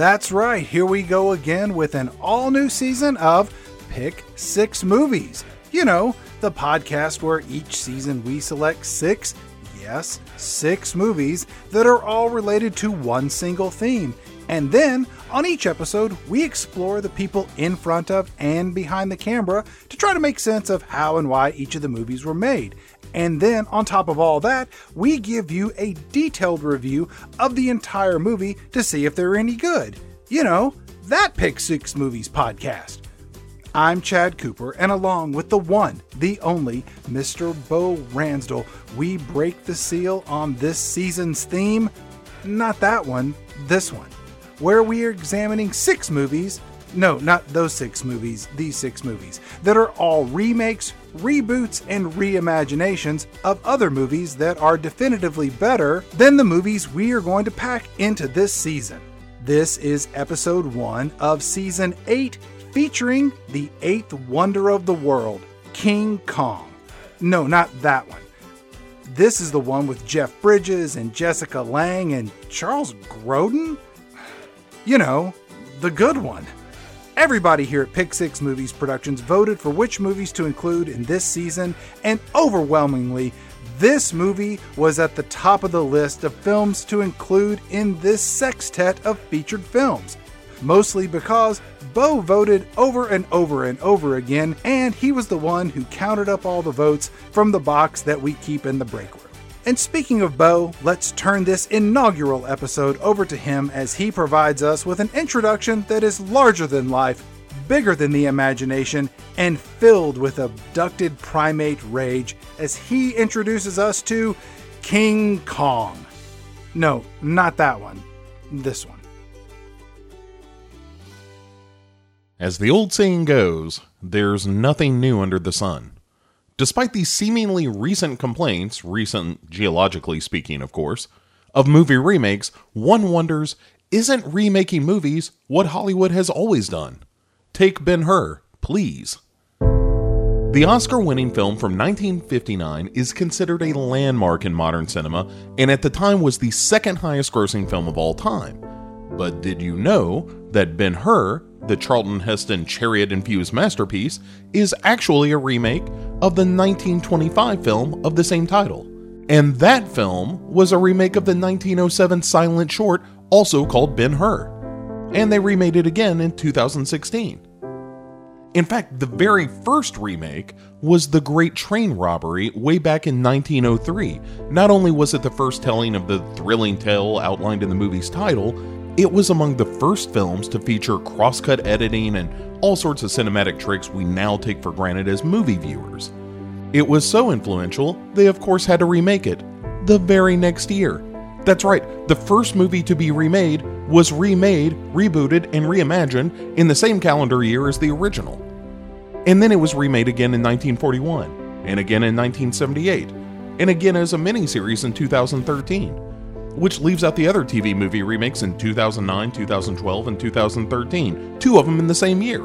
That's right, here we go again with an all new season of Pick Six Movies. You know, the podcast where each season we select six, yes, six movies that are all related to one single theme. And then, on each episode, we explore the people in front of and behind the camera to try to make sense of how and why each of the movies were made. And then, on top of all that, we give you a detailed review of the entire movie to see if they're any good. You know, that Pick Six Movies podcast. I'm Chad Cooper, and along with the one, the only Mr. Bo Ransdell, we break the seal on this season's theme. Not that one, this one, where we are examining six movies. No, not those six movies, these six movies, that are all remakes, reboots, and reimaginations of other movies that are definitively better than the movies we are going to pack into this season. This is episode one of season eight featuring the eighth wonder of the world, King Kong. No, not that one. This is the one with Jeff Bridges and Jessica Lange and Charles Grodin? You know, the good one. Everybody here at Pick Six Movies Productions voted for which movies to include in this season, and overwhelmingly, this movie was at the top of the list of films to include in this sextet of featured films mostly because Bo voted over and over and over again, and he was the one who counted up all the votes from the box that we keep in the break room. And speaking of Bo, let's turn this inaugural episode over to him as he provides us with an introduction that is larger than life, bigger than the imagination, and filled with abducted primate rage as he introduces us to King Kong. No, not that one. This one. As the old saying goes, there's nothing new under the sun. Despite these seemingly recent complaints, recent geologically speaking, of course, of movie remakes, one wonders isn't remaking movies what Hollywood has always done? Take Ben Hur, please. The Oscar winning film from 1959 is considered a landmark in modern cinema and at the time was the second highest grossing film of all time. But did you know that Ben Hur the Charlton Heston chariot infused masterpiece, is actually a remake of the 1925 film of the same title. And that film was a remake of the 1907 silent short, also called Ben Hur. And they remade it again in 2016. In fact, the very first remake was The Great Train Robbery way back in 1903. Not only was it the first telling of the thrilling tale outlined in the movie's title, it was among the first films to feature crosscut editing and all sorts of cinematic tricks we now take for granted as movie viewers. It was so influential, they of course had to remake it the very next year. That's right, the first movie to be remade was remade, rebooted, and reimagined in the same calendar year as the original. And then it was remade again in 1941, and again in 1978, and again as a miniseries in 2013 which leaves out the other TV movie remakes in 2009, 2012, and 2013, two of them in the same year.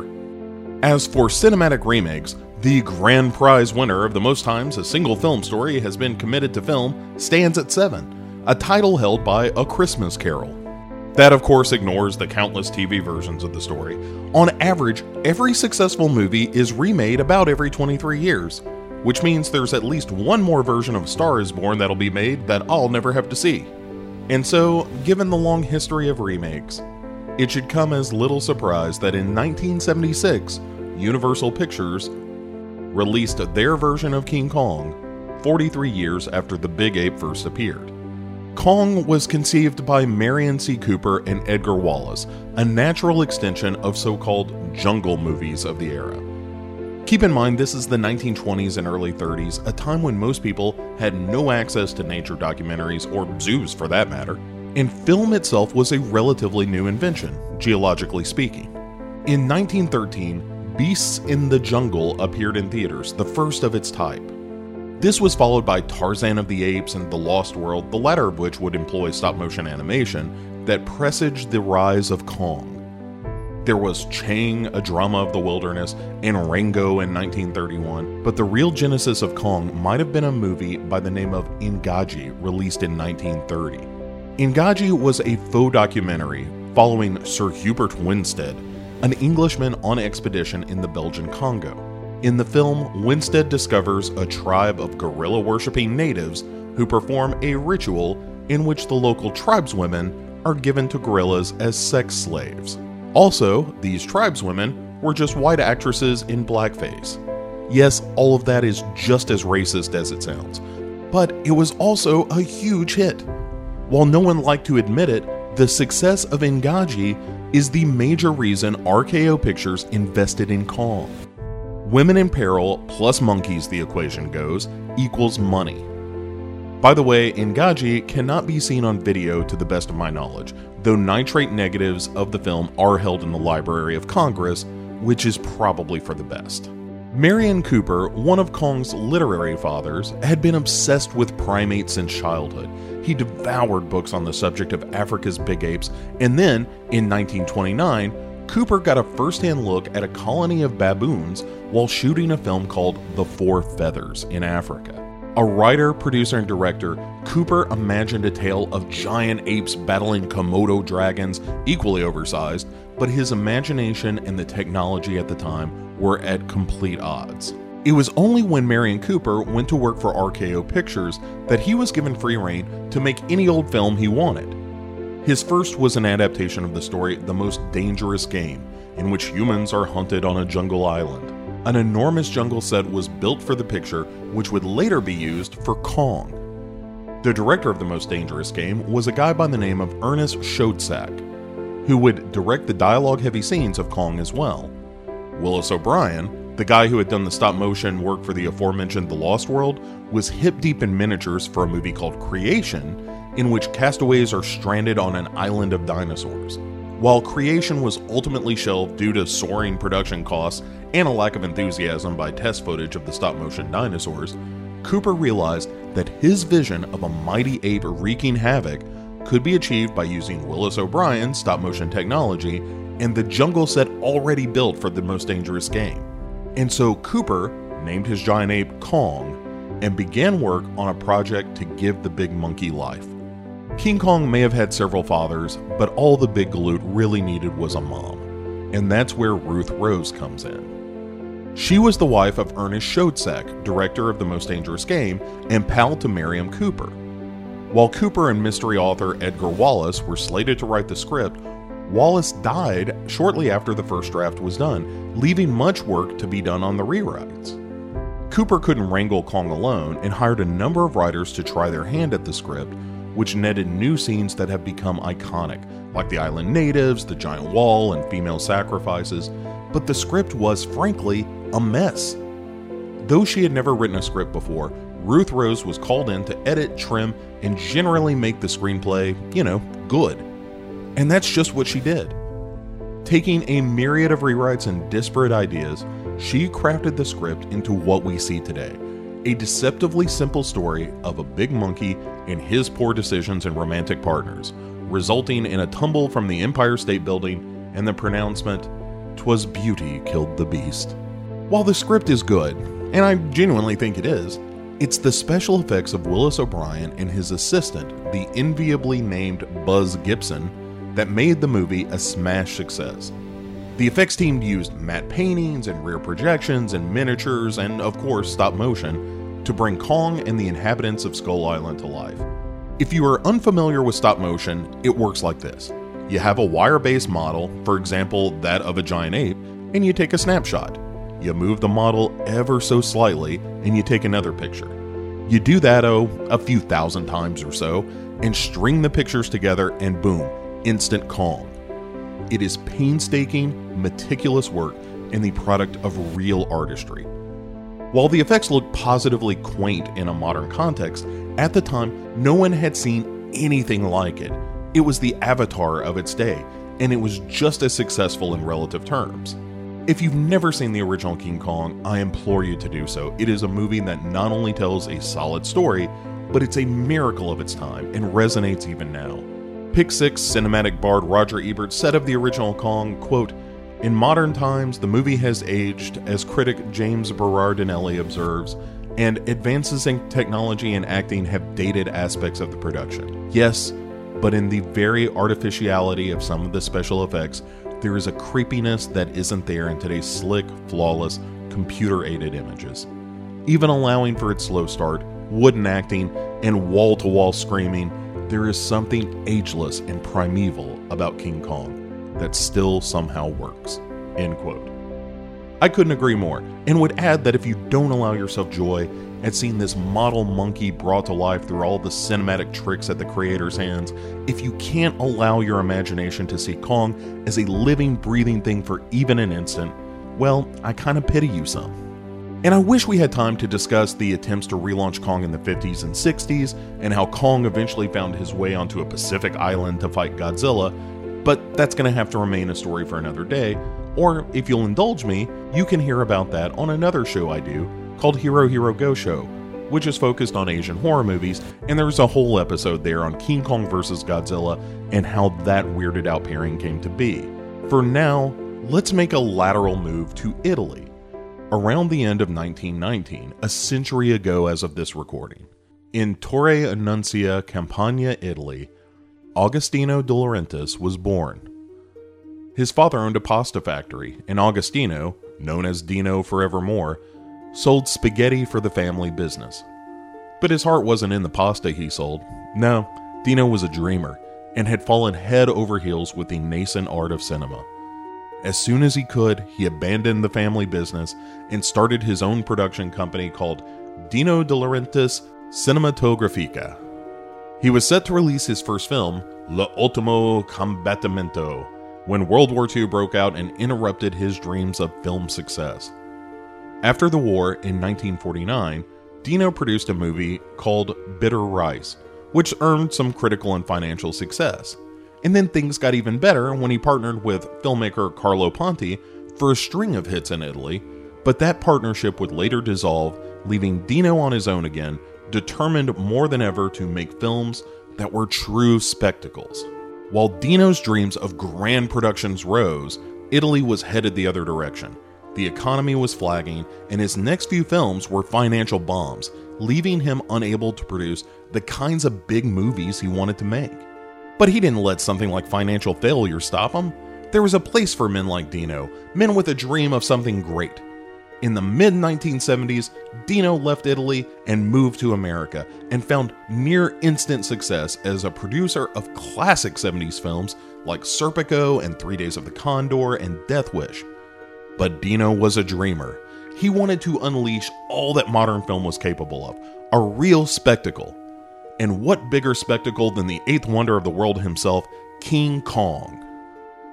As for cinematic remakes, the grand prize winner of the most times a single film story has been committed to film stands at seven, a title held by A Christmas Carol. That, of course, ignores the countless TV versions of the story. On average, every successful movie is remade about every 23 years, which means there's at least one more version of Star is Born that'll be made that I'll never have to see. And so, given the long history of remakes, it should come as little surprise that in 1976, Universal Pictures released their version of King Kong 43 years after the Big Ape first appeared. Kong was conceived by Merian C. Cooper and Edgar Wallace, a natural extension of so called jungle movies of the era. Keep in mind, this is the 1920s and early 30s, a time when most people had no access to nature documentaries, or zoos for that matter, and film itself was a relatively new invention, geologically speaking. In 1913, Beasts in the Jungle appeared in theaters, the first of its type. This was followed by Tarzan of the Apes and The Lost World, the latter of which would employ stop motion animation, that presaged the rise of Kong. There was Chang, a drama of the wilderness, and Rango in 1931, but the real genesis of Kong might have been a movie by the name of Ingagi, released in 1930. Ingagi was a faux documentary following Sir Hubert Winstead, an Englishman on expedition in the Belgian Congo. In the film, Winstead discovers a tribe of gorilla worshipping natives who perform a ritual in which the local tribeswomen are given to gorillas as sex slaves. Also, these tribeswomen were just white actresses in blackface. Yes, all of that is just as racist as it sounds, but it was also a huge hit. While no one liked to admit it, the success of Ingagi is the major reason RKO Pictures invested in Kong. Women in peril plus monkeys, the equation goes, equals money. By the way, Ingagi cannot be seen on video to the best of my knowledge, though nitrate negatives of the film are held in the Library of Congress, which is probably for the best. Merian Cooper, one of Kong's literary fathers, had been obsessed with primates since childhood. He devoured books on the subject of Africa's big apes, and then, in 1929, Cooper got a first hand look at a colony of baboons while shooting a film called The Four Feathers in Africa. A writer, producer, and director, Cooper imagined a tale of giant apes battling Komodo dragons, equally oversized, but his imagination and the technology at the time were at complete odds. It was only when Merian Cooper went to work for RKO Pictures that he was given free rein to make any old film he wanted. His first was an adaptation of the story The Most Dangerous Game, in which humans are hunted on a jungle island. An enormous jungle set was built for the picture, which would later be used for Kong. The director of The Most Dangerous Game was a guy by the name of Ernest Schoedsack, who would direct the dialogue heavy scenes of Kong as well. Willis O'Brien, the guy who had done the stop motion work for the aforementioned The Lost World, was hip deep in miniatures for a movie called Creation, in which castaways are stranded on an island of dinosaurs. While Creation was ultimately shelved due to soaring production costs and a lack of enthusiasm by test footage of the stop motion dinosaurs, Cooper realized that his vision of a mighty ape wreaking havoc could be achieved by using Willis O'Brien's stop motion technology and the jungle set already built for the most dangerous game. And so Cooper named his giant ape Kong and began work on a project to give the big monkey life. King Kong may have had several fathers, but all the big galoot really needed was a mom. And that's where Ruth Rose comes in. She was the wife of Ernest Schoedsack, director of The Most Dangerous Game, and pal to Merian Cooper. While Cooper and mystery author Edgar Wallace were slated to write the script, Wallace died shortly after the first draft was done, leaving much work to be done on the rewrites. Cooper couldn't wrangle Kong alone and hired a number of writers to try their hand at the script, which netted new scenes that have become iconic, like the island natives, the giant wall, and female sacrifices. But the script was, frankly, a mess. Though she had never written a script before, Ruth Rose was called in to edit, trim, and generally make the screenplay, you know, good. And that's just what she did. Taking a myriad of rewrites and disparate ideas, she crafted the script into what we see today a deceptively simple story of a big monkey and his poor decisions and romantic partners, resulting in a tumble from the Empire State Building and the pronouncement, Twas beauty killed the beast. While the script is good, and I genuinely think it is, it's the special effects of Willis O'Brien and his assistant, the enviably named Buzz Gibson, that made the movie a smash success. The effects team used matte paintings and rear projections and miniatures and, of course, stop motion to bring Kong and the inhabitants of Skull Island to life. If you are unfamiliar with stop motion, it works like this you have a wire based model, for example, that of a giant ape, and you take a snapshot. You move the model ever so slightly, and you take another picture. You do that, oh, a few thousand times or so, and string the pictures together, and boom, instant Kong. It is painstaking, meticulous work and the product of real artistry. While the effects look positively quaint in a modern context, at the time no one had seen anything like it. It was the avatar of its day, and it was just as successful in relative terms. If you've never seen the original King Kong, I implore you to do so. It is a movie that not only tells a solid story, but it's a miracle of its time and resonates even now. Pick 6 cinematic bard Roger Ebert said of the original Kong, quote, In modern times, the movie has aged, as critic James Berardinelli observes, and advances in technology and acting have dated aspects of the production. Yes, but in the very artificiality of some of the special effects, there is a creepiness that isn't there in today's slick, flawless, computer aided images. Even allowing for its slow start, wooden acting, and wall to wall screaming, there is something ageless and primeval about King Kong that still somehow works. End quote. I couldn't agree more, and would add that if you don't allow yourself joy at seeing this model monkey brought to life through all the cinematic tricks at the creator's hands, if you can't allow your imagination to see Kong as a living, breathing thing for even an instant, well, I kind of pity you some. And I wish we had time to discuss the attempts to relaunch Kong in the 50s and 60s, and how Kong eventually found his way onto a Pacific island to fight Godzilla, but that's going to have to remain a story for another day. Or, if you'll indulge me, you can hear about that on another show I do called Hero Hero Go Show, which is focused on Asian horror movies, and there's a whole episode there on King Kong vs. Godzilla and how that weirded out pairing came to be. For now, let's make a lateral move to Italy. Around the end of 1919, a century ago as of this recording, in Torre Annunzia, Campania, Italy, Agostino De Laurentiis was born. His father owned a pasta factory, and Agostino, known as Dino forevermore, sold spaghetti for the family business. But his heart wasn't in the pasta he sold. No, Dino was a dreamer and had fallen head over heels with the nascent art of cinema. As soon as he could, he abandoned the family business and started his own production company called Dino De Laurentiis Cinematografica. He was set to release his first film, L'Ultimo Combattimento, when World War II broke out and interrupted his dreams of film success. After the war in 1949, Dino produced a movie called Bitter Rice, which earned some critical and financial success. And then things got even better when he partnered with filmmaker Carlo Ponti for a string of hits in Italy, but that partnership would later dissolve, leaving Dino on his own again, determined more than ever to make films that were true spectacles. While Dino's dreams of grand productions rose, Italy was headed the other direction. The economy was flagging, and his next few films were financial bombs, leaving him unable to produce the kinds of big movies he wanted to make. But he didn't let something like financial failure stop him. There was a place for men like Dino, men with a dream of something great. In the mid 1970s, Dino left Italy and moved to America and found near instant success as a producer of classic 70s films like Serpico and Three Days of the Condor and Death Wish. But Dino was a dreamer. He wanted to unleash all that modern film was capable of a real spectacle. And what bigger spectacle than the eighth wonder of the world himself, King Kong?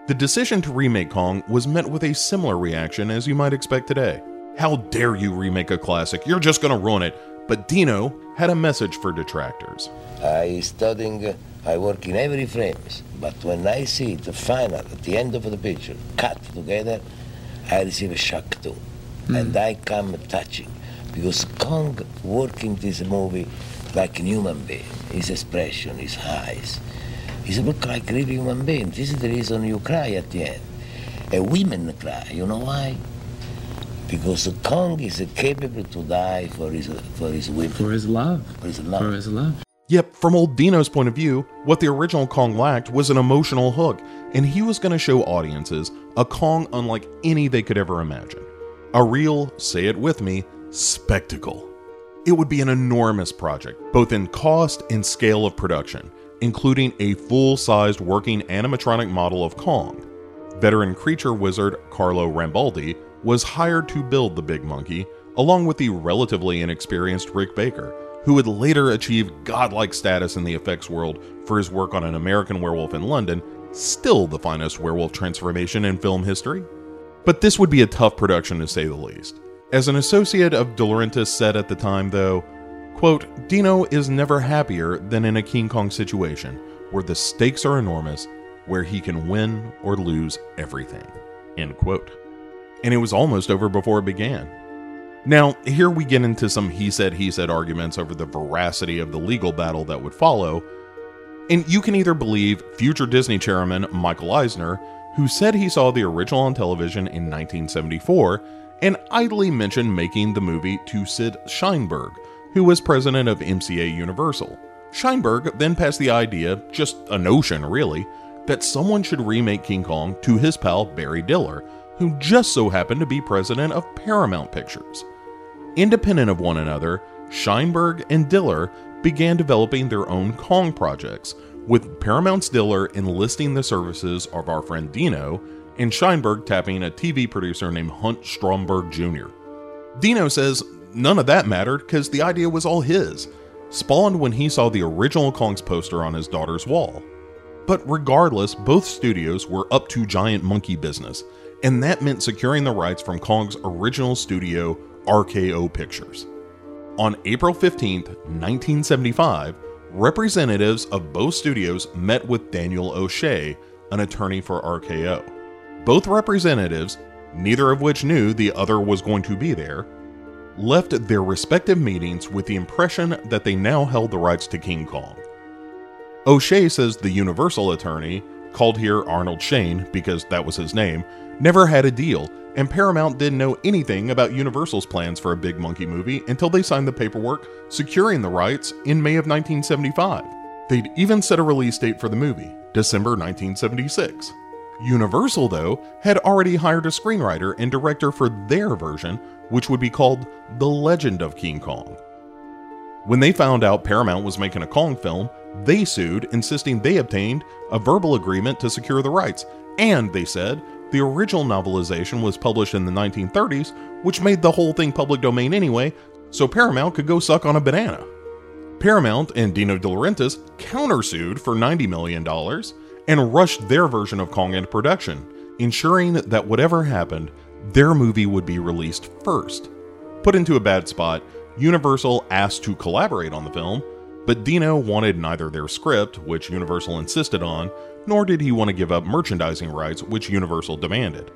The decision to remake Kong was met with a similar reaction as you might expect today. How dare you remake a classic? You're just gonna ruin it. But Dino had a message for detractors. I studying, I work in every frames, but when I see the final, at the end of the picture, cut together, I receive a shock too. Mm. And I come touching, because Kong working this movie like a human being, his expression, his eyes. He's a look like a real human being. This is the reason you cry at the end. A women cry, you know why? because the Kong is capable to die for his for his women. For his love. For his love. For his love. Yep, from old Dino's point of view, what the original Kong lacked was an emotional hook, and he was going to show audiences a Kong unlike any they could ever imagine. A real, say it with me, spectacle. It would be an enormous project, both in cost and scale of production, including a full sized working animatronic model of Kong. Veteran creature wizard Carlo Rambaldi was hired to build the Big Monkey, along with the relatively inexperienced Rick Baker, who would later achieve godlike status in the effects world for his work on An American Werewolf in London, still the finest werewolf transformation in film history. But this would be a tough production to say the least. As an associate of De Laurentiis said at the time, though, quote, Dino is never happier than in a King Kong situation where the stakes are enormous, where he can win or lose everything. End quote and it was almost over before it began. Now, here we get into some he said, he said arguments over the veracity of the legal battle that would follow. And you can either believe future Disney chairman Michael Eisner, who said he saw the original on television in 1974 and idly mentioned making the movie to Sid Sheinberg, who was president of MCA Universal, Sheinberg then passed the idea, just a notion really, that someone should remake King Kong to his pal Barry Diller, who just so happened to be president of Paramount Pictures. Independent of one another, Sheinberg and Diller began developing their own Kong projects, with Paramount's Diller enlisting the services of our friend Dino, and Sheinberg tapping a TV producer named Hunt Stromberg Jr. Dino says none of that mattered because the idea was all his, spawned when he saw the original Kong's poster on his daughter's wall. But regardless, both studios were up to giant monkey business, and that meant securing the rights from Kong's original studio, RKO Pictures. On April 15, 1975, representatives of both studios met with Daniel O'Shea, an attorney for RKO. Both representatives, neither of which knew the other was going to be there, left their respective meetings with the impression that they now held the rights to King Kong. O'Shea says the Universal attorney, called here Arnold Shane because that was his name, never had a deal, and Paramount didn't know anything about Universal's plans for a Big Monkey movie until they signed the paperwork securing the rights in May of 1975. They'd even set a release date for the movie, December 1976. Universal, though, had already hired a screenwriter and director for their version, which would be called The Legend of King Kong. When they found out Paramount was making a Kong film, they sued, insisting they obtained a verbal agreement to secure the rights, and they said the original novelization was published in the 1930s, which made the whole thing public domain anyway, so Paramount could go suck on a banana. Paramount and Dino De Laurentiis countersued for $90 million and rushed their version of Kong into production, ensuring that whatever happened, their movie would be released first. Put into a bad spot, Universal asked to collaborate on the film, but Dino wanted neither their script, which Universal insisted on, nor did he want to give up merchandising rights, which Universal demanded.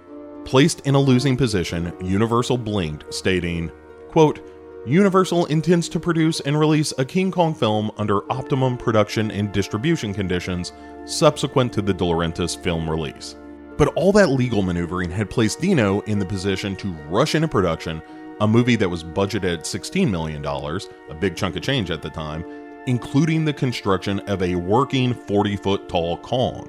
Placed in a losing position, Universal blinked, stating, quote, Universal intends to produce and release a King Kong film under optimum production and distribution conditions subsequent to the De Laurentiis film release. But all that legal maneuvering had placed Dino in the position to rush into production a movie that was budgeted at $16 million, a big chunk of change at the time, including the construction of a working 40 foot tall Kong.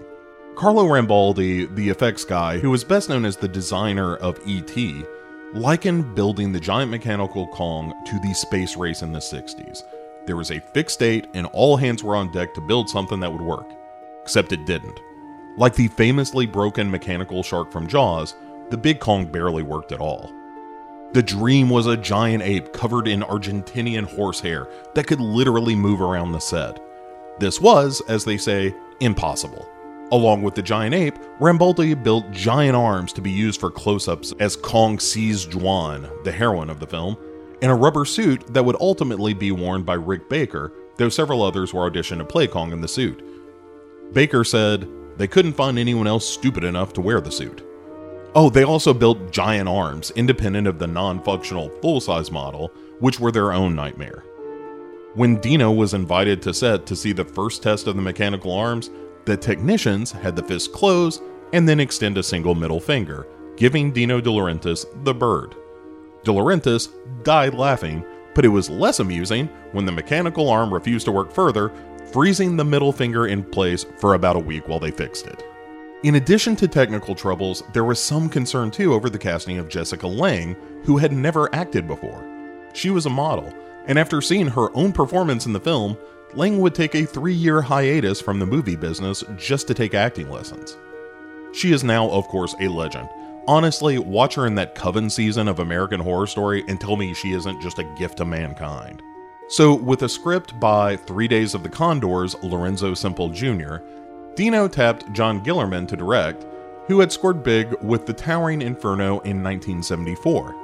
Carlo Rambaldi, the effects guy, who was best known as the designer of E.T., likened building the giant mechanical Kong to the space race in the 60s. There was a fixed date, and all hands were on deck to build something that would work. Except it didn't. Like the famously broken mechanical shark from Jaws, the Big Kong barely worked at all. The dream was a giant ape covered in Argentinian horsehair that could literally move around the set. This was, as they say, impossible. Along with the giant ape, Rambaldi built giant arms to be used for close ups as Kong seized Dwan, the heroine of the film, in a rubber suit that would ultimately be worn by Rick Baker, though several others were auditioned to play Kong in the suit. Baker said they couldn't find anyone else stupid enough to wear the suit. Oh, they also built giant arms, independent of the non functional full size model, which were their own nightmare. When Dino was invited to set to see the first test of the mechanical arms, the technicians had the fist close and then extend a single middle finger, giving Dino De Laurentiis the bird. De Laurentiis died laughing, but it was less amusing when the mechanical arm refused to work further, freezing the middle finger in place for about a week while they fixed it. In addition to technical troubles, there was some concern too over the casting of Jessica Lange, who had never acted before. She was a model, and after seeing her own performance in the film, Lange would take a three year hiatus from the movie business just to take acting lessons. She is now, of course, a legend. Honestly, watch her in that Coven season of American Horror Story and tell me she isn't just a gift to mankind. So, with a script by Three Days of the Condors, Lorenzo Semple Jr., Dino tapped John Guillermin to direct, who had scored big with The Towering Inferno in 1974.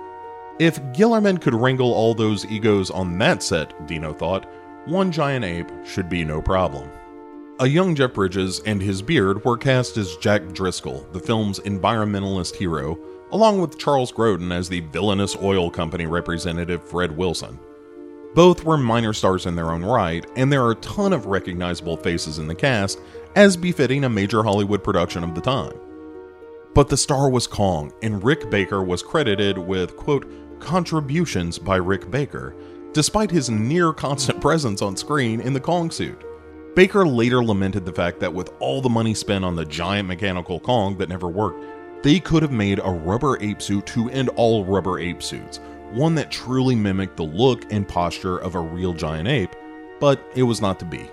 If Guillermin could wrangle all those egos on that set, Dino thought, one giant ape should be no problem. A young Jeff Bridges and his beard were cast as Jack Driscoll, the film's environmentalist hero, along with Charles Grodin as the villainous oil company representative Fred Wilson. Both were minor stars in their own right, and there are a ton of recognizable faces in the cast, as befitting a major Hollywood production of the time. But the star was Kong, and Rick Baker was credited with, quote, contributions by Rick Baker, despite his near constant presence on screen in the Kong suit. Baker later lamented the fact that with all the money spent on the giant mechanical Kong that never worked, they could have made a rubber ape suit to end all rubber ape suits, one that truly mimicked the look and posture of a real giant ape, but it was not to be.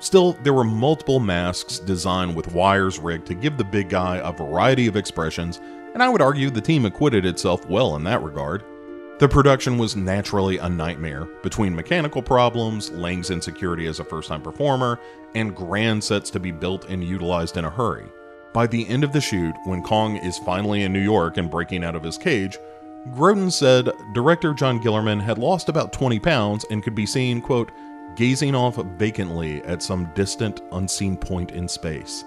Still, there were multiple masks designed with wires rigged to give the big guy a variety of expressions, and I would argue the team acquitted itself well in that regard. The production was naturally a nightmare between mechanical problems, Lange's insecurity as a first time performer, and grand sets to be built and utilized in a hurry. By the end of the shoot, when Kong is finally in New York and breaking out of his cage, Grodin said director John Guillermin had lost about 20 pounds and could be seen, quote, gazing off vacantly at some distant, unseen point in space.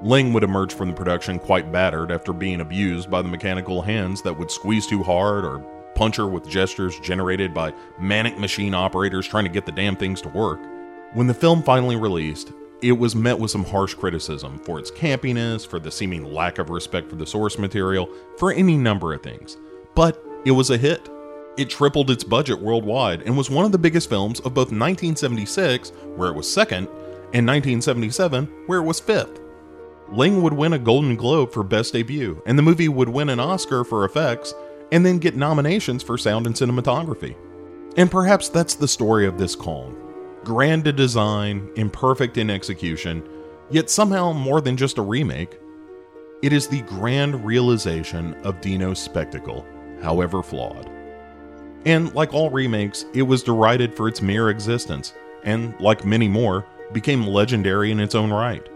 Lange would emerge from the production quite battered after being abused by the mechanical hands that would squeeze too hard or punch her with gestures generated by manic machine operators trying to get the damn things to work. When the film finally released, it was met with some harsh criticism for its campiness, for the seeming lack of respect for the source material, for any number of things. But it was a hit. It tripled its budget worldwide and was one of the biggest films of both 1976, where it was second, and 1977, where it was fifth. Lange would win a Golden Globe for Best Debut, and the movie would win an Oscar for effects, and then get nominations for sound and cinematography. And perhaps that's the story of this Kong. Grand in design, imperfect in execution, yet somehow more than just a remake. It is the grand realization of Dino's spectacle, however flawed. And like all remakes, it was derided for its mere existence, and like many more, became legendary in its own right.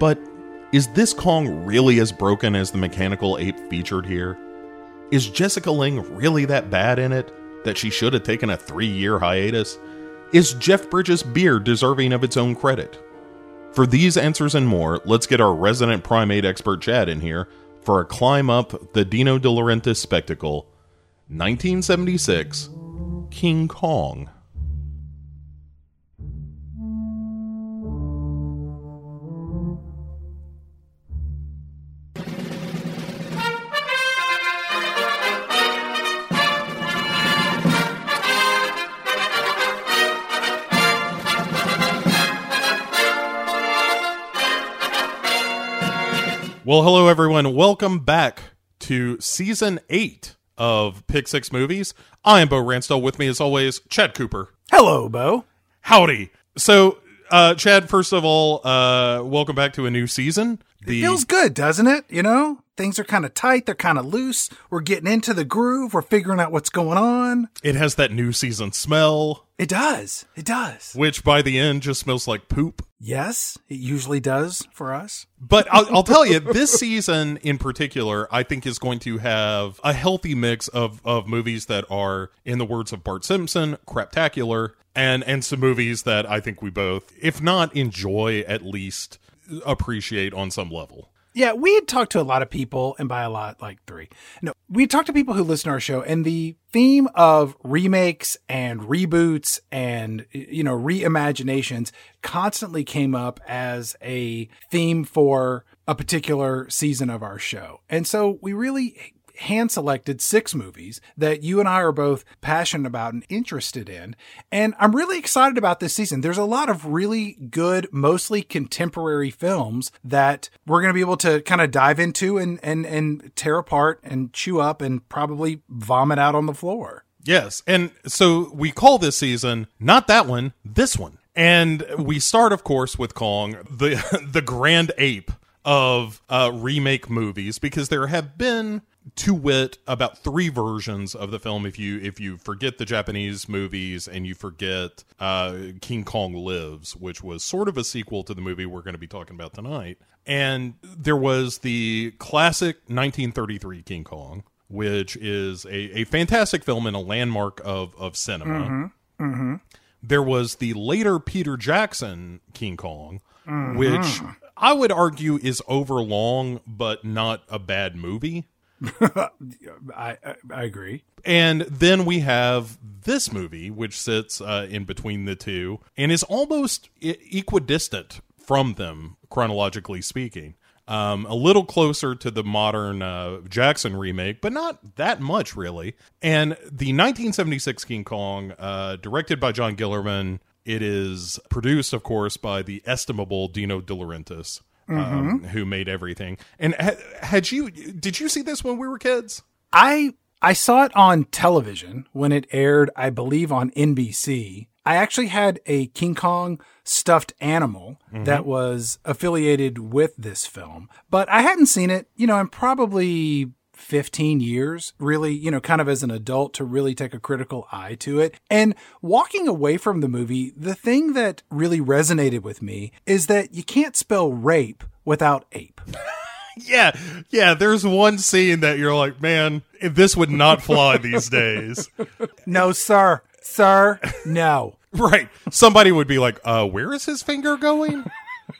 But is this Kong really as broken as the mechanical ape featured here? Is Jessica Lange really that bad in it that she should have taken a three year hiatus? Is Jeff Bridges' beard deserving of its own credit? For these answers and more, let's get our resident primate expert Chad in here for a climb up the Dino De Laurentiis spectacle 1976 King Kong. Well, hello everyone. Welcome back to season eight of Pick Six Movies. I am Bo Ransdell. With me, as always, Chad Cooper. Hello, Bo. Howdy. So, uh, Chad, first of all, uh, welcome back to a new season. The- it feels good, doesn't it? You know, things are kind of tight. They're kind of loose. We're getting into the groove. We're figuring out what's going on. It has that new season smell. It does. It does. Which by the end just smells like poop. Yes, it usually does for us. But I'll, I'll tell you, this season in particular, I think is going to have a healthy mix of, of movies that are, in the words of Bart Simpson, craptacular, and, and some movies that I think we both, if not enjoy, at least appreciate on some level. Yeah, we had talked to a lot of people, and by a lot, like three. No, we talked to people who listen to our show, and the theme of remakes and reboots and, you know, reimaginations constantly came up as a theme for a particular season of our show. And so we really hand selected six movies that you and I are both passionate about and interested in. And I'm really excited about this season. There's a lot of really good, mostly contemporary films that we're going to be able to kind of dive into and, and, and tear apart and chew up and probably vomit out on the floor. Yes. And so we call this season not that one, this one. And we start, of course, with Kong, the the grand ape of uh, remake movies, because there have been to wit about three versions of the film if you if you forget the japanese movies and you forget uh, king kong lives which was sort of a sequel to the movie we're going to be talking about tonight and there was the classic 1933 king kong which is a, a fantastic film and a landmark of of cinema mm-hmm. Mm-hmm. there was the later peter jackson king kong mm-hmm. which i would argue is overlong but not a bad movie I, I agree. And then we have this movie, which sits uh, in between the two and is almost equidistant from them, chronologically speaking. Um, a little closer to the modern uh, Jackson remake, but not that much really. And the 1976 King Kong, uh, directed by John Guillermin, it is produced, of course, by the estimable Dino De Laurentiis, um, who made everything. And ha- had you did you see this when we were kids? I I saw it on television when it aired, I believe on NBC. I actually had a King Kong stuffed animal that was affiliated with this film, but I hadn't seen it, you know, I'm probably 15 years, really, you know, kind of as an adult to really take a critical eye to it. And walking away from the movie, the thing that really resonated with me is that you can't spell rape without ape. Yeah, yeah. There's one scene that you're like, man, this would not fly these days. No, sir. Sir, no. Right. Somebody would be like, uh, where is his finger going?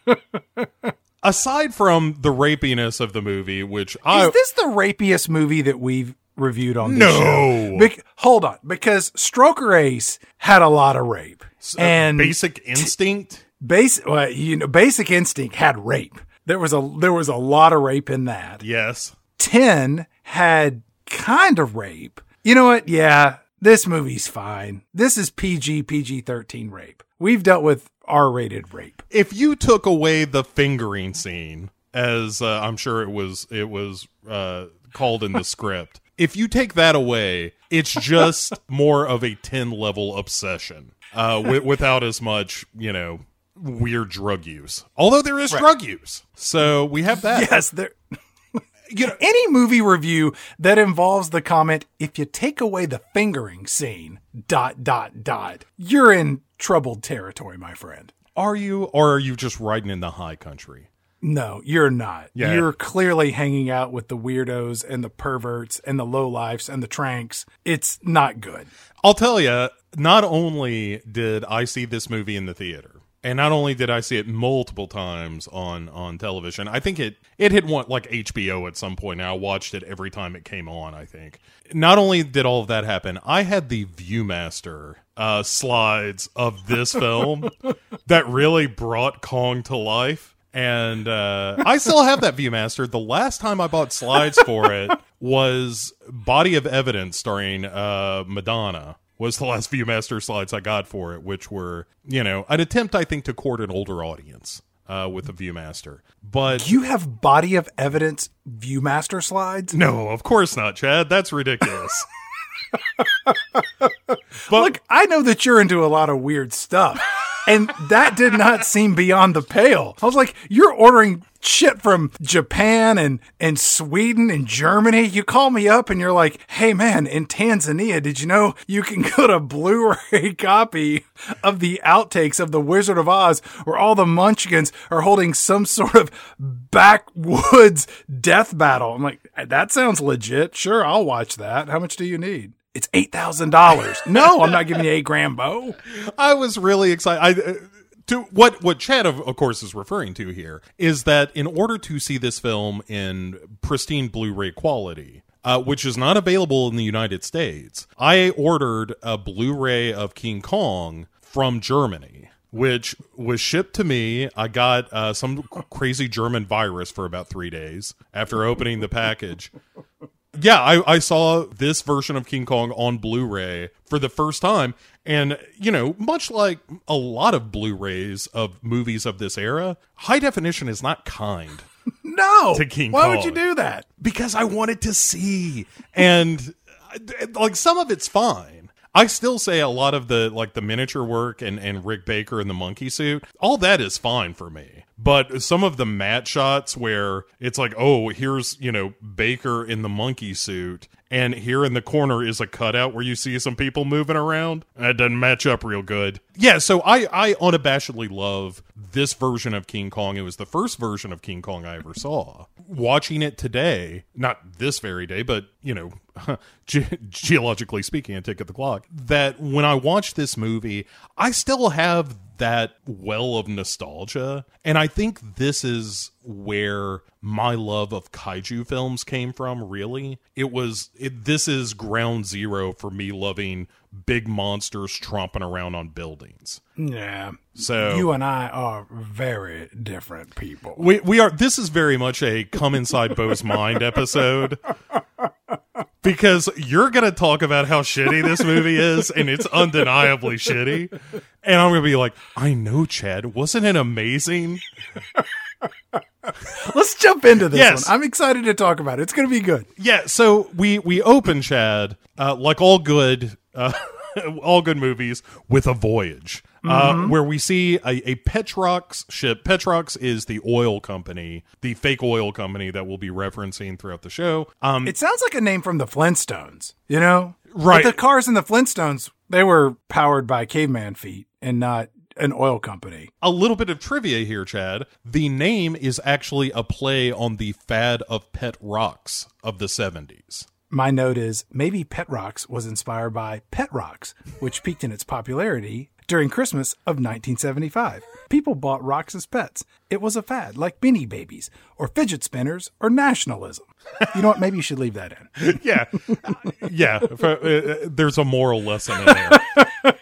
Aside from the rapiness of the movie, which I Is this the rapiest movie that we've reviewed on this No. show? Bec- hold on, because Stroker Ace had a lot of rape, uh, and basic instinct. base, well, you know, Basic Instinct had rape. There was a there was a lot of rape in that. Yes. Ten had kind of rape. You know what? Yeah, this movie's fine. This is PG PG thirteen rape. We've dealt with R rated rape. If you took away the fingering scene, as uh, I'm sure it was, it was uh, called in the script. If you take that away, it's just more of a ten level obsession, uh, wi- without as much, you know, weird drug use. Although there is drug use, so we have that. Yes, there. You know, any movie review that involves the comment, if you take away the fingering scene, dot, dot, dot, you're in troubled territory, my friend. Are you, or are you just riding in the high country? No, you're not. Yeah. You're clearly hanging out with the weirdos and the perverts and the lowlifes and the tranks. It's not good. I'll tell you, not only did I see this movie in the theater, and not only did I see it multiple times on on television, I think it it hit one like HBO at some point. And I watched it every time it came on. I think not only did all of that happen, I had the ViewMaster uh, slides of this film that really brought Kong to life. And uh, I still have that ViewMaster. The last time I bought slides for it was Body of Evidence starring uh, Madonna was the last ViewMaster slides I got for it, which were, you know, an attempt, I think, to court an older audience uh, with the ViewMaster. But You have body of evidence Viewmaster slides? no, of course not, Chad. That's ridiculous. but Look, I know that you're into a lot of weird stuff. And that did not seem beyond the pale. I was like, you're ordering shit from Japan and, and Sweden and Germany. You call me up and you're like, hey man, in Tanzania, did you know you can get a Blu-ray copy of the outtakes of The Wizard of Oz where all the munchkins are holding some sort of backwoods death battle? I'm like, that sounds legit. Sure, I'll watch that. How much do you need? It's eight thousand dollars. No, I'm not giving you eight grand, Bo. I was really excited. Uh, To what what Chad of, of course is referring to here is that in order to see this film in pristine Blu-ray quality, uh, which is not available in the United States, I ordered a Blu-ray of King Kong from Germany. Which was shipped to me. I got uh, some crazy German virus for about three days after opening the package. Yeah, I, I saw this version of King Kong on Blu-ray for the first time, and you know, much like a lot of Blu-rays of movies of this era, high definition is not kind No. To King Why would you do that? because I wanted to see, and like some of it's fine. I still say a lot of the like the miniature work and and Rick Baker in the monkey suit, all that is fine for me. But some of the matte shots where it's like, oh, here's you know Baker in the monkey suit, and here in the corner is a cutout where you see some people moving around. That doesn't match up real good. Yeah, so I I unabashedly love this version of King Kong. It was the first version of King Kong I ever saw. Watching it today, not this very day, but you know, ge- geologically speaking, a tick at the clock. That when I watch this movie, I still have that well of nostalgia, and I think this is where my love of kaiju films came from. Really, it was it, this is ground zero for me loving big monsters tromping around on buildings. Yeah. So You and I are very different people. we we are this is very much a come inside Bo's mind episode. Because you're gonna talk about how shitty this movie is, and it's undeniably shitty. And I'm gonna be like, I know, Chad, wasn't it amazing? Let's jump into this Yes. one. I'm excited to talk about it. It's going to be good. Yeah, so we we open Chad uh, like all good uh, all good movies with a voyage. Uh, where we see a, a Petrox ship. Petrox is the oil company, the fake oil company that we'll be referencing throughout the show. Um, It sounds like a name from the Flintstones, you know? Right. But the cars in the Flintstones, they were powered by caveman feet and not an oil company. a little bit of trivia here, Chad. The name is actually a play on the fad of pet rocks of the 70s. My note is maybe Petrox was inspired by Pet Rocks, which peaked in its popularity during Christmas of 1975. People bought rocks as pets. It was a fad, like Beanie Babies, or fidget spinners, or nationalism. You know what? Maybe you should leave that in. Yeah. yeah. For- uh, uh, there's a moral lesson in there.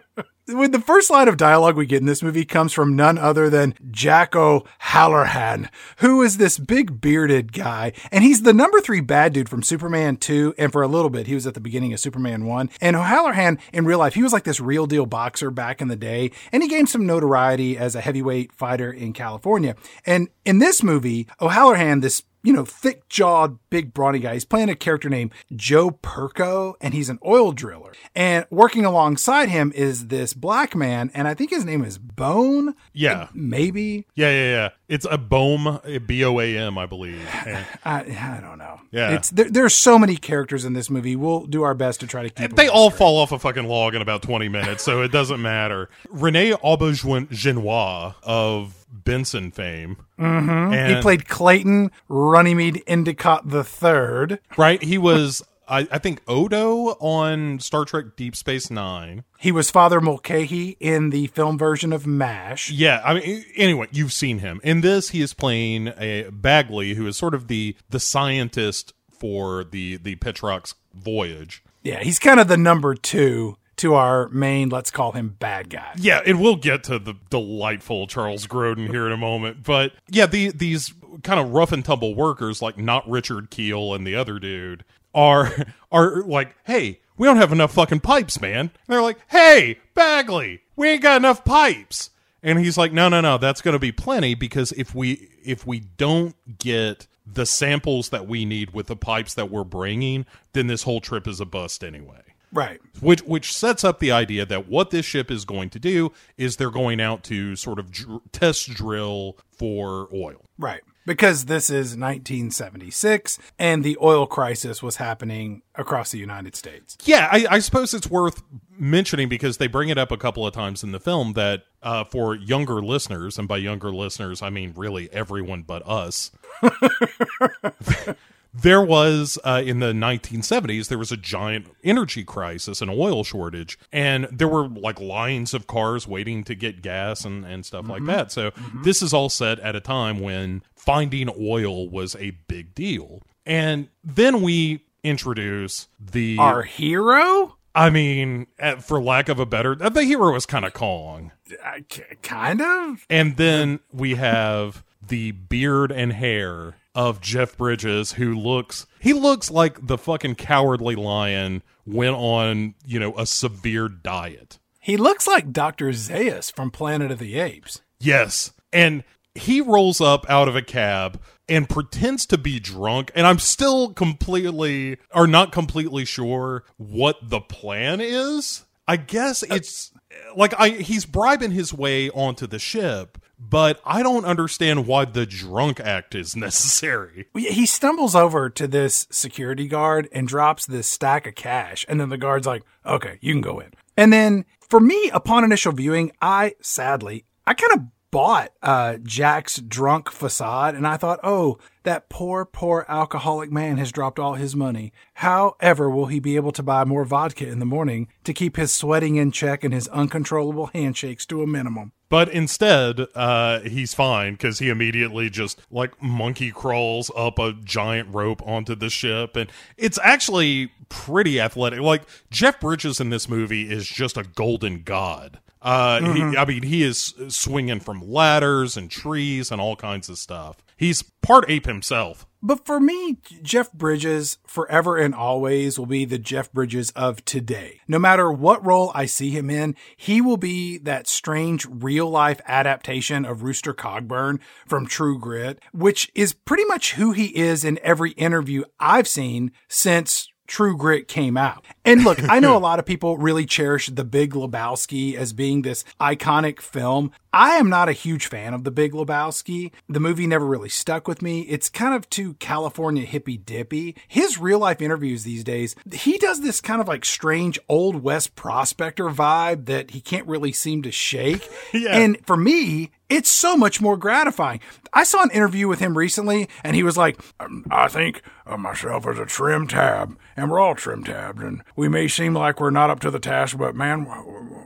When the first line of dialogue we get in this movie comes from none other than Jack O'Halloran, who is this big bearded guy, and he's the number three bad dude from Superman 2, and for a little bit, he was at the beginning of Superman 1. And O'Halloran, in real life, he was like this real deal boxer back in the day, and he gained some notoriety as a heavyweight fighter in California. And in this movie, O'Halloran, this you know, thick jawed, big brawny guy. He's playing a character named Joe Perko, and he's an oil driller. And working alongside him is this black man, and I think his name is Bone. Yeah. Maybe. Yeah, yeah, yeah. It's a BOAM, B O A M, I believe. And I, I don't know. Yeah. It's there, there's so many characters in this movie. We'll do our best to try to keep they all straight. fall off a fucking log in about 20 minutes, so it doesn't matter. René Auberjonois of Benson fame. Mm-hmm. He played Clayton Runnymede Endicott the Third. Right? He was, I, I think, Odo on Star Trek Deep Space Nine. He was Father Mulcahy in the film version of MASH. Yeah, I mean, anyway, you've seen him. In this, he is playing a Bagley, who is sort of the the scientist for the the Petrox voyage. Yeah, he's kind of the number two to our main, let's call him bad guy. Yeah, and we'll get to the delightful Charles Grodin here in a moment. But yeah, the these kind of rough and tumble workers, like not Richard Kiel and the other dude, are are like, hey, we don't have enough fucking pipes, man. And they're like, hey, Bagley, we ain't got enough pipes. And he's like, no, no, no, that's going to be plenty because if we if we don't get the samples that we need with the pipes that we're bringing, then this whole trip is a bust anyway Right. which which sets up the idea that what this ship is going to do is they're going out to sort of dr- test drill for oil. Right. Because this is 1976 and the oil crisis was happening across the United States. Yeah, I, I suppose it's worth mentioning because they bring it up a couple of times in the film that uh, for younger listeners, and by younger listeners I mean really everyone but us. there was uh, in the 1970s there was a giant energy crisis and oil shortage and there were like lines of cars waiting to get gas and, and stuff like that. So this is all set at a time when finding oil was a big deal. And then we introduce the Our hero? i mean eh, for lack of a better the hero is kind of kong Uh, kind of. and then we have the beard and hair of Jeff Bridges, who looks he looks like the fucking cowardly lion went on, you know, a severe diet. He looks like Dr. Zaius from Planet of the Apes. Yes. And he rolls up out of a cab and pretends to be drunk. And I'm still completely, or not completely sure what the plan is. I guess it's like I he's bribing his way onto the ship, but I don't understand why the drunk act is necessary. He stumbles over to this security guard and drops this stack of cash. And then the guard's like, okay, you can go in. And then for me, upon initial viewing, I sadly, I kind of bought uh, Jack's drunk facade, and I thought, oh, that poor, poor alcoholic man has dropped all his money. How ever will he be able to buy more vodka in the morning to keep his sweating in check and his uncontrollable handshakes to a minimum? But instead, uh, he's fine because he immediately just like monkey crawls up a giant rope onto the ship, and it's actually pretty athletic. Like Jeff Bridges in this movie is just a golden god. Uh, he, I mean, he is swinging from ladders and trees and all kinds of stuff. He's part ape himself. But for me, Jeff Bridges forever and always will be the Jeff Bridges of today. No matter what role I see him in, he will be that strange real life adaptation of Rooster Cogburn from True Grit, which is pretty much who he is in every interview I've seen since True Grit came out. And look, I know a lot of people really cherish The Big Lebowski as being this iconic film. I am not a huge fan of The Big Lebowski. The movie never really stuck with me. It's kind of too California hippy dippy. His real life interviews these days, he does this kind of like strange old West prospector vibe that he can't really seem to shake. Yeah. And for me, it's so much more gratifying. I saw an interview with him recently, and he was like, "Um, I think of myself as a trim tab, and we're all trim tabbed, and we may seem like we're not up to the task, but man,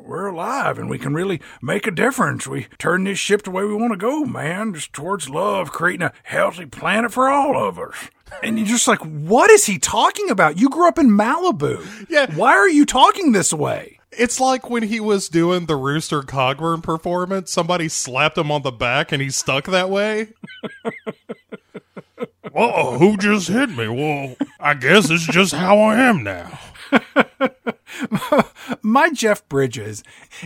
we're alive, and we can really make a difference. We turn this ship the way we want to go, man, just towards love, creating a healthy planet for all of us. And you're just like, what is he talking about? You grew up in Malibu. Yeah. Why are you talking this way? It's like when he was doing the Rooster Cogburn performance, somebody slapped him on the back and he stuck that way. Whoa, who just hit me? Well, I guess it's just how I am now. My Jeff Bridges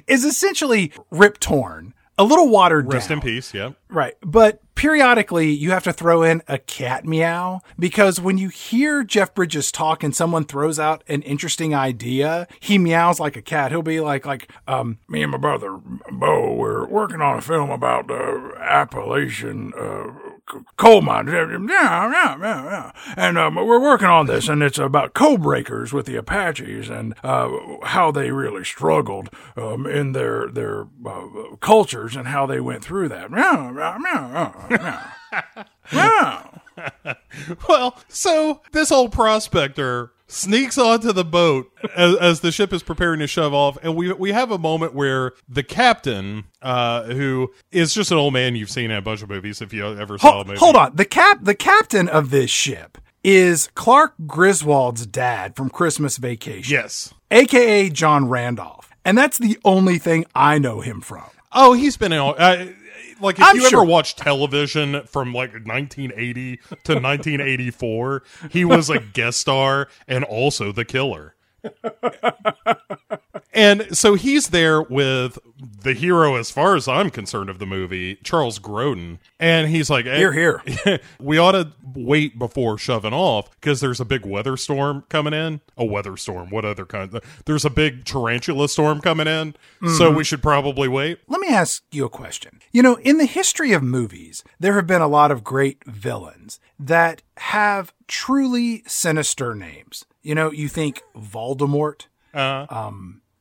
is essentially Rip Torn, a little watered Rest down. in peace, yeah. Right. But periodically you have to throw in a cat meow because when you hear Jeff Bridges talk and someone throws out an interesting idea, he meows like a cat. He'll be like, like, um, me and my brother Bo, we're working on a film about the Appalachian, uh, coal mines. Yeah, yeah, yeah, yeah. And um, we're working on this, and it's about code breakers with the Apaches and uh, how they really struggled um, in their their uh, cultures and how they went through that. Well, so this old prospector sneaks onto the boat as, as the ship is preparing to shove off, and we we have a moment where the captain, uh, who is just an old man you've seen in a bunch of movies, if you ever saw a Hold, movie. hold on. The cap the captain of this ship is Clark Griswold's dad from Christmas Vacation. Yes. aka John Randolph. And that's the only thing I know him from. Oh, he's been in. all- Uh, like if I'm you sure. ever watch television from like 1980 to 1984, he was a guest star and also the killer. And so he's there with the hero, as far as I'm concerned, of the movie, Charles Grodin, and he's like, hey, Here, here. we ought to wait before shoving off because there's a big weather storm coming in. A weather storm. What other kind? There's a big tarantula storm coming in, so mm-hmm. we should probably wait. Let me ask you a question. You know, in the history of movies, there have been a lot of great villains that have truly sinister names. You know, you think Voldemort, Uh,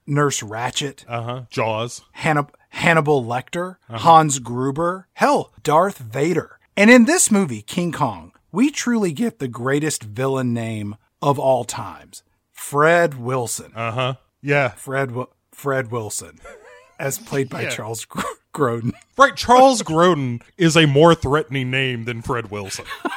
Nurse Ratched, uh huh. Jaws. Hannib- Hannibal Lecter, Hans Gruber, hell, Darth Vader. And in this movie, King Kong, we truly get the greatest villain name of all times Fred Wilson. Uh huh. Yeah. Fred, Fred Wilson, as played by Yeah. Charles Gr- Grodin. Right. Charles Grodin is a more threatening name than Fred Wilson.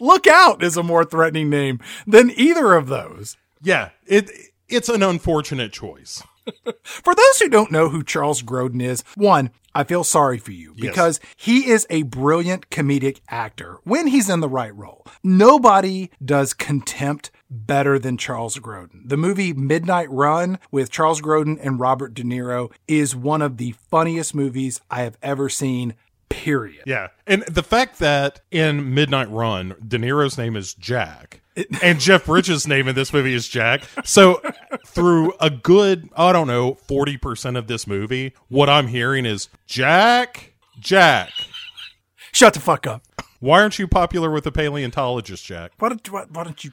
Look Out is a more threatening name than either of those. Yeah. It it's an unfortunate choice. For those who don't know who Charles Grodin is, one, I feel sorry for you Yes. because he is a brilliant comedic actor when he's in the right role. Nobody does contempt better than Charles Grodin. The movie Midnight Run with Charles Grodin and Robert De Niro is one of the funniest movies I have ever seen, period. Yeah. And the fact that in Midnight Run, De Niro's name is Jack. and Jeff Bridges' name in this movie is Jack. So, through a good, I don't know, 40% of this movie, what I'm hearing is Jack, Jack. Shut the fuck up. Why aren't you popular with the paleontologist, Jack? Why don't, why, why don't you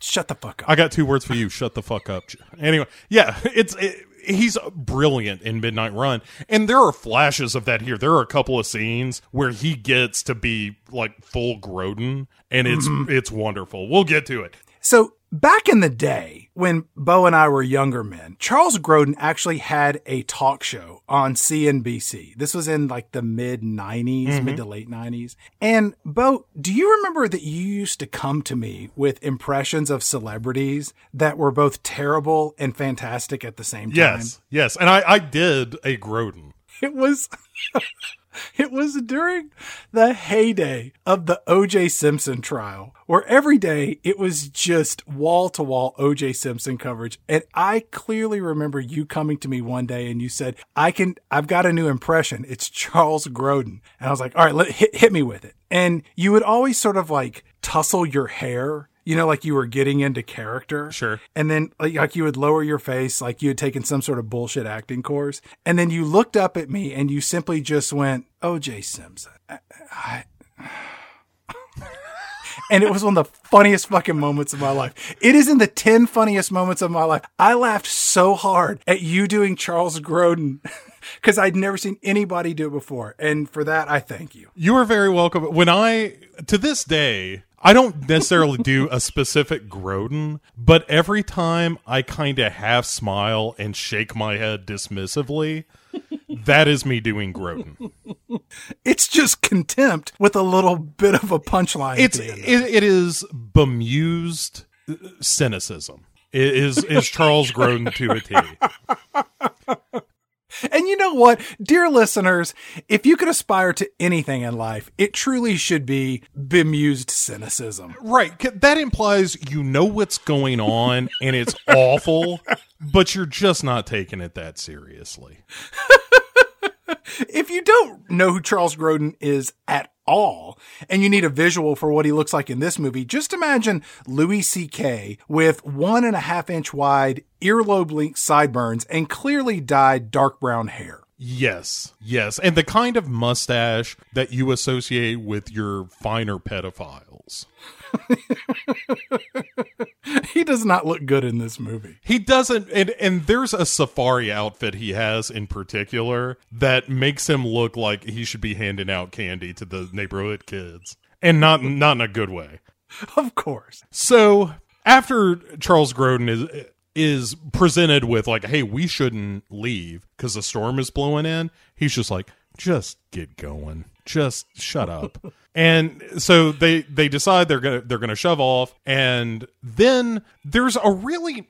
shut the fuck up? I got two words for you. Shut the fuck up. Anyway, yeah, it's it, he's brilliant in Midnight Run, and there are flashes of that here. There are a couple of scenes where he gets to be like full Grodin, and it's mm-hmm. it's wonderful. We'll get to it. So back in the day when Bo and I were younger men, Charles Grodin actually had a talk show on CNBC. This was in like the mid 90s, mm-hmm. mid to late 90s. And Bo, do you remember that you used to come to me with impressions of celebrities that were both terrible and fantastic at the same time? Yes, yes, and I I did a Grodin. It was it was during the heyday of the OJ Simpson trial where every day it was just wall to wall OJ Simpson coverage. And I clearly remember you coming to me one day and you said I can I've got a new impression. It's Charles Grodin. And I was like all right let, hit, hit me with it. And you would always sort of like tussle your hair you know, like you were getting into character. Sure. And then like, like you would lower your face, like you had taken some sort of bullshit acting course. And then you looked up at me and you simply just went, oh, OJ Simpson. I, I, and it was one of the funniest fucking moments of my life. It is in the 10 funniest moments of my life. I laughed so hard at you doing Charles Grodin because I'd never seen anybody do it before. And for that, I thank you. You are very welcome. When I to this day, I don't necessarily do a specific Grodin, but every time I kind of half smile and shake my head dismissively, that is me doing Grodin. It's just contempt with a little bit of a punchline. It's at the end. it, it is bemused cynicism. It is is Charles Grodin to a T. And you know what, dear listeners, if you could aspire to anything in life, it truly should be bemused cynicism. Right. That implies you know what's going on and it's awful, but you're just not taking it that seriously. If you don't know who Charles Grodin is at all, and you need a visual for what he looks like in this movie, just imagine Louis C.K. with one and a half inch wide earlobe length sideburns and clearly dyed dark brown hair. Yes. Yes. And the kind of mustache that you associate with your finer pedophiles. He does not look good in this movie. He doesn't and and there's a safari outfit he has in particular that makes him look like he should be handing out candy to the neighborhood kids. And not not in a good way. Of course. So after Charles Grodin is is presented with like, hey, we shouldn't leave because the storm is blowing in, he's just like, just get going. Just shut up. and so they they decide they're gonna they're gonna shove off, and then there's a really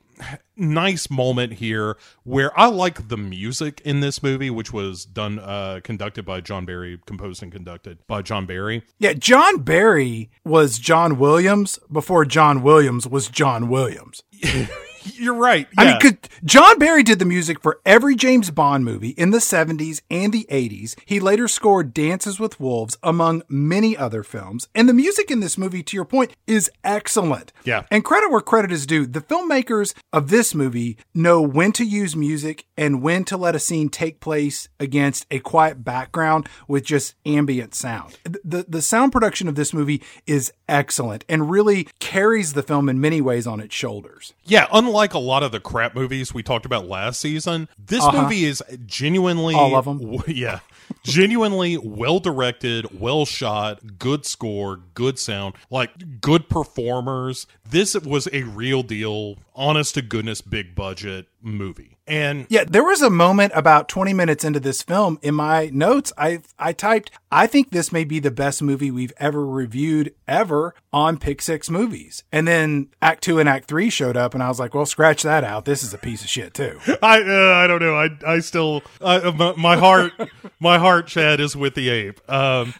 nice moment here where I like the music in this movie, which was done uh conducted by John Barry, composed and conducted by John Barry. Yeah, John Barry was John Williams before John Williams was John Williams. You're right. I mean, could, John Barry did the music for every James Bond movie in the 70s and the 80s. He later scored Dances with Wolves, among many other films. And the music in this movie, to your point, is excellent. Yeah. And credit where credit is due. The filmmakers of this movie know when to use music and when to let a scene take place against a quiet background with just ambient sound. The, the sound production of this movie is excellent and really carries the film in many ways on its shoulders. Yeah, unlike a lot of the crap movies we talked about last season, this movie is genuinely Uh-huh. All of 'em. w- Yeah, genuinely well directed, well shot, good score, good sound, like good performers. This was a real deal, honest to goodness, big budget movie. And Yeah, there was a moment about 20 minutes into this film in my notes. I I typed, I think this may be the best movie we've ever reviewed ever on Pick Six Movies. And then Act Two and Act Three showed up, and I was like, well, scratch that out. This is a piece of shit too. I uh, I don't know. I I still I, my, my heart my heart Chad is with the ape. Um,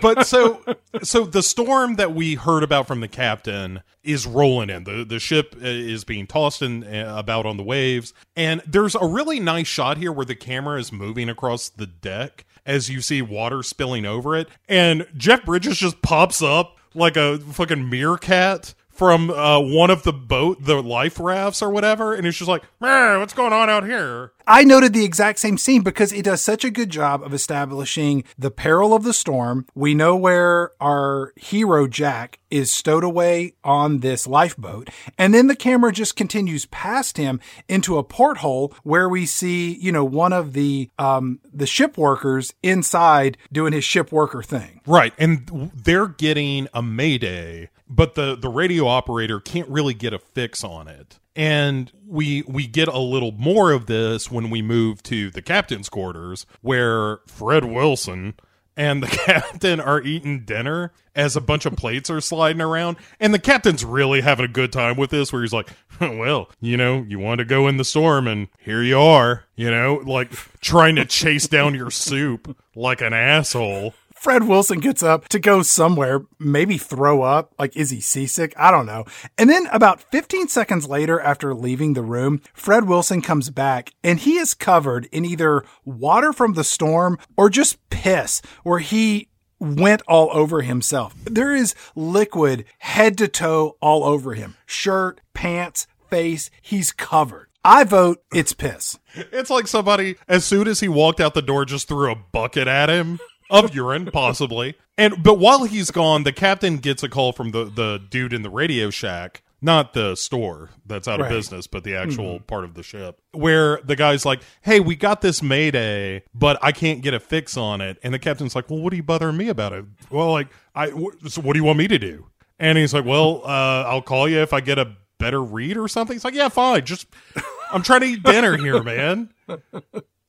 but so so the storm that we heard about from the captain is rolling in. The the ship uh, is being tossed in uh, about on the waves, and there's a really nice shot here where the camera is moving across the deck as you see water spilling over it, and Jeff Bridges just pops up like a fucking meerkat from uh, one of the boat, the life rafts or whatever, and it's just like, "Man, what's going on out here?" I noted the exact same scene because it does such a good job of establishing the peril of the storm. We know where our hero Jack is stowed away on this lifeboat. And then the camera just continues past him into a porthole where we see, you know, one of the um the ship workers inside doing his ship worker thing. Right, and they're getting a mayday, but the the radio operator can't really get a fix on it. And we we get a little more of this when we move to the captain's quarters where Fred Wilson and the captain are eating dinner as a bunch of plates are sliding around and the captain's really having a good time with this where he's like well you know you want to go in the storm and here you are you know like trying to chase down your soup like an asshole Fred Wilson gets up to go somewhere, maybe throw up. Like, is he seasick? I don't know. And then about 15 seconds later, after leaving the room, Fred Wilson comes back and he is covered in either water from the storm or just piss, where he went all over himself. There is liquid head to toe all over him shirt, pants, face. He's covered. I vote it's piss. It's like somebody, as soon as he walked out the door, just threw a bucket at him of urine, possibly. And but while he's gone, the captain gets a call from the the dude in the Radio Shack, not the store that's out of business, but the actual part of the ship, where the guy's like, "Hey, we got this Mayday, but I can't get a fix on it." And the captain's like, "Well, what are you bothering me about it?" Well, like, I wh- so what do you want me to do? And he's like, "Well, uh, I'll call you if I get a better read or something." He's like, "Yeah, fine. Just I'm trying to eat dinner here, man."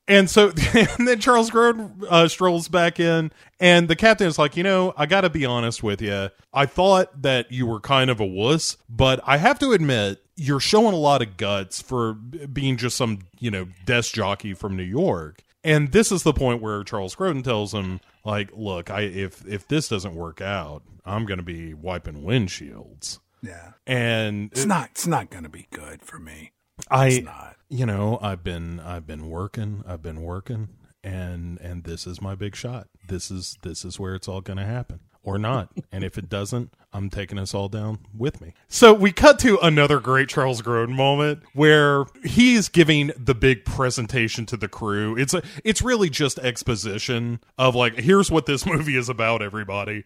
And so and then Charles Grodin uh, strolls back in, and the captain is like, you know, I got to be honest with you. I thought that you were kind of a wuss, but I have to admit, you're showing a lot of guts for being just some, you know, desk jockey from New York. And this is the point where Charles Grodin tells him, like, look, I if if this doesn't work out, I'm going to be wiping windshields. Yeah. And It's not, it's not going to be good for me. I It's not. you know i've been i've been working i've been working and and this is my big shot this is this is where it's all gonna happen or not and if it doesn't i'm taking us all down with me so we cut to another great charles Grodin moment where he's giving the big presentation to the crew it's a, it's really just exposition of like here's what this movie is about everybody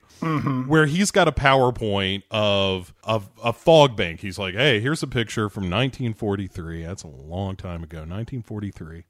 where he's got a PowerPoint of of a fog bank. He's like, "Hey, here's a picture from 1943. That's a long time ago, 1943."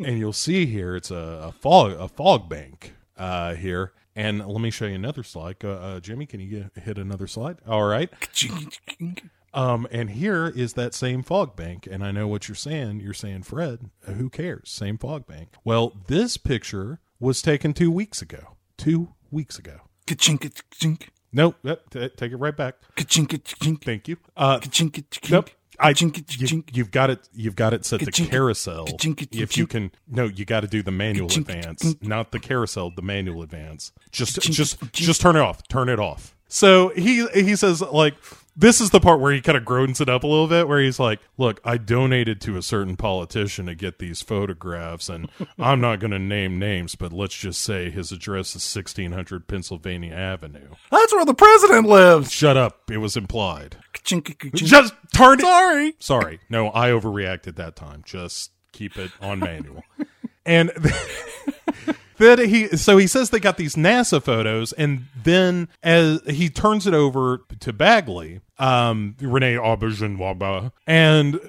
and you'll see here it's a, a fog a fog bank uh, here. And let me show you another slide. Uh, uh, Jimmy, can you get, hit another slide? All right. Um, and here is that same fog bank. And I know what you're saying. You're saying, Fred, uh, who cares? Same fog bank. Well, this picture was taken two weeks ago. Two weeks ago. Ka-chink, Nope. Yep, t- take it right back. ka-chink, Thank you. Uh, ka-chink, nope. I, you, you've got it. You've got it set to carousel. If you can, no, you got to do the manual advance, not the carousel. The manual advance. Just, just, just turn it off. Turn it off. So he he says like this is the part where he kind of groans it up a little bit, where he's like, "Look, I donated to a certain politician to get these photographs, and I'm not going to name names, but let's just say his address is 1600 Pennsylvania Avenue." That's where the president lives. Shut up! It was implied. Just turn it. Sorry. Sorry. No, I overreacted that time. Just keep it on manual. and then he so he says they got these NASA photos and then as he turns it over to Bagley, um Renee Aubergine and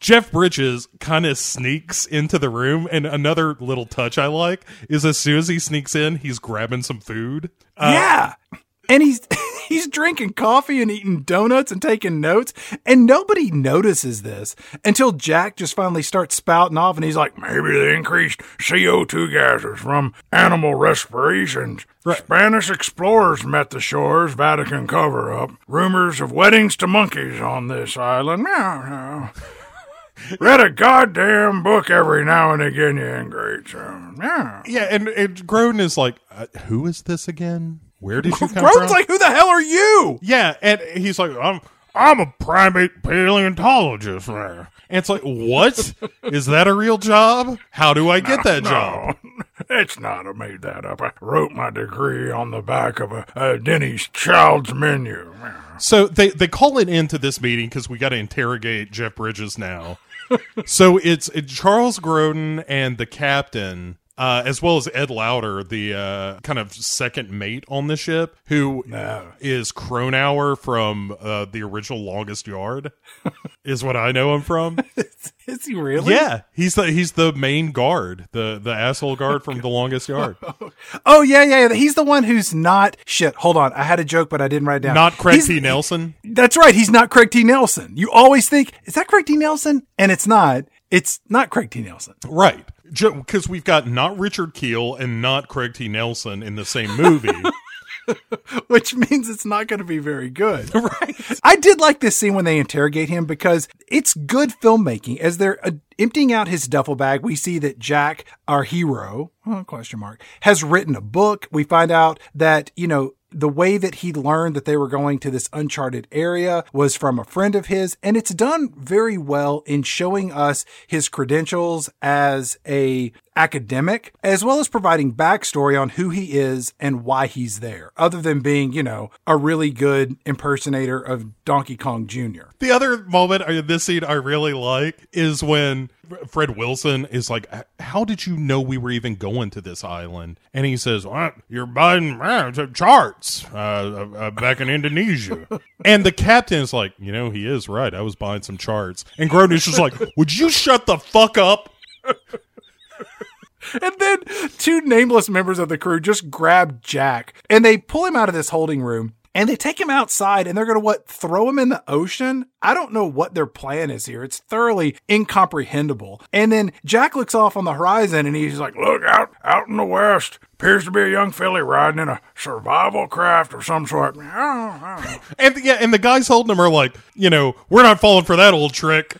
Jeff Bridges kind of sneaks into the room and another little touch I like is as soon as he sneaks in, he's grabbing some food. yeah. And he's he's drinking coffee and eating donuts and taking notes, and nobody notices this until Jack just finally starts spouting off, and he's like, "Maybe the increased CO2 gases from animal respirations. Spanish explorers met the shores. Vatican cover up. Rumors of weddings to monkeys on this island. Meow, meow. Read a goddamn book every now and again, you ingrates. Uh, meow. Yeah, and, and Grodin is like, uh, "Who is this again? Where did you come Grodin's from?" like, "Who the hell are you?" Yeah, and he's like, I'm I'm a primate paleontologist. man." And it's like, what? Is that a real job? How do I get that job? It's not. I made that up. I wrote my degree on the back of a, a Denny's child's menu. So they they call it into this meeting because we got to interrogate Jeff Bridges now. so it's, it's Charles Grodin and the captain. Uh, as well as Ed Lauter, the uh, kind of second mate on the ship, who is No. Knauer from uh, the original Longest Yard, is what I know him from. Is he really? Yeah, he's the he's the main guard, the the asshole guard from the Longest Yard. Oh yeah, yeah. yeah. He's the one who's not shit. Hold on, I had a joke, but I didn't write it down. Not Craig He's- T. Nelson. That's right. He's not Craig T. Nelson. You always think, is that Craig T. Nelson? And it's not. It's not Craig T. Nelson. Right. Because we've got not Richard Kiel and not Craig T. Nelson in the same movie. which means it's not going to be very good. right. I did like this scene when they interrogate him because it's good filmmaking. As they're uh, emptying out his duffel bag, we see that Jack, our hero, oh, question mark, has written a book. We find out that, you know, the way that he learned that they were going to this uncharted area was from a friend of his. And it's done very well in showing us his credentials as a academic, as well as providing backstory on who he is and why he's there, other than being, you know, a really good impersonator of Donkey Kong Jr. The other moment in this scene I really like is when Fred Wilson is like, "How did you know we were even going to this island?" And he says, well, "You're buying uh, charts uh, uh, back in Indonesia." and the captain is like, "You know, he is right. I was buying some charts." And Grodin's just like, "Would you shut the fuck up?" And then two nameless members of the crew just grab Jack and they pull him out of this holding room and they take him outside and they're going to what throw him in the ocean i don't know what their plan is here it's thoroughly incomprehensible and then jack looks off on the horizon and he's like Look out, out in the west. Appears to be a young filly riding in a survival craft of some sort. And yeah, and the guys holding him are like, you know, we're not falling for that old trick.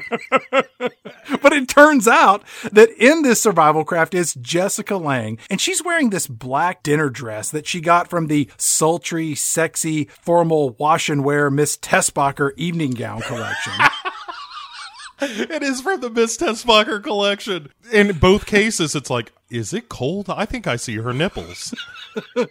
But it turns out that in this survival craft is Jessica Lange, and she's wearing this black dinner dress that she got from the sultry, sexy, formal wash and wear Miss Teschmacher evening gown collection. It is from the Miss Teschmacher collection. In both cases, it's like, is it cold? I think I see her nipples.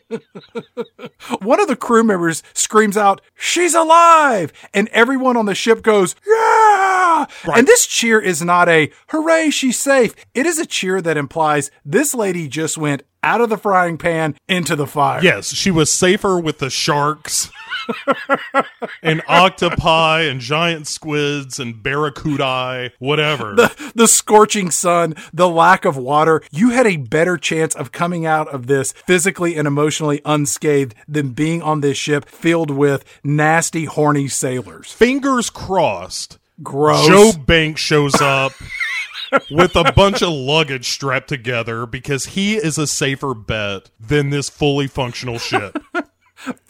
One of the crew members screams out, She's alive! And everyone on the ship goes, Yeah! And this cheer is not a hooray, she's safe. It is a cheer that implies this lady just went out of the frying pan into the fire. Yes, she was safer with the sharks and octopi and giant squids and barracudae, whatever. the scorching sun, the lack of water, you had a better chance of coming out of this physically and emotionally unscathed than being on this ship filled with nasty, horny sailors. Fingers crossed. Gross. Joe Banks shows up with a bunch of luggage strapped together because he is a safer bet than this fully functional ship.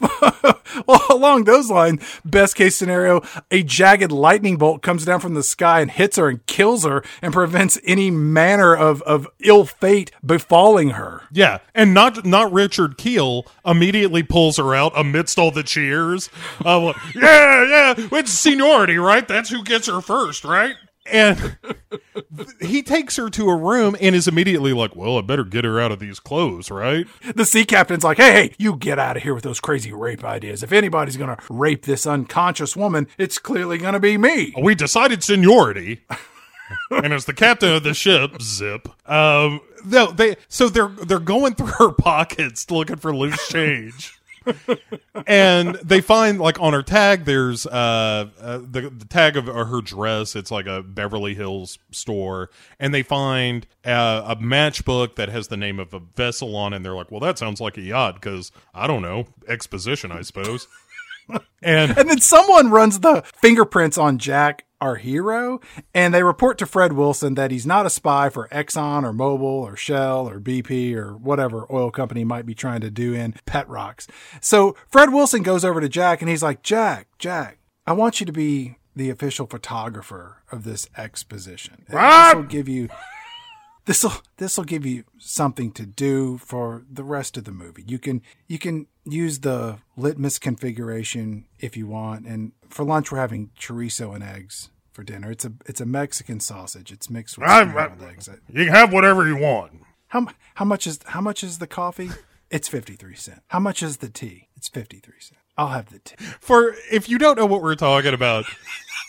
well, along those lines, best case scenario, a jagged lightning bolt comes down from the sky and hits her and kills her and prevents any manner of, of ill fate befalling her. Yeah, and not not Richard Kiel immediately pulls her out amidst all the cheers. Like, yeah, yeah, it's seniority, right? That's who gets her first, right? And he takes her to a room and is immediately like, "Well, I better get her out of these clothes, right?" The sea captain's like, hey, hey, you get out of here with those crazy rape ideas. If anybody's going to rape this unconscious woman, it's clearly going to be me. We decided seniority. and as the captain of the ship, zip. Um, no, they so they're they're going through her pockets looking for loose change. And they find like on her tag there's uh, uh the, the tag of her dress it's like a beverly hills store and they find uh, a matchbook that has the name of a vessel on it and they're like well that sounds like a yacht because i don't know exposition i suppose. And And then someone runs the fingerprints on Jack, our hero, and they report to Fred Wilson that he's not a spy for Exxon or Mobil or Shell or BP or whatever oil company might be trying to do in Petrox. So Fred Wilson goes over to Jack and he's like, Jack, Jack, I want you to be the official photographer of this exposition. This will give you this will this will give you something to do for the rest of the movie. You can you can use the litmus configuration if you want. And for lunch, we're having chorizo and eggs for dinner. It's a it's a Mexican sausage. It's mixed with scrambled eggs. You can have whatever you want. How how much is how much is the coffee? It's fifty three cent. How much is the tea? It's fifty three cent. I'll have the tea. For if you don't know what we're talking about,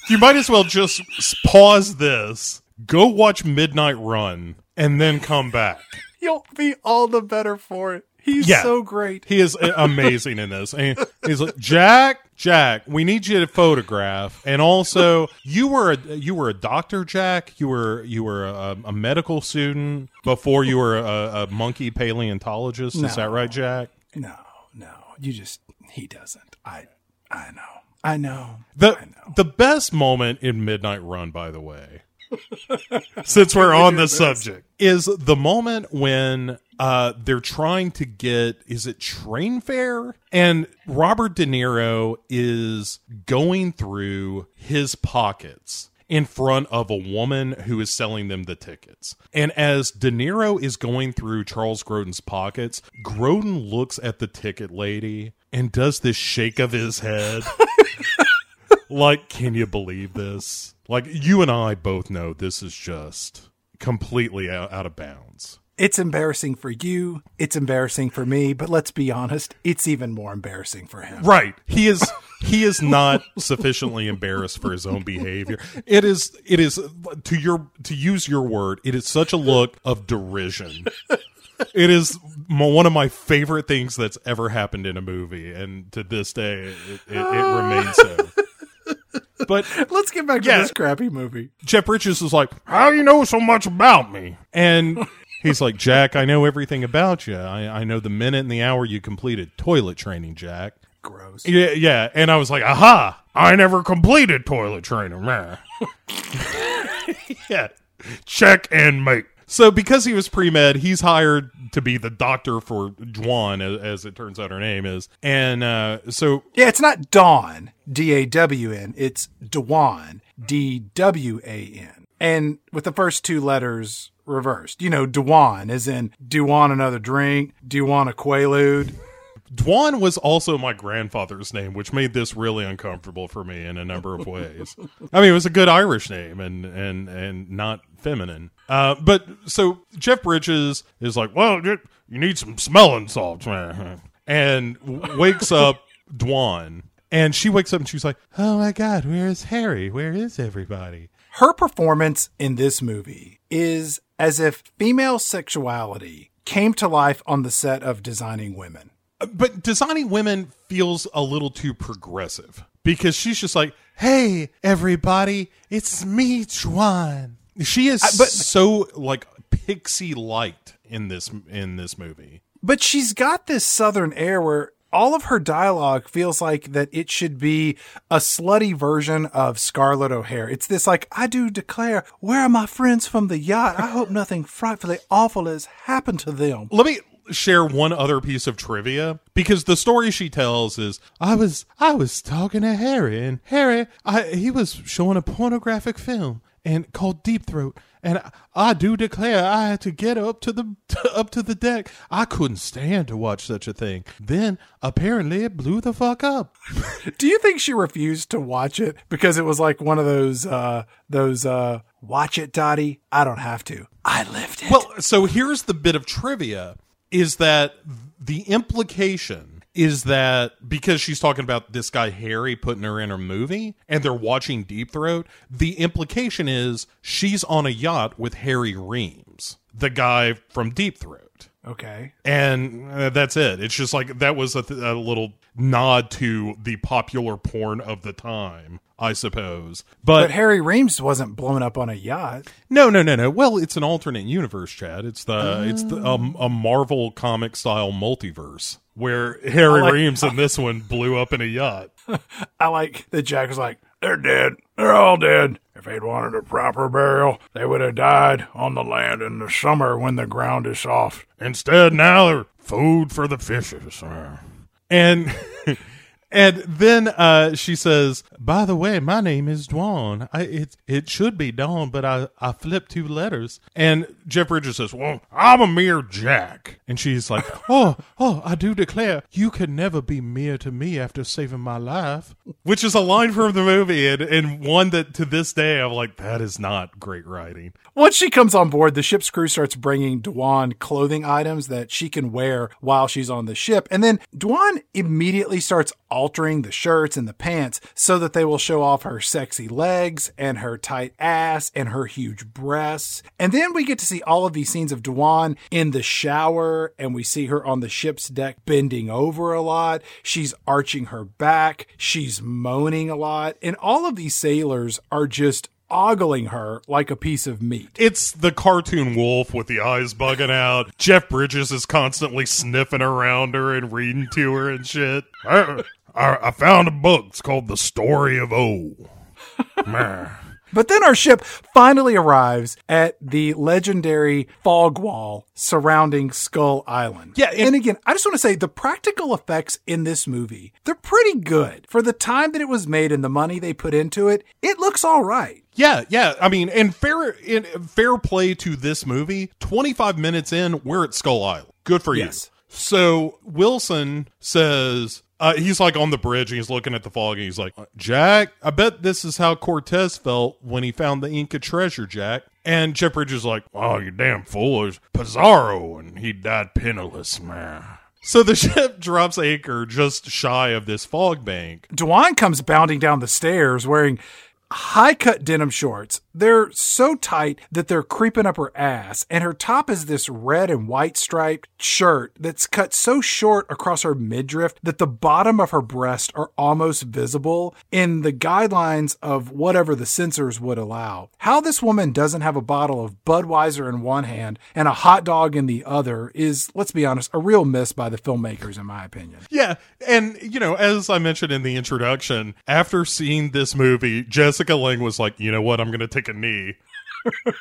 you might as well just pause this, go watch Midnight Run, and then come back. You'll be all the better for it. He's Yeah. so great. He is amazing in this. And he's like, Jack, Jack, we need you to photograph. And also, you were a you were a doctor, Jack. You were you were a, a medical student before you were a, a monkey paleontologist. Is that right, Jack? No, no, you just he doesn't. I I know. I know. The I know. the best moment in Midnight Run, by the way, since we're on the subject, is the moment when uh, they're trying to get is it train fare, and Robert De Niro is going through his pockets in front of a woman who is selling them the tickets. And as De Niro is going through Charles Grodin's pockets, Grodin looks at the ticket lady and does this shake of his head. like, can you believe this? Like, you and I both know this is just completely out, out of bounds. It's embarrassing for you. It's embarrassing for me. But let's be honest. It's even more embarrassing for him. Right. He is he is not sufficiently embarrassed for his own behavior. It is it is to your to use your word, it is such a look of derision. It is one of my favorite things that's ever happened in a movie, and to this day, it, it, it remains so. But Let's get back to this crappy movie. Jeff Bridges is like, "How do you know so much about me?" And he's like, "Jack, I know everything about you. I, I know the minute and the hour you completed toilet training, Jack." Gross. Yeah, yeah. And I was like, aha, I never completed toilet training. Meh. yeah. Check and mate. So because he was pre-med, he's hired to be the doctor for Dwan, as, as it turns out her name is. And uh, so Yeah, it's not Dawn, D A W N. It's Dwan, D W A N. And with the first two letters reversed. You know, Dwan, as in, do you want another drink? Do you want a Quaalude? Dwan was also my grandfather's name, which made this really uncomfortable for me in a number of ways. I mean, it was a good Irish name and and and not feminine. Uh, but so Jeff Bridges is like, well, you you need some smelling salts, man, and wakes up Dwan, and she wakes up and she's like, oh my god, where is Harry? Where is everybody? Her performance in this movie is as if female sexuality came to life on the set of Designing Women. but designing women feels a little too progressive because she's just like, "Hey, everybody, it's me, Dwan." She is uh, but- so like pixie light in this in this movie. But she's got this southern air where all of her dialogue feels like that it should be a slutty version of Scarlett O'Hara. It's this like, I do declare, where are my friends from the yacht? I hope nothing frightfully awful has happened to them. Let me share one other piece of trivia because the story she tells is I was I was talking to Harry and Harry I he was showing a pornographic film and called Deep Throat and I, I do declare I had to get up to the up to the deck. I couldn't stand to watch such a thing. Then apparently it blew the fuck up. Do you think she refused to watch it because it was like one of those, uh, those, uh, watch it, Dottie? I don't have to. I lived it. Well, so here's the bit of trivia is that the implication is that because she's talking about this guy Harry putting her in her movie and they're watching Deep Throat, the implication is she's on a yacht with Harry Reams, the guy from Deep Throat. okay. And uh, that's it. It's just like that was a, th- a little nod to the popular porn of the time, I suppose. But Harry Reams wasn't blown up on a yacht. No, no, no, no. Well, it's an alternate universe, Chad. It's the it's the um, a Marvel comic style multiverse where Harry like- Reams in this one blew up in a yacht. I like that Jack was like, They're dead. They're all dead. If they'd wanted a proper burial, they would have died on the land in the summer when the ground is soft. Instead, now they're food for the fishes. And And then uh, she says, "By the way, my name is Dwan. I, it it should be Dawn, but I I flipped two letters." And Jeff Bridges says, "Well, I'm a mere Jack." And she's like, "Oh, oh, I do declare, you can never be mere to me after saving my life." Which is a line from the movie, and, and one that to this day I'm like, that is not great writing. Once she comes on board, the ship's crew starts bringing Dwan clothing items that she can wear while she's on the ship. And then Dwan immediately starts altering the shirts and the pants so that they will show off her sexy legs and her tight ass and her huge breasts. And then we get to see all of these scenes of Dwan in the shower and we see her on the ship's deck bending over a lot. She's arching her back. She's moaning a lot. And all of these sailors are just ogling her like a piece of meat. It's the cartoon wolf with the eyes bugging out. Jeff Bridges is constantly sniffing around her and reading to her and shit. Ah. I, I, found a book. It's called The Story of O. But then our ship finally arrives at the legendary fog wall surrounding Skull Island. Yeah, and, again, I just want to say the practical effects in this movie, they're pretty good. For the time that it was made and the money they put into it, it looks all right. Yeah, yeah. I mean, and fair in fair play to this movie. Twenty five minutes in, we're at Skull Island. Good for Yes. you. So Wilson says uh, he's like on the bridge and he's looking at the fog and he's like, Jack, I bet this is how Cortez felt when he found the Inca treasure, Jack. And Jeff Bridges is like, Oh, you damn fool. Pizarro and he died penniless, man. So the ship drops anchor just shy of this fog bank. Dwan comes bounding down the stairs wearing high cut denim shorts. They're so tight that they're creeping up her ass, and her top is this red and white striped shirt that's cut so short across her midriff that the bottom of her breast are almost visible in the guidelines of whatever the censors would allow. How this woman doesn't have a bottle of Budweiser in one hand and a hot dog in the other is, let's be honest, a real miss by the filmmakers, in my opinion. Yeah, and you know, as I mentioned in the introduction, after seeing this movie, Jessica Lange was like, "You know what? I'm going to take a knee.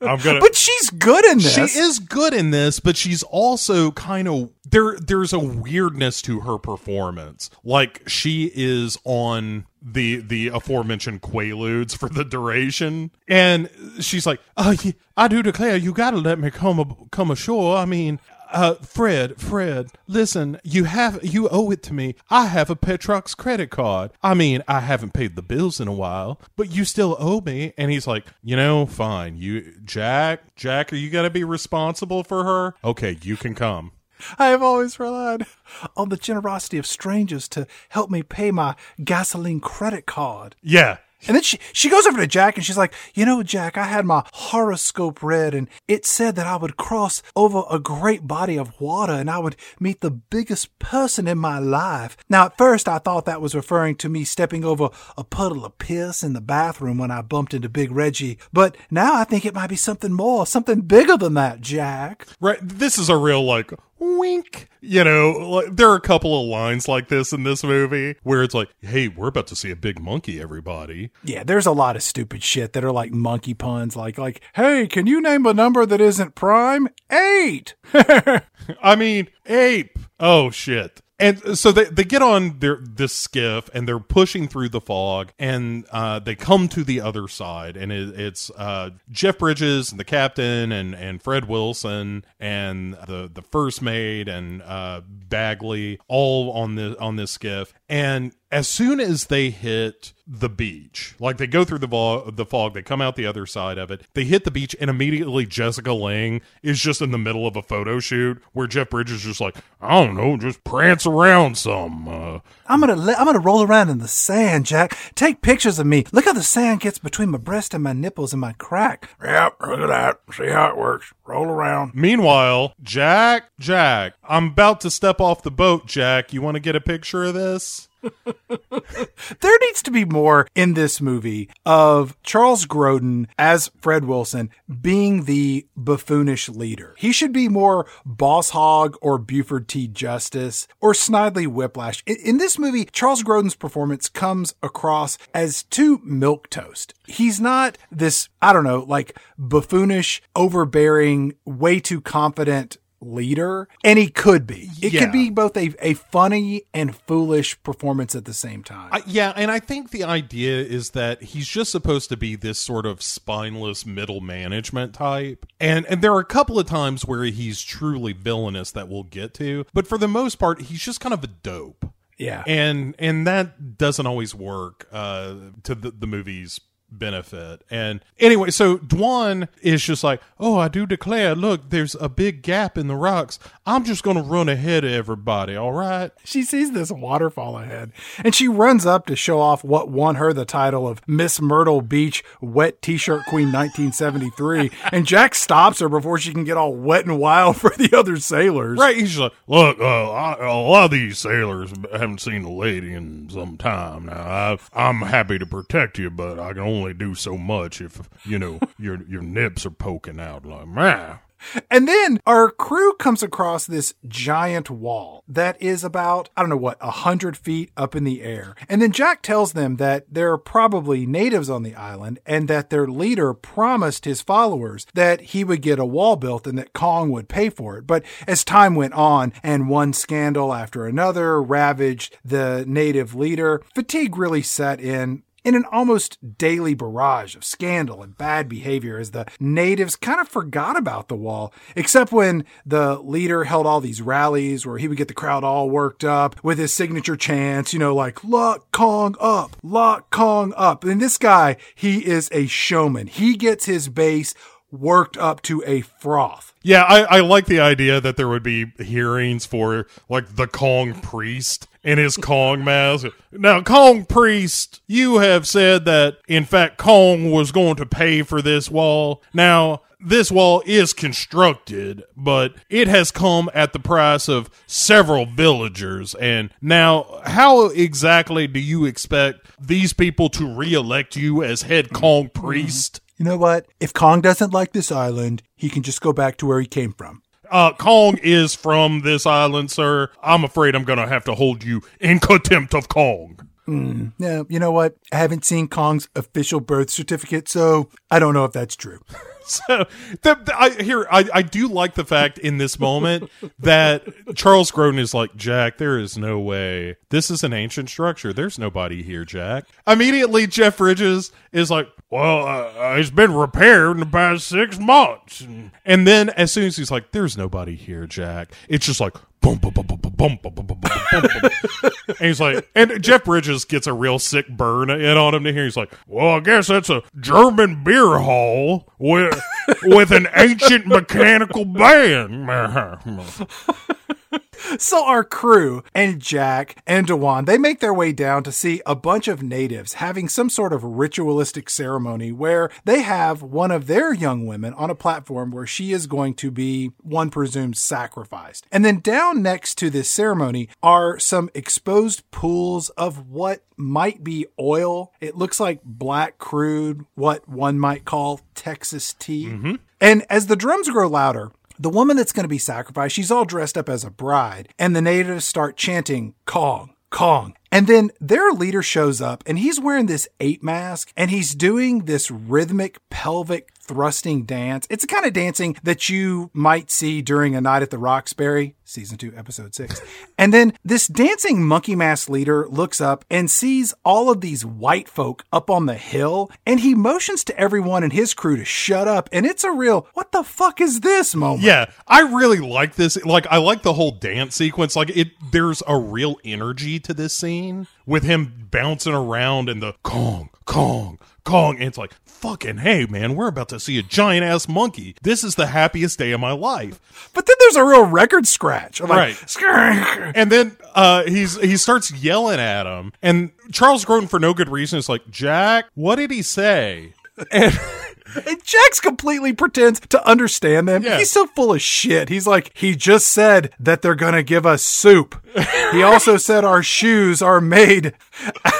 I'm going to." But she's good in this. She is good in this, but she's also kind of there. There's a weirdness to her performance. Like she is on the the aforementioned quaaludes for the duration, and she's like, "Oh, yeah, I do declare, you got to let me come come ashore. I mean." Uh, Fred, Fred, listen, you have, you owe it to me. I have a Petrox credit card. I mean, I haven't paid the bills in a while, but you still owe me. And he's like, you know, fine. You, Jack, Jack, are you to be responsible for her? Okay, you can come. I have always relied on the generosity of strangers to help me pay my gasoline credit card. Yeah. And then she, she goes over to Jack and she's like, You know, Jack, I had my horoscope read and it said that I would cross over a great body of water and I would meet the biggest person in my life. Now, at first, I thought that was referring to me stepping over a puddle of piss in the bathroom when I bumped into Big Reggie. But now I think it might be something more, something bigger than that, Jack. Right. This is a real, like, wink. You know, like, there are a couple of lines like this in this movie where it's like, hey, we're about to see a big monkey, everybody. Yeah, there's a lot of stupid shit that are like monkey puns, like like, hey, can you name a number that isn't prime? Eight. I mean, ape. Oh shit. And so they, they get on their this skiff and they're pushing through the fog and uh, they come to the other side and it, it's uh, Jeff Bridges and the captain and, and Fred Wilson and the the first mate and uh, Bagley all on the on this skiff. And as soon as they hit the beach, like they go through the vo- the fog, they come out the other side of it. They hit the beach, and immediately Jessica Lange is just in the middle of a photo shoot where Jeff Bridges is just like, I don't know, just prance around some. Uh, I'm gonna let, I'm gonna roll around in the sand, Jack. Take pictures of me. Look how the sand gets between my breast and my nipples and my crack. Yep, look at that. See how it works. Roll around. Meanwhile, Jack, Jack, I'm about to step off the boat. Jack, you want to get a picture of this? There needs to be more in this movie of Charles Grodin as Fred Wilson being the buffoonish leader. He should be more Boss Hog or Buford T. Justice or Snidely Whiplash. In, in this movie, Charles Grodin's performance comes across as too milk toast. He's not this, I don't know, like buffoonish, overbearing, way too confident leader, and he could be. It Yeah. could be both a, a funny and foolish performance at the same time. I, yeah, and I think the idea is that he's just supposed to be this sort of spineless middle management type. And and there are a couple of times where he's truly villainous that we'll get to, but for the most part he's just kind of a dope. yeah. And and that doesn't always work uh to the, the movie's benefit. And anyway, so Dwan is just like, "Oh, I do declare, look, there's a big gap in the rocks. I'm just going to run ahead of everybody, all right?" she sees this waterfall ahead and she runs up to show off what won her the title of Miss Myrtle Beach Wet T-shirt Queen 1973 and Jack stops her before she can get all wet and wild for the other sailors. Right, he's just like, look, uh, I, a lot of these sailors haven't seen a lady in some time. Now, I, I'm happy to protect you, but I can only do so much if you know your your nips are poking out. Like, man, And then our crew comes across this giant wall that is about, I don't know what, a hundred feet up in the air. And then Jack tells them that there are probably natives on the island and that their leader promised his followers that he would get a wall built and that Kong would pay for it. But as time went on and one scandal after another ravaged the native leader, fatigue really set in in an almost daily barrage of scandal and bad behavior as the natives kind of forgot about the wall, except when the leader held all these rallies where he would get the crowd all worked up with his signature chants, you know, like lock Kong up, lock Kong up. And this guy, he is a showman. He gets his base worked up to a froth. yeah, I, I like the idea that there would be hearings for like the Kong priest in his Kong mask. Now, Kong priest, you have said that in fact Kong was going to pay for this wall. Now. This wall is constructed, but it has come at the price of several villagers. And now, how exactly do you expect these people to re-elect you as head Kong priest? You know what? If Kong doesn't like this island, he can just go back to where he came from. Uh, Kong is from this island, sir. I'm afraid I'm gonna have to hold you in contempt of Kong. No, you know what? I haven't seen Kong's official birth certificate, so I don't know if that's true. So, the, the- I here I, I do like the fact in this moment that Charles Grodin is like Jack. There is no way this is an ancient structure. There's nobody here, Jack. Immediately, Jeff Bridges is like, "Well, uh, it's been repaired in the past six months," and then as soon as he's like, "There's nobody here, Jack," it's just like. Boom, boom, boom, boom, boom, boom, boom, boom, boom, boom, and he's like, and Jeff Bridges gets a real sick burn in on him to hear. He's like, well, I guess that's a German beer hall with with an ancient mechanical band. So our crew and Jack and Dwan, they make their way down to see a bunch of natives having some sort of ritualistic ceremony where they have one of their young women on a platform where she is going to be, one presumes, sacrificed. And then down next to this ceremony are some exposed pools of what might be oil. It looks like black crude, what one might call Texas tea. Mm-hmm. And as the drums grow louder, the woman that's going to be sacrificed, she's all dressed up as a bride, and the natives start chanting Kong, Kong. And then their leader shows up and he's wearing this ape mask and he's doing this rhythmic pelvic thrusting dance. It's the kind of dancing that you might see during a night at the Roxbury, season two, episode six. and then this dancing monkey mask leader looks up and sees all of these white folk up on the hill and he motions to everyone in his crew to shut up. And it's a real, what the fuck is this moment? Yeah, I really like this. Like, I like the whole dance sequence. Like, it there's a real energy to this scene with him bouncing around and the Kong, Kong, Kong. And it's like, fucking hey, man, we're about to see a giant ass monkey. This is the happiest day of my life. But then there's a real record scratch. I'm like, Right. And then uh, he's he starts yelling at him, and Charles Grodin, for no good reason, is like, Jack, what did he say? And And Jax completely pretends to understand them. Yeah. He's so full of shit. He's like, he just said that they're going to give us soup. he also said our shoes are made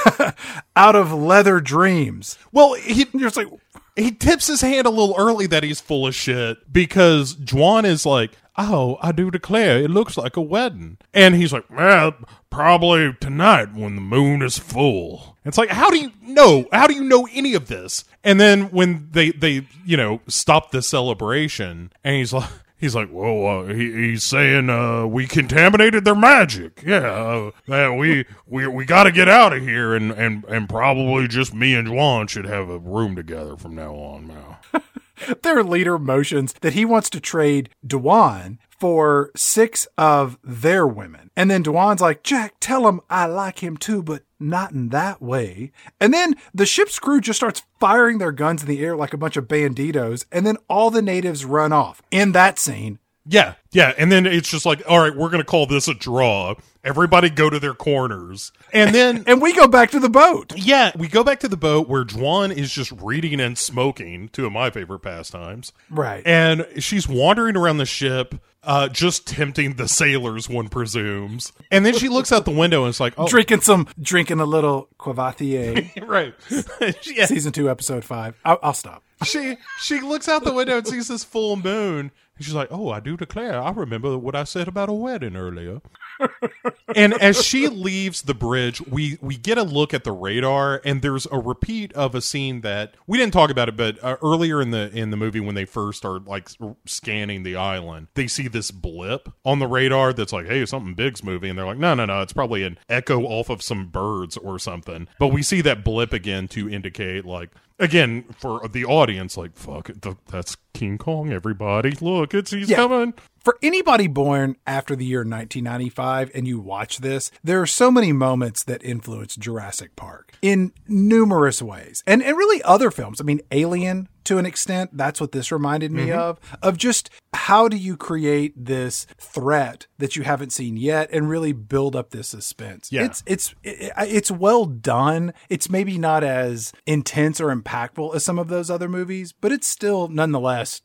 out of leather dreams. well, he just like, he tips his hand a little early that he's full of shit because Dwan is like, "Oh, I do declare, it looks like a wedding," and he's like, "Well, probably tonight when the moon is full." It's like, how do you know? How do you know any of this? And then when they they you know stop the celebration, and he's like. He's like, well, uh, he, he's saying uh, we contaminated their magic. Yeah, uh, we we we got to get out of here, and, and and probably just me and Dwan should have a room together from now on. Now, Their leader motions that he wants to trade Dwan for six of their women. And then Dwan's like, Jack, tell him I like him too, but not in that way. And then the ship's crew just starts firing their guns in the air like a bunch of banditos. And then all the natives run off. In that scene, yeah, yeah, and then it's just like, all right, we're gonna call this a draw. Everybody go to their corners, and then and we go back to the boat. Yeah, we go back to the boat where Dwan is just reading and smoking, two of my favorite pastimes. Right. And she's wandering around the ship, uh, just tempting the sailors, one presumes. And then she looks out the window and it's like, oh, Drinking some, drinking a little Courvoisier. right. yeah. Season two, episode five. I'll, I'll stop. She she looks out the window and sees this full moon. And she's like, "Oh, I do declare, I remember what I said about a wedding earlier." and as she leaves the bridge, we we get a look at the radar, and there's a repeat of a scene that we didn't talk about it, but uh, earlier in the in the movie when they first start like scanning the island, they see this blip on the radar that's like, "Hey, something big's moving," and they're like, "No, no, no, it's probably an echo off of some birds or something." But we see that blip again to indicate like again for the audience like fuck it, th- that's king kong everybody look it's he's Yeah. coming For anybody born after the year 1995 and you watch this, there are so many moments that influence Jurassic Park in numerous ways. And, and really other films. I mean, Alien to an extent, that's what this reminded me mm-hmm. of, of just how do you create this threat that you haven't seen yet and really build up this suspense. Yeah. It's, it's, it, it's well done. It's maybe not as intense or impactful as some of those other movies, but it's still nonetheless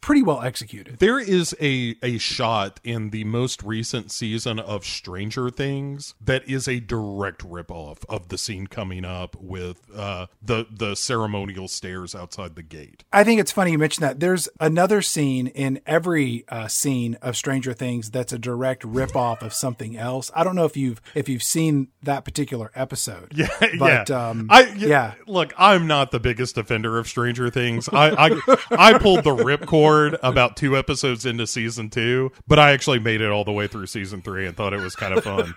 pretty well executed. There is a a shot in the most recent season of Stranger Things that is a direct ripoff of the scene coming up with uh, the the ceremonial stairs outside the gate. I think it's funny you mentioned that. There's another scene in every uh, scene of Stranger Things that's a direct ripoff of something else. I don't know if you've if you've seen that particular episode. Yeah, but yeah. um, I yeah. Look, I'm not the biggest defender of Stranger Things. I I, I pulled the ripcord about two episodes into season two, but I actually made it all the way through season three and thought it was kind of fun.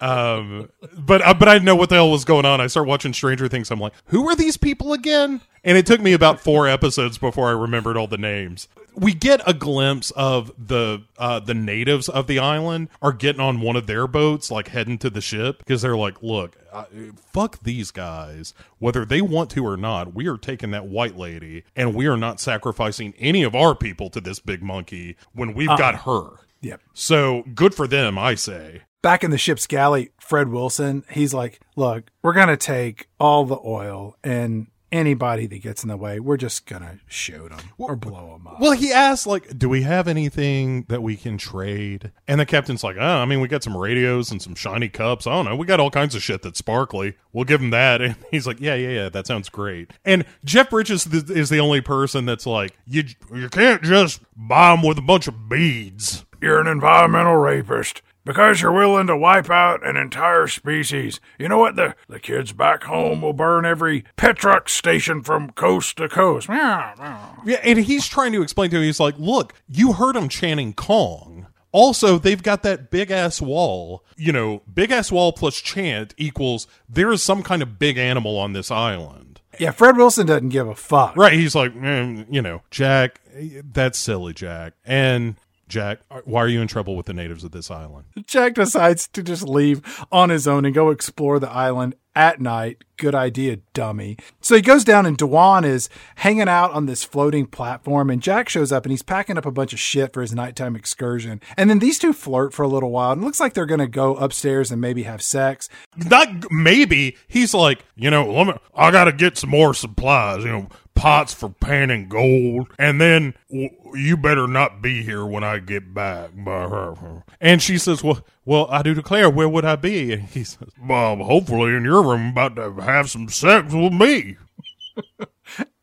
um, but uh, but I didn't know what the hell was going on. I start watching Stranger Things. I'm like, who are these people again? And it took me about four episodes before I remembered all the names. We get a glimpse of the uh, the natives of the island are getting on one of their boats, like heading to the ship, because they're like, "Look, uh, fuck these guys. Whether they want to or not, we are taking that white lady, and we are not sacrificing any of our people to this big monkey when we've got her." Yep. So good for them, I say. Back in the ship's galley, Fred Wilson, he's like, "Look, we're gonna take all the oil and." Anybody that gets in the way, we're just gonna shoot them or blow them up. Well, he asked, like, do we have anything that we can trade? And the captain's like, oh, I mean, we got some radios and some shiny cups. I don't know. We got all kinds of shit that's sparkly. We'll give him that. And he's like, yeah, yeah, yeah, that sounds great. And Jeff Bridges th- is the only person that's like, you, you can't just buy them with a bunch of beads. You're an environmental rapist. Because you're willing to wipe out an entire species. You know what? The, the kids back home will burn every Petrox station from coast to coast. Meow, meow. Yeah, and he's trying to explain to him, he's like, look, you heard him chanting Kong. Also, they've got that big ass wall. You know, big ass wall plus chant equals there is some kind of big animal on this island. yeah, Fred Wilson doesn't give a fuck. Right. He's like, mm, you know, Jack, that's silly, Jack. And Jack, why are you in trouble with the natives of this island? Jack decides to just leave on his own and go explore the island at night. Good idea, dummy. So he goes down and Dwan is hanging out on this floating platform and Jack shows up and he's packing up a bunch of shit for his nighttime excursion. And then these two flirt for a little while and it looks like they're going to go upstairs and maybe have sex. Not maybe. He's like, you know, me, I got to get some more supplies, you know, pots for panning gold. And then you better not be here when I get back. And she says, well, well, I do declare, where would I be? And he says, well, hopefully in your room about to have some sex with me.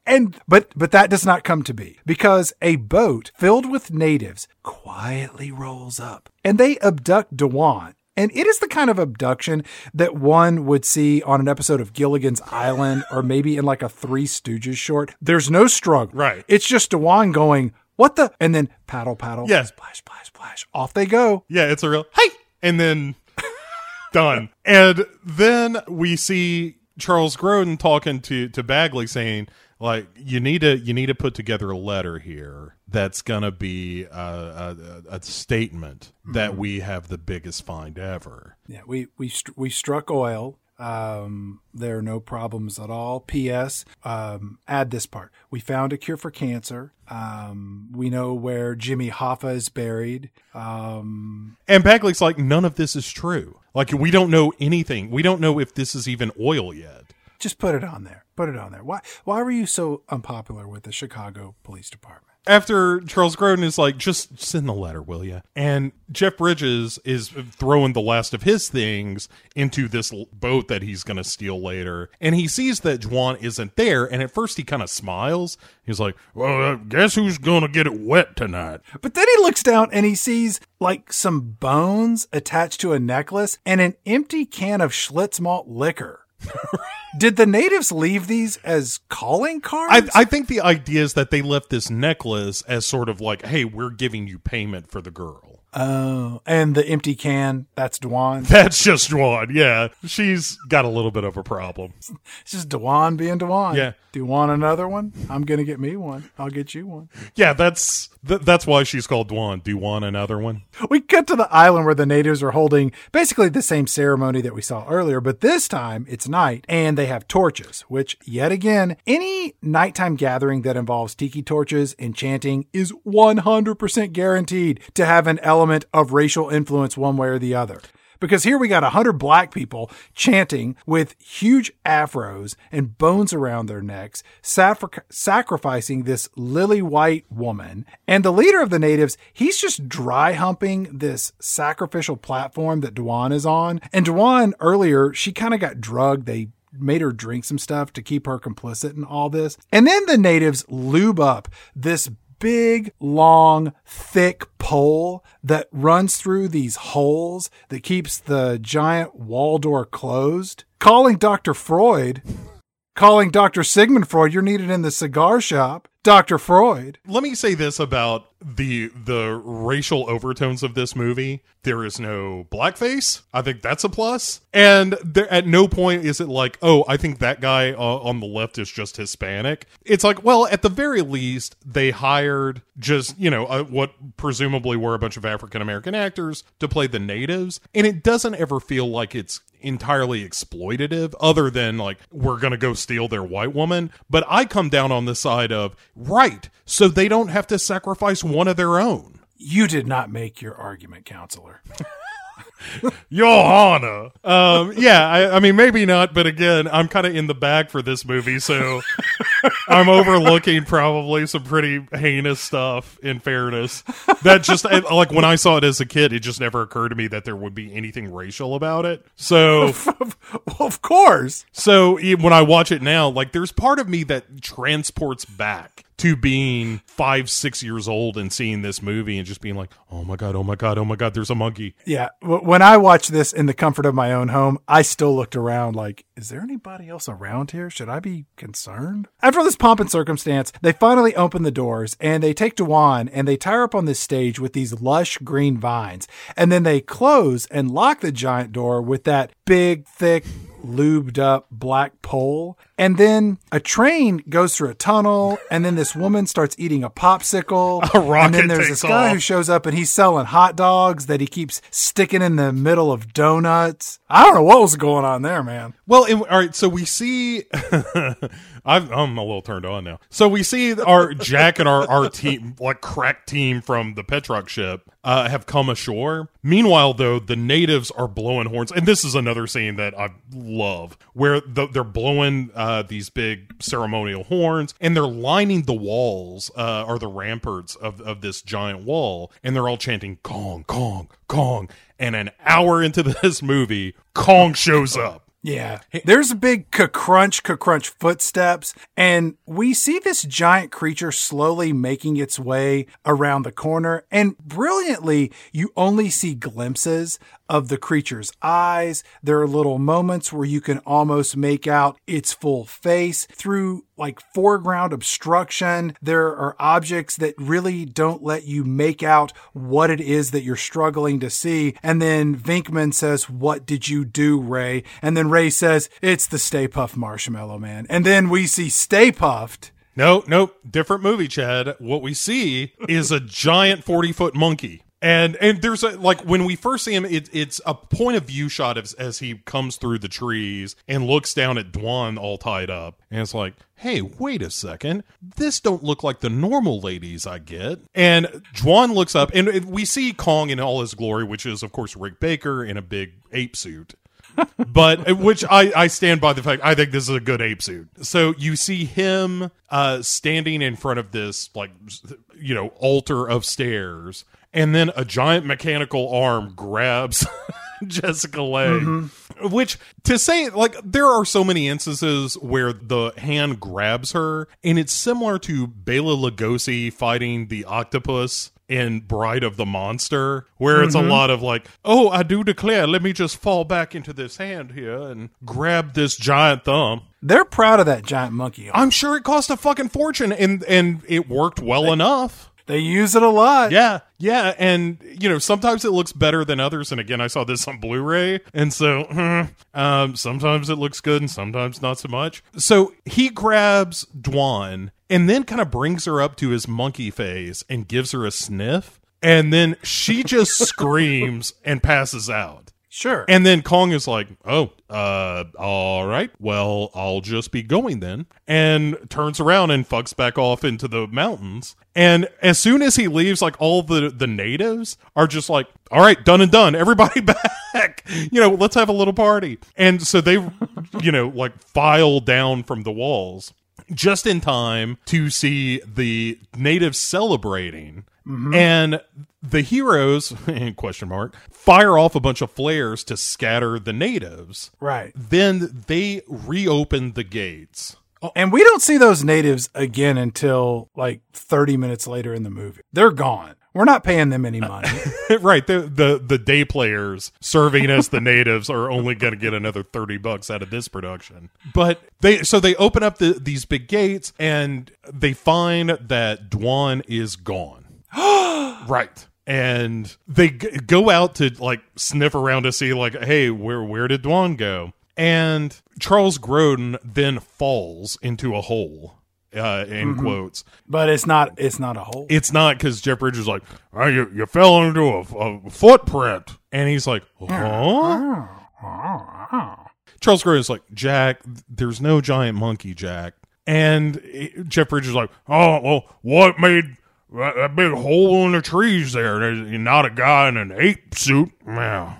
And but but that does not come to be because a boat filled with natives quietly rolls up and they abduct Dwan. And it is the kind of abduction that one would see on an episode of Gilligan's Island or maybe in like a Three Stooges short. There's no struggle. Right. It's just Dwan going, What the? And then paddle, paddle. Yeah. Splash, splash, splash. Off they go. Yeah, it's a real hey, and then done. And then we see Charles Grodin talking to to Bagley saying like you need to you need to put together a letter here that's gonna be a, a, a statement that we have the biggest find ever. Yeah, we we str- we struck oil. Um, there are no problems at all. P.S. Um, add this part: we found a cure for cancer. Um, we know where Jimmy Hoffa is buried. Um, And Bagley's like none of this is true. Like we don't know anything. We don't know if this is even oil yet. Just put it on there. Put it on there. Why why were you so unpopular with the Chicago Police Department? after Charles Grodin is like, just send the letter, will you? And Jeff Bridges is throwing the last of his things into this boat that he's going to steal later. And he sees that Dwan isn't there. And at first he kind of smiles. He's like, well, uh, guess who's going to get it wet tonight? But then he looks down and he sees like some bones attached to a necklace and an empty can of Schlitz malt liquor. Did the natives leave these as calling cards? I think the idea is that they left this necklace as sort of like, hey, we're giving you payment for the girl. oh, and the empty can, that's Dwan. That's just Dwan. Yeah. She's got a little bit of a problem. It's just Dwan being Dwan. Yeah. Do you want another one? I'm going to get me one. I'll get you one. Yeah, that's th- that's why she's called Dwan. Do you want another one? We cut to the island where the natives are holding basically the same ceremony that we saw earlier, but this time it's night and they have torches, which, yet again, any nighttime gathering that involves tiki torches and chanting is 100% guaranteed to have an element of racial influence one way or the other. Because here we got a hundred black people chanting with huge afros and bones around their necks, sacrificing this lily white woman. And the leader of the natives, he's just dry humping this sacrificial platform that Dwan is on. And Dwan earlier, she kind of got drugged. They made her drink some stuff to keep her complicit in all this. And then the natives lube up this big, long, thick pole that runs through these holes that keeps the giant wall door closed. Calling Dr. Freud, calling Dr. Sigmund Freud, you're needed in the cigar shop. Dr. Freud. Let me say this about the the racial overtones of this movie. There is no blackface. I think that's a plus. And there, at no point is it like, oh, I think that guy uh, on the left is just Hispanic. It's like, well, at the very least, they hired just you know uh, what presumably were a bunch of African American actors to play the natives, and it doesn't ever feel like it's entirely exploitative other than like we're gonna go steal their white woman but i come down on the side of right so they don't have to sacrifice one of their own You did not make your argument, counselor. your honor um yeah I, I mean maybe not but again i'm kind of in the bag for this movie so i'm overlooking probably some pretty heinous stuff in fairness that just like when i saw it as a kid it just never occurred to me that there would be anything racial about it so well, of course. So when I watch it now, like there's part of me that transports back to being five, six years old and seeing this movie and just being like, oh my God, oh my God, oh my God, there's a monkey. Yeah. When I watched this in the comfort of my own home, I still looked around like, is there anybody else around here? Should I be concerned? After this pomp and circumstance, they finally open the doors and they take Dwan and they tie her up on this stage with these lush green vines. And then they close and lock the giant door with that big, thick, lubed up black pole. And then a train goes through a tunnel, and then this woman starts eating a popsicle. A rocket and then there's this guy off. who shows up and he's selling hot dogs that he keeps sticking in the middle of donuts. I don't know what was going on there, man. Well, and, all right, so we see. I've, I'm a little turned on now. So we see our Jack and our, our team, like crack team from the Petrox ship, uh, have come ashore. Meanwhile, though, the natives are blowing horns, and this is another scene that I love, where the, they're blowing uh, these big ceremonial horns, and they're lining the walls uh, or the ramparts of of this giant wall, and they're all chanting "Kong, Kong, Kong." And an hour into this movie, Kong shows up. Yeah. There's a big crunch, crunch footsteps, and we see this giant creature slowly making its way around the corner. And brilliantly, you only see glimpses of the creature's eyes. There are little moments where you can almost make out its full face through like foreground obstruction. There are objects that really don't let you make out what it is that you're struggling to see. And then Venkman says, What did you do, Ray? And then Ray says, It's the Stay Puft Marshmallow Man. And then we see Stay Puft. No, no, different movie, Chad. What we see is a giant 40 foot monkey. And and there's a like when we first see him, it, it's a point of view shot as, as he comes through the trees and looks down at Dwan all tied up, and it's like, hey, wait a second, this don't look like the normal ladies I get. And Dwan looks up, and we see Kong in all his glory, which is of course Rick Baker in a big ape suit. But which I, I stand by the fact I think this is a good ape suit. So you see him uh, standing in front of this like you know altar of stairs, and then a giant mechanical arm grabs Jessica Lange. Mm-hmm. Which to say like there are so many instances where the hand grabs her, and it's similar to Bela Lugosi fighting the octopus in Bride of the Monster, where it's mm-hmm. a lot of like, oh, I do declare, let me just fall back into this hand here and grab this giant thumb. They're proud of that giant monkey. I'm sure it cost a fucking fortune and and it worked well they, enough. They use it a lot. Yeah, yeah, and you know sometimes it looks better than others. And again, I saw this on Blu-ray, and so um, sometimes it looks good and sometimes not so much. So he grabs Dwan and then kind of brings her up to his monkey phase and gives her a sniff, and then she just screams and passes out. Sure. And then Kong is like, "Oh, uh, all right. Well, I'll just be going then." And turns around and fucks back off into the mountains. And as soon as he leaves, like all the the natives are just like, "All right, done and done. Everybody back. you know, let's have a little party." And so they, you know, like file down from the walls just in time to see the natives celebrating Mm-hmm. And the heroes, question mark, fire off a bunch of flares to scatter the natives. Right. Then they reopen the gates. And we don't see those natives again until like 30 minutes later in the movie. They're gone. We're not paying them any money. right. The, the the day players serving as the natives are only going to get another 30 bucks out of this production. But they so they open up the, these big gates and they find that Dwan is gone. right. And they g- go out to like sniff around to see like, hey, where where did Dwan go? And Charles Grodin then falls into a hole. Uh, in mm-hmm. quotes, but it's not. It's not a hole. It's not because Jeff Bridges is like, oh, you you fell into a, a footprint, and he's like, huh? Charles Grodin is like, Jack, there's no giant monkey, Jack. And Jeff Bridges is like, oh, well, what made that, that big hole in the trees there. There's not a guy in an ape suit. Yeah.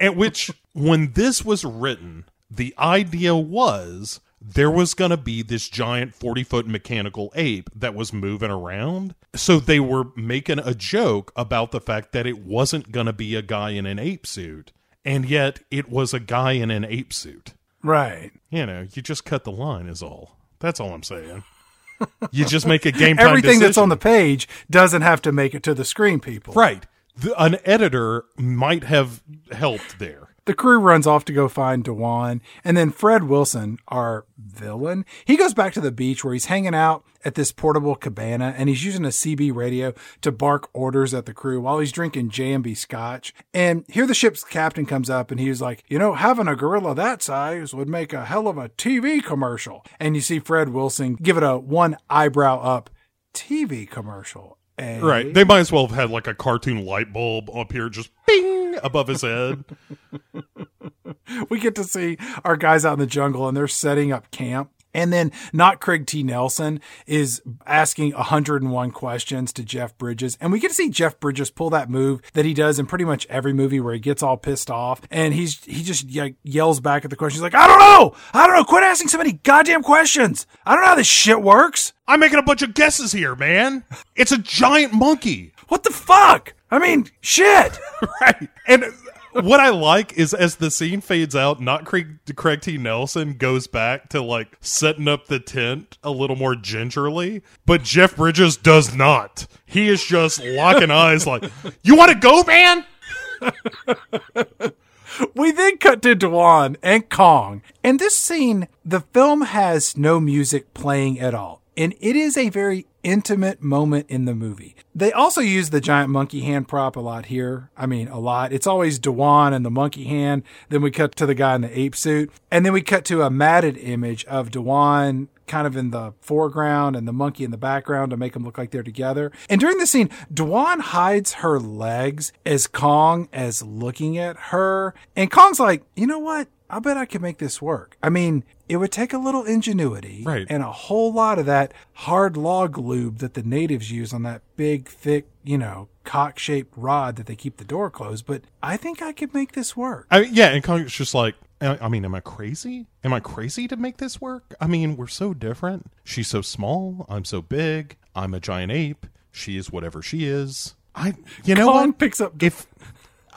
At which, when this was written, the idea was there was going to be this giant 40 foot mechanical ape that was moving around. So they were making a joke about the fact that it wasn't going to be a guy in an ape suit. And yet it was a guy in an ape suit. Right. You know, you just cut the line, is all. That's all I'm saying. You just make a game. Everything decision. that's on the page doesn't have to make it to the screen, people. Right. The, an editor might have helped there. The crew runs off to go find Dwan, and then Fred Wilson, our villain, he goes back to the beach where he's hanging out at this portable cabana and he's using a CB radio to bark orders at the crew while he's drinking J&B scotch. And here the ship's captain comes up and he's like, you know, having a gorilla that size would make a hell of a TV commercial. And you see Fred Wilson give it a one eyebrow up TV commercial. Right. They might as well have had like a cartoon light bulb up here just bing above his head. we get to see our guys out in the jungle and they're setting up camp. And then not Craig T. Nelson is asking 101 questions to Jeff Bridges. And we get to see Jeff Bridges pull that move that he does in pretty much every movie where he gets all pissed off and he's, he just yells back at the question. He's like, I don't know. I don't know. Quit asking so many goddamn questions. I don't know how this shit works. I'm making a bunch of guesses here, man. It's a giant monkey. What the fuck? I mean, shit. right. And what I like is as the scene fades out, not Craig, Craig T. Nelson goes back to like setting up the tent a little more gingerly, but Jeff Bridges does not. He is just locking eyes, like, "You want to go, man?" We then cut to Dwan and Kong. In this scene, the film has no music playing at all. And it is a very intimate moment in the movie. They also use the giant monkey hand prop a lot here. I mean, a lot. It's always Dwan and the monkey hand. Then we cut to the guy in the ape suit. And then we cut to a matted image of Dwan kind of in the foreground and the monkey in the background to make them look like they're together. And during the scene, Dwan hides her legs as Kong is looking at her. And Kong's like, you know what? I bet I can make this work. I mean, it would take a little ingenuity Right. and a whole lot of that hard log lube that the natives use on that big, thick, you know, cock shaped rod that they keep the door closed. But I think I could make this work. I yeah, and Kong's just like, I I mean, am I crazy? Am I crazy to make this work? I mean, we're so different. She's so small. I'm so big. I'm a giant ape. She is whatever she is. I, you know Kong what? picks up. if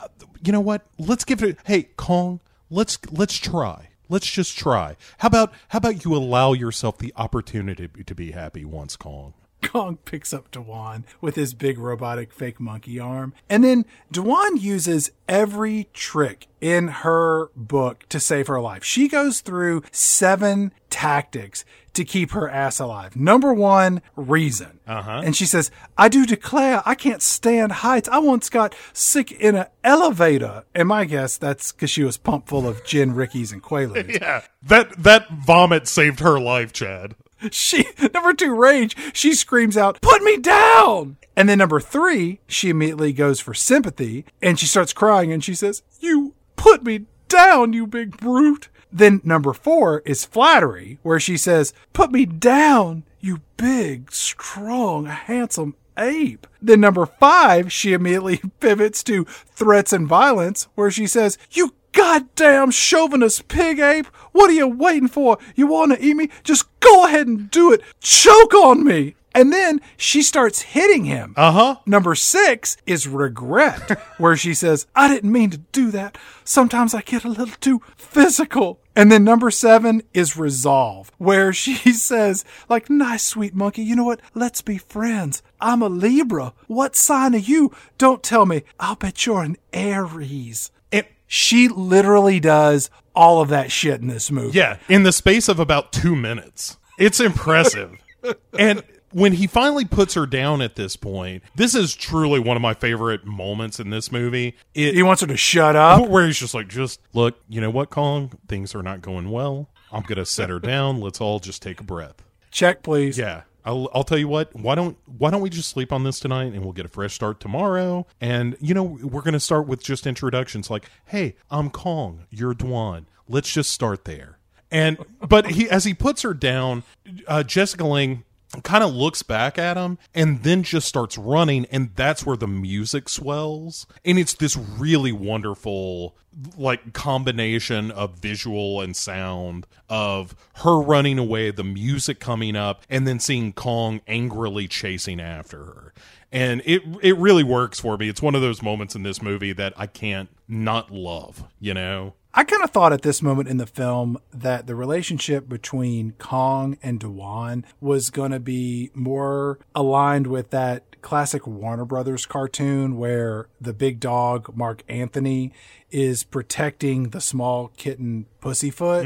uh, you know what let's give it hey kong let's let's try let's just try how about how about you allow yourself the opportunity to be happy once kong Kong picks up Dwan with his big robotic fake monkey arm. And then Dwan uses every trick in her book to save her life. She goes through seven tactics to keep her ass alive. Number one, reason. Uh-huh. And she says, I do declare I can't stand heights. I once got sick in an elevator. And my guess that's because she was pumped full of gin, Rickies, and quaaludes. yeah that that vomit saved her life chad She number two, rage. She screams out, "Put me down!" And then number three, she immediately goes for sympathy and she starts crying and she says, "You put me down, you big brute." Then number four is flattery, where she says, "Put me down, you big, strong, handsome." Ape. Then number five, she immediately pivots to threats and violence, where she says, You goddamn chauvinist pig ape! What are you waiting for? You want to eat me? Just go ahead and do it. Choke on me. And then she starts hitting him. uh-huh Number six is regret, where she says, I didn't mean to do that. Sometimes I get a little too physical. And then number seven is resolve, where she says, like, nice sweet monkey, you know what? Let's be friends. I'm a Libra. What sign are you? Don't tell me. I'll bet you're an Aries. It- She literally does all of that shit in this movie. yeah in the space of about two minutes it's impressive and when he finally puts her down at this point this is truly one of my favorite moments in this movie it, He wants her to shut up. where he's just like, just look, you know what, Kong? Things are not going well. I'm gonna set her down. Let's all just take a breath. Check, please. Yeah. I'll, I'll tell you what. Why don't Why don't we just sleep on this tonight and we'll get a fresh start tomorrow? And you know we're gonna start with just introductions like, "Hey, I'm Kong. You're Dwan. Let's just start there." And but he as he puts her down, uh, Jessica Lange kind of looks back at him and then just starts running and that's where the music swells. And it's this really wonderful like combination of visual and sound of her running away the music coming up and then seeing kong angrily chasing after her. And it it really works for me. It's one of those moments in this movie that i can't not love you know I kind of thought at this moment in the film that the relationship between Kong and Dwan was going to be more aligned with that classic Warner Brothers cartoon where the big dog, Marc Antony, is protecting the small kitten Pussyfoot.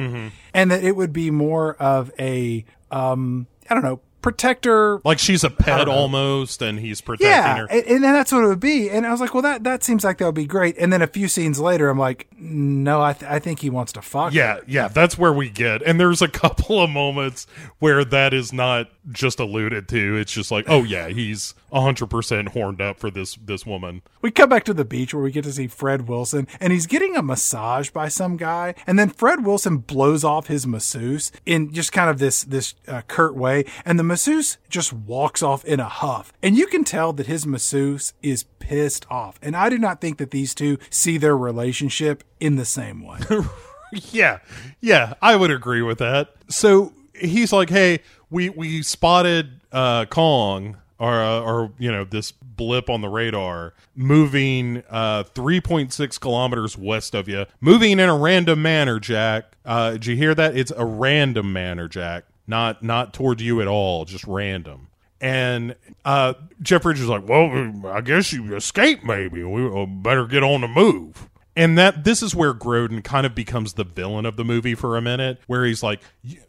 And that it would be more of a, um, I don't know, protector like she's a pet almost and he's protecting yeah, her and, and then that's what it would be. And I was like, well, that that seems like that would be great. And then a few scenes later, I'm like, no, I th- I think he wants to fuck. her. Yeah, yeah, that's where we get. And there's a couple of moments where that is not just alluded to. It's just like, oh yeah, he's 100% horned up for this this woman. We come back to the beach where we get to see Fred Wilson, and he's getting a massage by some guy. And then Fred Wilson blows off his masseuse in just kind of this this uh, curt way, and the masseuse just walks off in a huff. And you can tell that his masseuse is pissed off. And I do not think that these two see their relationship in the same way. Yeah. Yeah, I would agree with that. So he's like, "Hey, we we spotted uh Kong or uh, or you know this blip on the radar moving uh 3.6 kilometers west of you moving in a random manner jack. Uh did you hear that? It's a random manner jack. Not not toward you at all just random. And uh jeff is like well i guess you escaped maybe. We uh, better get on the move. And that this is where Grodin kind of becomes the villain of the movie for a minute, where he's like,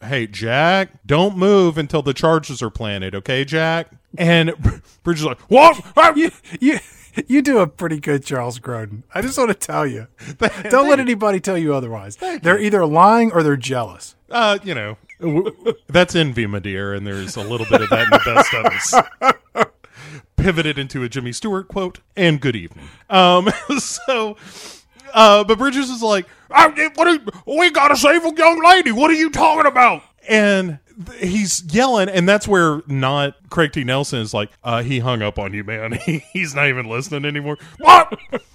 "Hey, Jack, don't move until the charges are planted, okay, Jack?" And Bridges like, "What? you, you, you do a pretty good Charles Grodin. I just want to tell you. Don't let anybody tell you otherwise. They're either lying or they're jealous. Uh, you know, that's envy, my dear, and there's a little bit of that in the best of us. Pivoted into a Jimmy Stewart quote, and good evening. Um, so uh, but Bridges is like, "I- "What? Are, we gotta save a young lady. What are you talking about?" And he's yelling, and that's where not Craig T. Nelson is like, uh, "He hung up on you, man. He, he's not even listening anymore." What?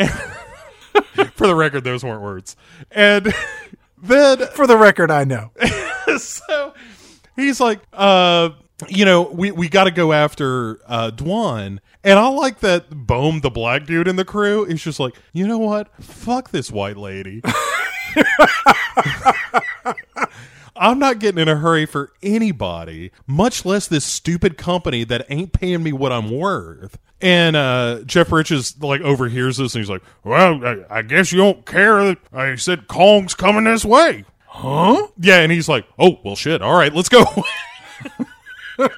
For the record, those weren't words. And then For the record, I know. so he's like, uh, you know, we, we got to go after uh, Dwan. And I like that Boan, the black dude in the crew, is just like, you know what? Fuck this white lady. I'm not getting in a hurry for anybody, much less this stupid company that ain't paying me what I'm worth. And uh, Jeff Bridges like overhears this and he's like, "Well, I, I guess you don't care that I said Kong's coming this way." Huh? Yeah, and he's like, "Oh well, shit. All right, let's go." but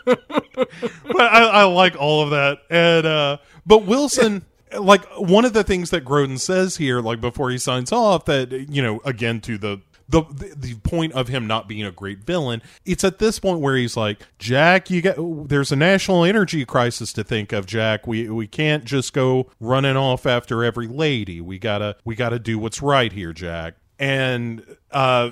I, I like all of that, and uh, but Wilson, like one of the things that Grodin says here, like before he signs off, that you know, again to the. The, the the point of him not being a great villain, it's at this point where he's like, Jack, you got there's a national energy crisis to think of, Jack. We we can't just go running off after every lady. We gotta we gotta do what's right here, Jack. And uh,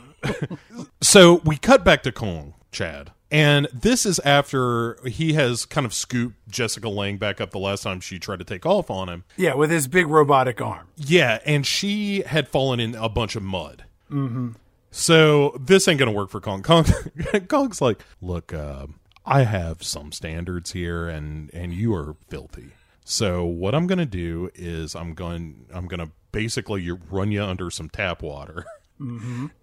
so we cut back to Kong, Chad. And this is after he has kind of scooped Jessica Lange back up the last time she tried to take off on him. Yeah, with his big robotic arm. Yeah, and she had fallen in a bunch of mud. Mm-hmm. So this ain't gonna work for Kong. Kong Kong's like, look, uh, I have some standards here, and and you are filthy. So what I'm gonna do is I'm going I'm gonna basically you run you under some tap water.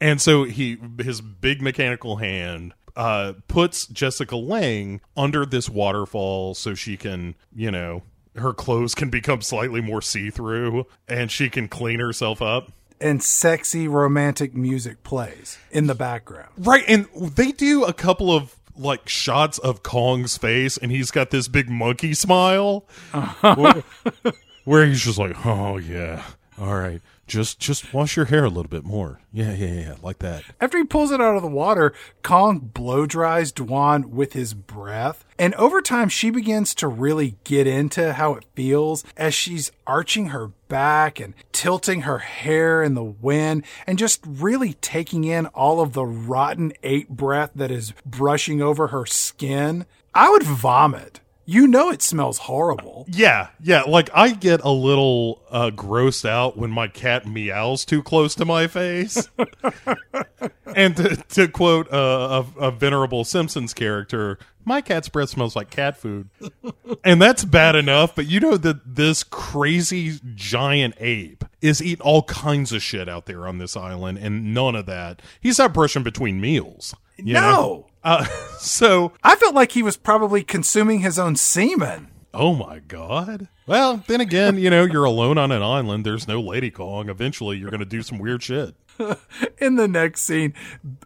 And so he his big mechanical hand uh, puts Jessica Lange under this waterfall so she can, you know, her clothes can become slightly more see through and she can clean herself up. And sexy romantic music plays in the background. Right, and they do a couple of like shots of Kong's face, and he's got this big monkey smile, uh-huh. where, where he's just like, "Oh yeah, all right, just just wash your hair a little bit more, yeah, yeah, yeah, like that." After he pulls it out of the water, Kong blow dries Dwan with his breath. And over time, she begins to really get into how it feels as she's arching her back and tilting her hair in the wind and just really taking in all of the rotten ape breath that is brushing over her skin. I would vomit. You know it smells horrible. Yeah, yeah. Like I get a little uh, grossed out when my cat meows too close to my face. and to, to quote uh, a, a venerable Simpsons character, my cat's breath smells like cat food, and that's bad enough. But you know that this crazy giant ape is eating all kinds of shit out there on this island, and none of that. He's not brushing between meals. you know? Uh, so I felt like he was probably consuming his own semen. Oh my god. Well, then again, you know, you're alone on an island. There's no Lady Kong. Eventually, you're going to do some weird shit. in the next scene,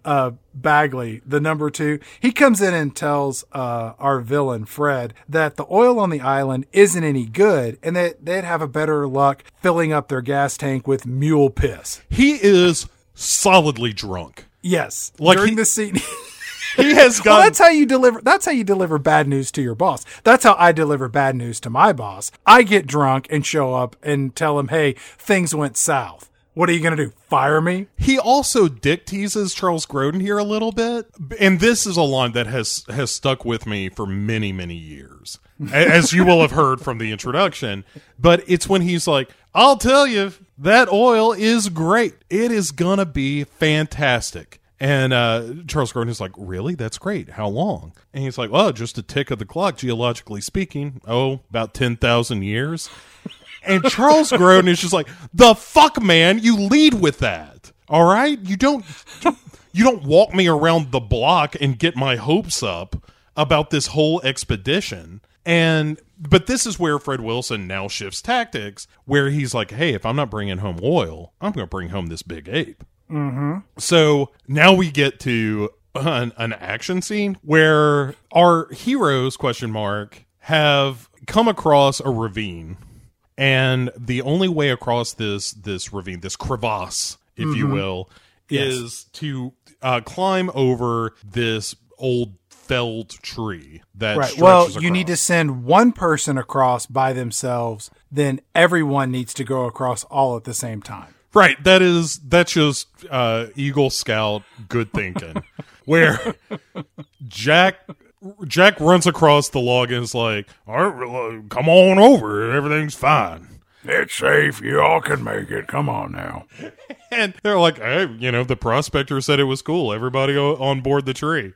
uh, Bagley, the number two, he comes in and tells uh, our villain Fred that the oil on the island isn't any good, and that they'd have a better luck filling up their gas tank with mule piss. He is solidly drunk. Yes, Like during he- the scene. He has gone. well, that's how you deliver. That's how you deliver bad news to your boss. That's how I deliver bad news to my boss. I get drunk and show up and tell him, "Hey, things went south. What are you going to do? Fire me?" he also dick teases Charles Grodin here a little bit, and this is a line that has has stuck with me for many many years, as you will have heard from the introduction. But it's when he's like, "I'll tell you, that oil is great. It is gonna be fantastic." And uh, Charles Grodin is like, really? That's great. How long? And he's like, well, just a tick of the clock, geologically speaking. Oh, about 10,000 years. And Charles Grodin is just like, the fuck, man, you lead with that. All right? You don't you don't walk me around the block and get my hopes up about this whole expedition. And but this is where Fred Wilson now shifts tactics, where he's like, "Hey, if I'm not bringing home oil, I'm going to bring home this big ape." Mm-hmm. So now we get to an, an action scene where our heroes question mark have come across a ravine, and the only way across this this ravine, this crevasse, if you will, is to uh, climb over this old felled tree that Right. Well, across. you need to send one person across by themselves, then everyone needs to go across all at the same time. Right. That is that's just uh Eagle Scout good thinking. where Jack Jack runs across the log and is like, All right, uh, come on over, everything's fine. It's safe. You all can make it. Come on now. And they're like, hey, you know, the prospector said it was cool. Everybody on board the tree.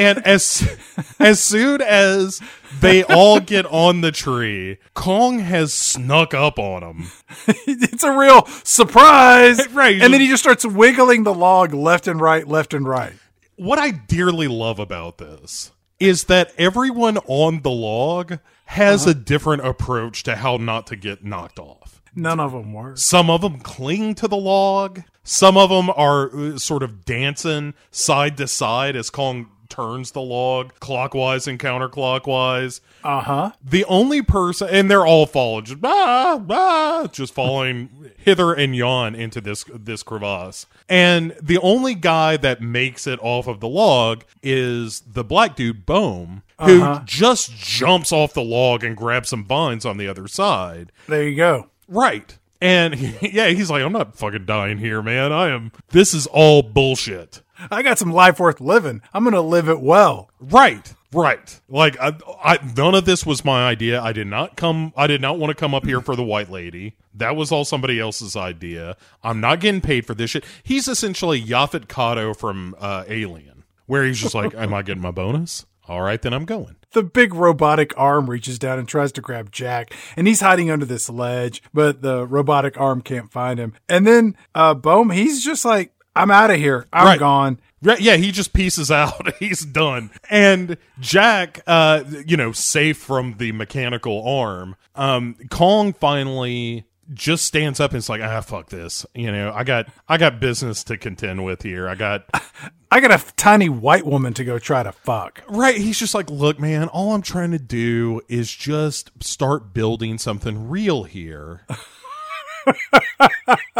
And as as soon as they all get on the tree, Kong has snuck up on them. it's a real surprise. Right. And then he just starts wiggling the log left and right, left and right. what I dearly love about this is that everyone on the log has a different approach to how not to get knocked off. None of them work. Some of them cling to the log. Some of them are uh, sort of dancing side to side as Kong turns the log clockwise and counterclockwise. Uh huh. The only person, and they're all falling, just ah, ah, just falling hither and yon into this this crevasse. And the only guy that makes it off of the log is the black dude Boan, who just jumps off the log and grabs some vines on the other side. There you go. Right. And yeah, he's like, I'm not fucking dying here, man. I am. This is all bullshit. I got some life worth living. I'm going to live it well. Right. Right. Like I, I, none of this was my idea. I did not come. I did not want to come up here for the white lady. That was all somebody else's idea. I'm not getting paid for this shit. He's essentially Yaphet Kotto from uh, Alien, where he's just like, "Am I getting my bonus? All right, then I'm going." The big robotic arm reaches down and tries to grab Jack, and he's hiding under this ledge, but the robotic arm can't find him. And then uh Boan, he's just like, I'm out of here. I'm Right. gone. Yeah, he just pieces out. He's done. And Jack, uh, you know, safe from the mechanical arm, um, Kong finally just stands up and is like, ah, fuck this. You know, I got, I got business to contend with here. I got, I got a tiny white woman to go try to fuck. right. He's just like, look, man, all I'm trying to do is just start building something real here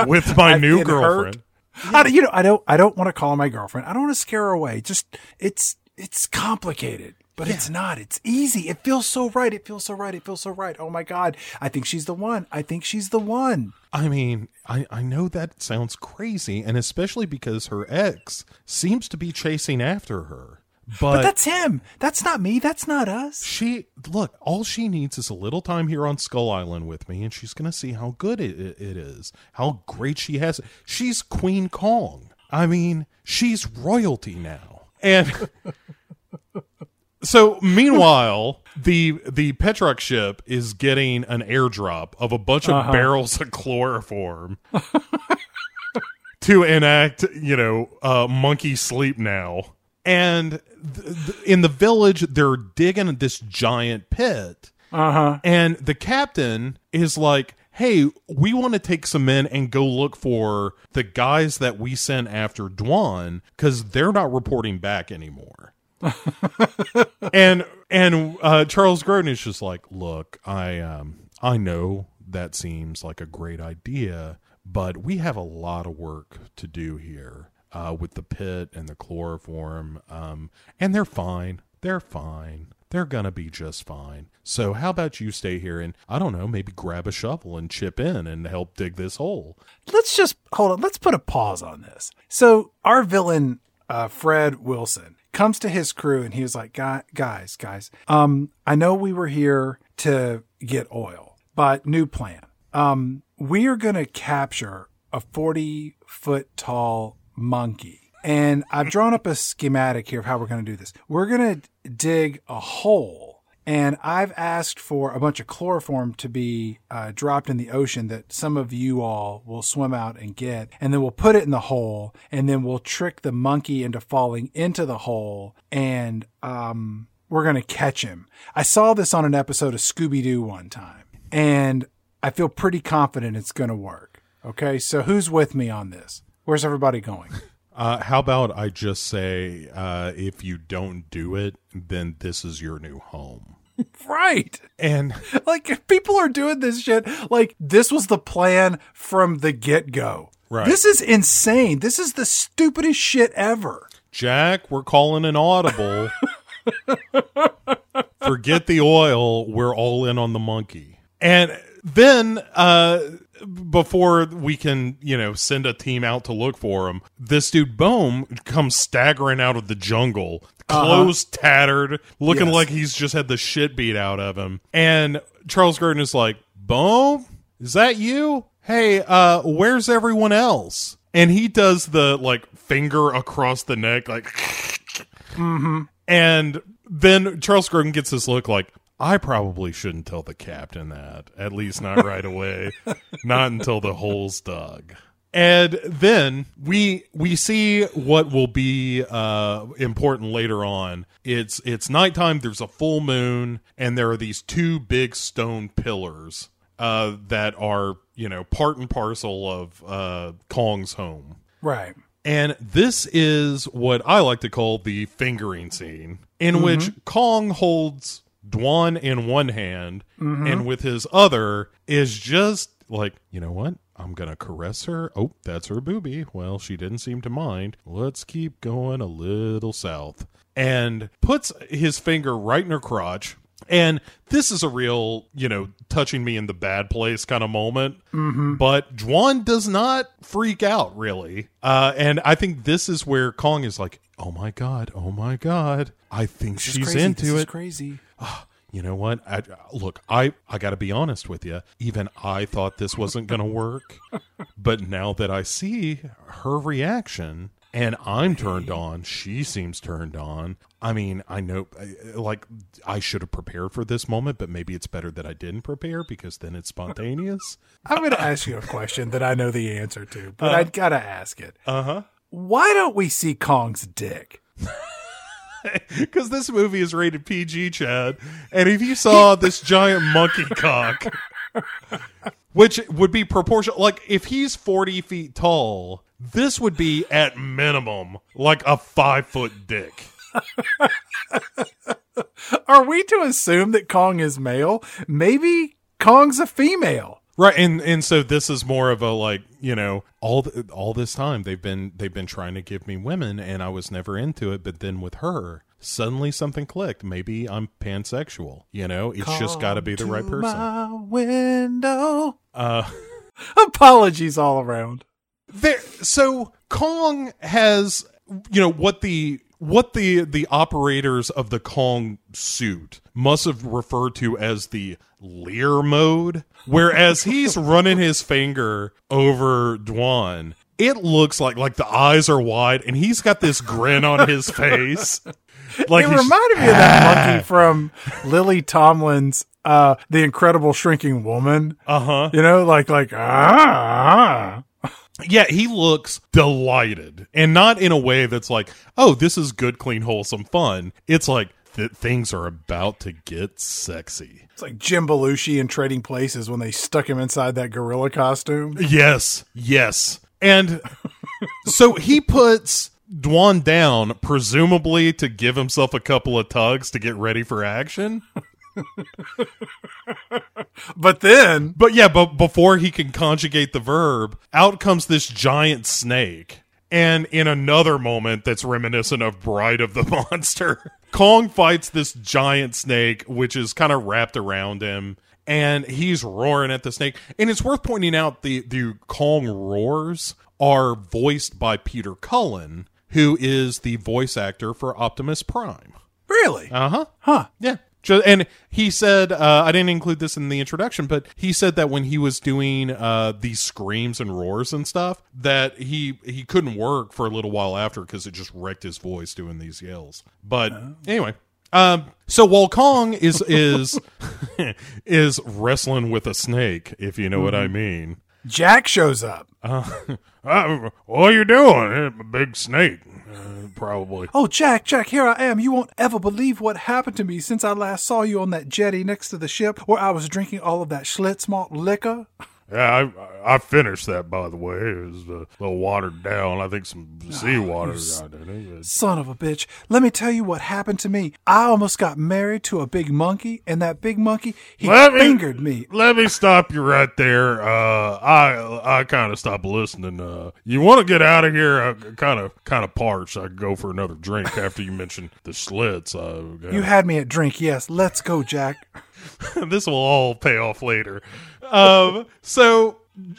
with my new girlfriend. hurt. I, don't- you know, I don't, I don't want to call her my girlfriend. I don't want to scare her away. Just, it's, it's complicated, but it's not. It's easy. It feels so right. It feels so right. It feels so right. Oh my God. I think she's the one. I think she's the one. I mean, I, I know that sounds crazy, and especially because her ex seems to be chasing after her. But, But that's him. That's not me. That's not us. she, look, all she needs is a little time here on Skull Island with me, and she's going to see how good it, it, is, how great she has it. She's Queen Kong. I mean, she's royalty now. And. So meanwhile, the the Petrox ship is getting an airdrop of a bunch of barrels of chloroform to enact, you know, uh, monkey sleep now. And th- th- in the village, they're digging this giant pit. Uh huh. And the captain is like, hey, we want to take some men and go look for the guys that we sent after Dwan because they're not reporting back anymore. and and uh, Charles Grodin is just like, look, I um I know that seems like a great idea, but we have a lot of work to do here uh, with the pit and the chloroform, um, and they're fine. They're fine. They're gonna be just fine. So how about you stay here and I don't know, maybe grab a shovel and chip in and help dig this hole. Let's just hold on. Let's put a pause on this. So our villain, uh, Fred Wilson, comes to his crew and he was like, "Guy- guys, guys, um, I know we were here to get oil, but new plan. Um, we are going to capture a 40 foot tall monkey And I've drawn up a schematic here of how we're going to do this. We're going to dig a hole, and I've asked for a bunch of chloroform to be uh, dropped in the ocean that some of you all will swim out and get, and then we'll put it in the hole, and then we'll trick the monkey into falling into the hole, and um, we're going to catch him. I saw this on an episode of Scooby Doo one time, and I feel pretty confident it's going to work. Okay, so who's with me on this? Where's everybody going? Uh, how about I just say, uh, if you don't do it, then this is your new home. right. And Like, if people are doing this shit, like, this was the plan from the get go. Right. This is insane. This is the stupidest shit ever. Jack, we're calling an audible. Forget the oil. We're all in on the monkey. And then, uh, before we can, you know, send a team out to look for him, this dude Boan comes staggering out of the jungle, clothes tattered, looking Yes. like he's just had the shit beat out of him. And Charles Grodin is like, Boan, is that you? Hey, uh, where's everyone else? And he does the like finger across the neck, like and then Charles Grodin gets this look like, I probably shouldn't tell the captain that, at least not right away, not until the hole's dug. And then we we see what will be uh, important later on. It's it's nighttime. There's a full moon, and there are these two big stone pillars uh, that are you know part and parcel of uh, Kong's home. Right. And this is what I like to call the fingering scene, in which Kong holds Dwan in one hand and with his other is just like, you know what? I'm going to caress her. Oh, that's her booby. Well, she didn't seem to mind. Let's keep going a little south. And puts his finger right in her crotch. And this is a real, you know, touching me in the bad place kind of moment. Mm-hmm. But Dwan does not freak out, really. Uh, and I think this is where Kong is like, oh my God, oh my God. I think This she's crazy. into this it is crazy. you know what? I, look i i gotta be honest with you even i thought this wasn't gonna work. But now that i see her reaction and i'm turned on she seems turned on. I mean i know uh, like i should have prepared for this moment but maybe it's better that i didn't prepare because then it's spontaneous. I'm going to ask you a question that I know the answer to, but I got to ask it. uh-huh. Why don't we see Kong's dick? because this movie is rated pg chad and if you saw this giant monkey cock which would be proportional like if he's 40 feet tall this would be at minimum like a five foot dick Are we to assume that Kong is male? Maybe Kong's a female. Right and and so this is more of a like you know all th- all this time they've been they've been trying to give me women and i was never into it but then with her suddenly something clicked maybe i'm pansexual you know it's just got to be the right person My window. uh Apologies all around. there so kong has you know what the what the the operators of the kong suit must have referred to as the leer mode whereas he's running his finger over dwan it looks like like the eyes are wide and he's got this grin on his face like it reminded me of that monkey from Lily Tomlin's uh The Incredible Shrinking Woman. uh-huh You know, like like ah. Yeah, he looks delighted, and not in a way that's like, "Oh, this is good, clean, wholesome fun." It's like that things are about to get sexy. It's like Jim Belushi in Trading Places when they stuck him inside that gorilla costume. Yes, yes, and so he puts Dwan down, presumably to give himself a couple of tugs to get ready for action. But then But yeah, but before he can conjugate the verb, out comes this giant snake. And in another moment that's reminiscent of Bride of the Monster, Kong fights this giant snake, which is kind of wrapped around him, and he's roaring at the snake. And it's worth pointing out the, the Kong roars are voiced by Peter Cullen, who is the voice actor for Optimus Prime. really? Uh huh. Huh. Yeah. Ju- And he said, uh, I didn't include this in the introduction, but he said that when he was doing uh, these screams and roars and stuff, that he he couldn't work for a little while after because it just wrecked his voice doing these yells. But anyway, um, so while Kong is is is wrestling with a snake, if you know what I mean. Jack shows up. Uh, what are you doing? A big snake, uh, probably. Oh, Jack, Jack, here I am. You won't ever believe what happened to me since I last saw you on that jetty next to the ship where I was drinking all of that Schlitz malt liquor. Yeah, I I finished that by the way. It was a little watered down. I think some seawater got in it. Son of a bitch. Let me tell you what happened to me. I almost got married to a big monkey, and that big monkey, he Let fingered me. Let me stop you right there. Uh, I I kind of stopped listening. Uh, you want to get out of here? I kind of kind of parched. I go for another drink after you mentioned the Schlitz. Uh, You had me at drink, yes. Let's go, Jack. this will all pay off later. Um, so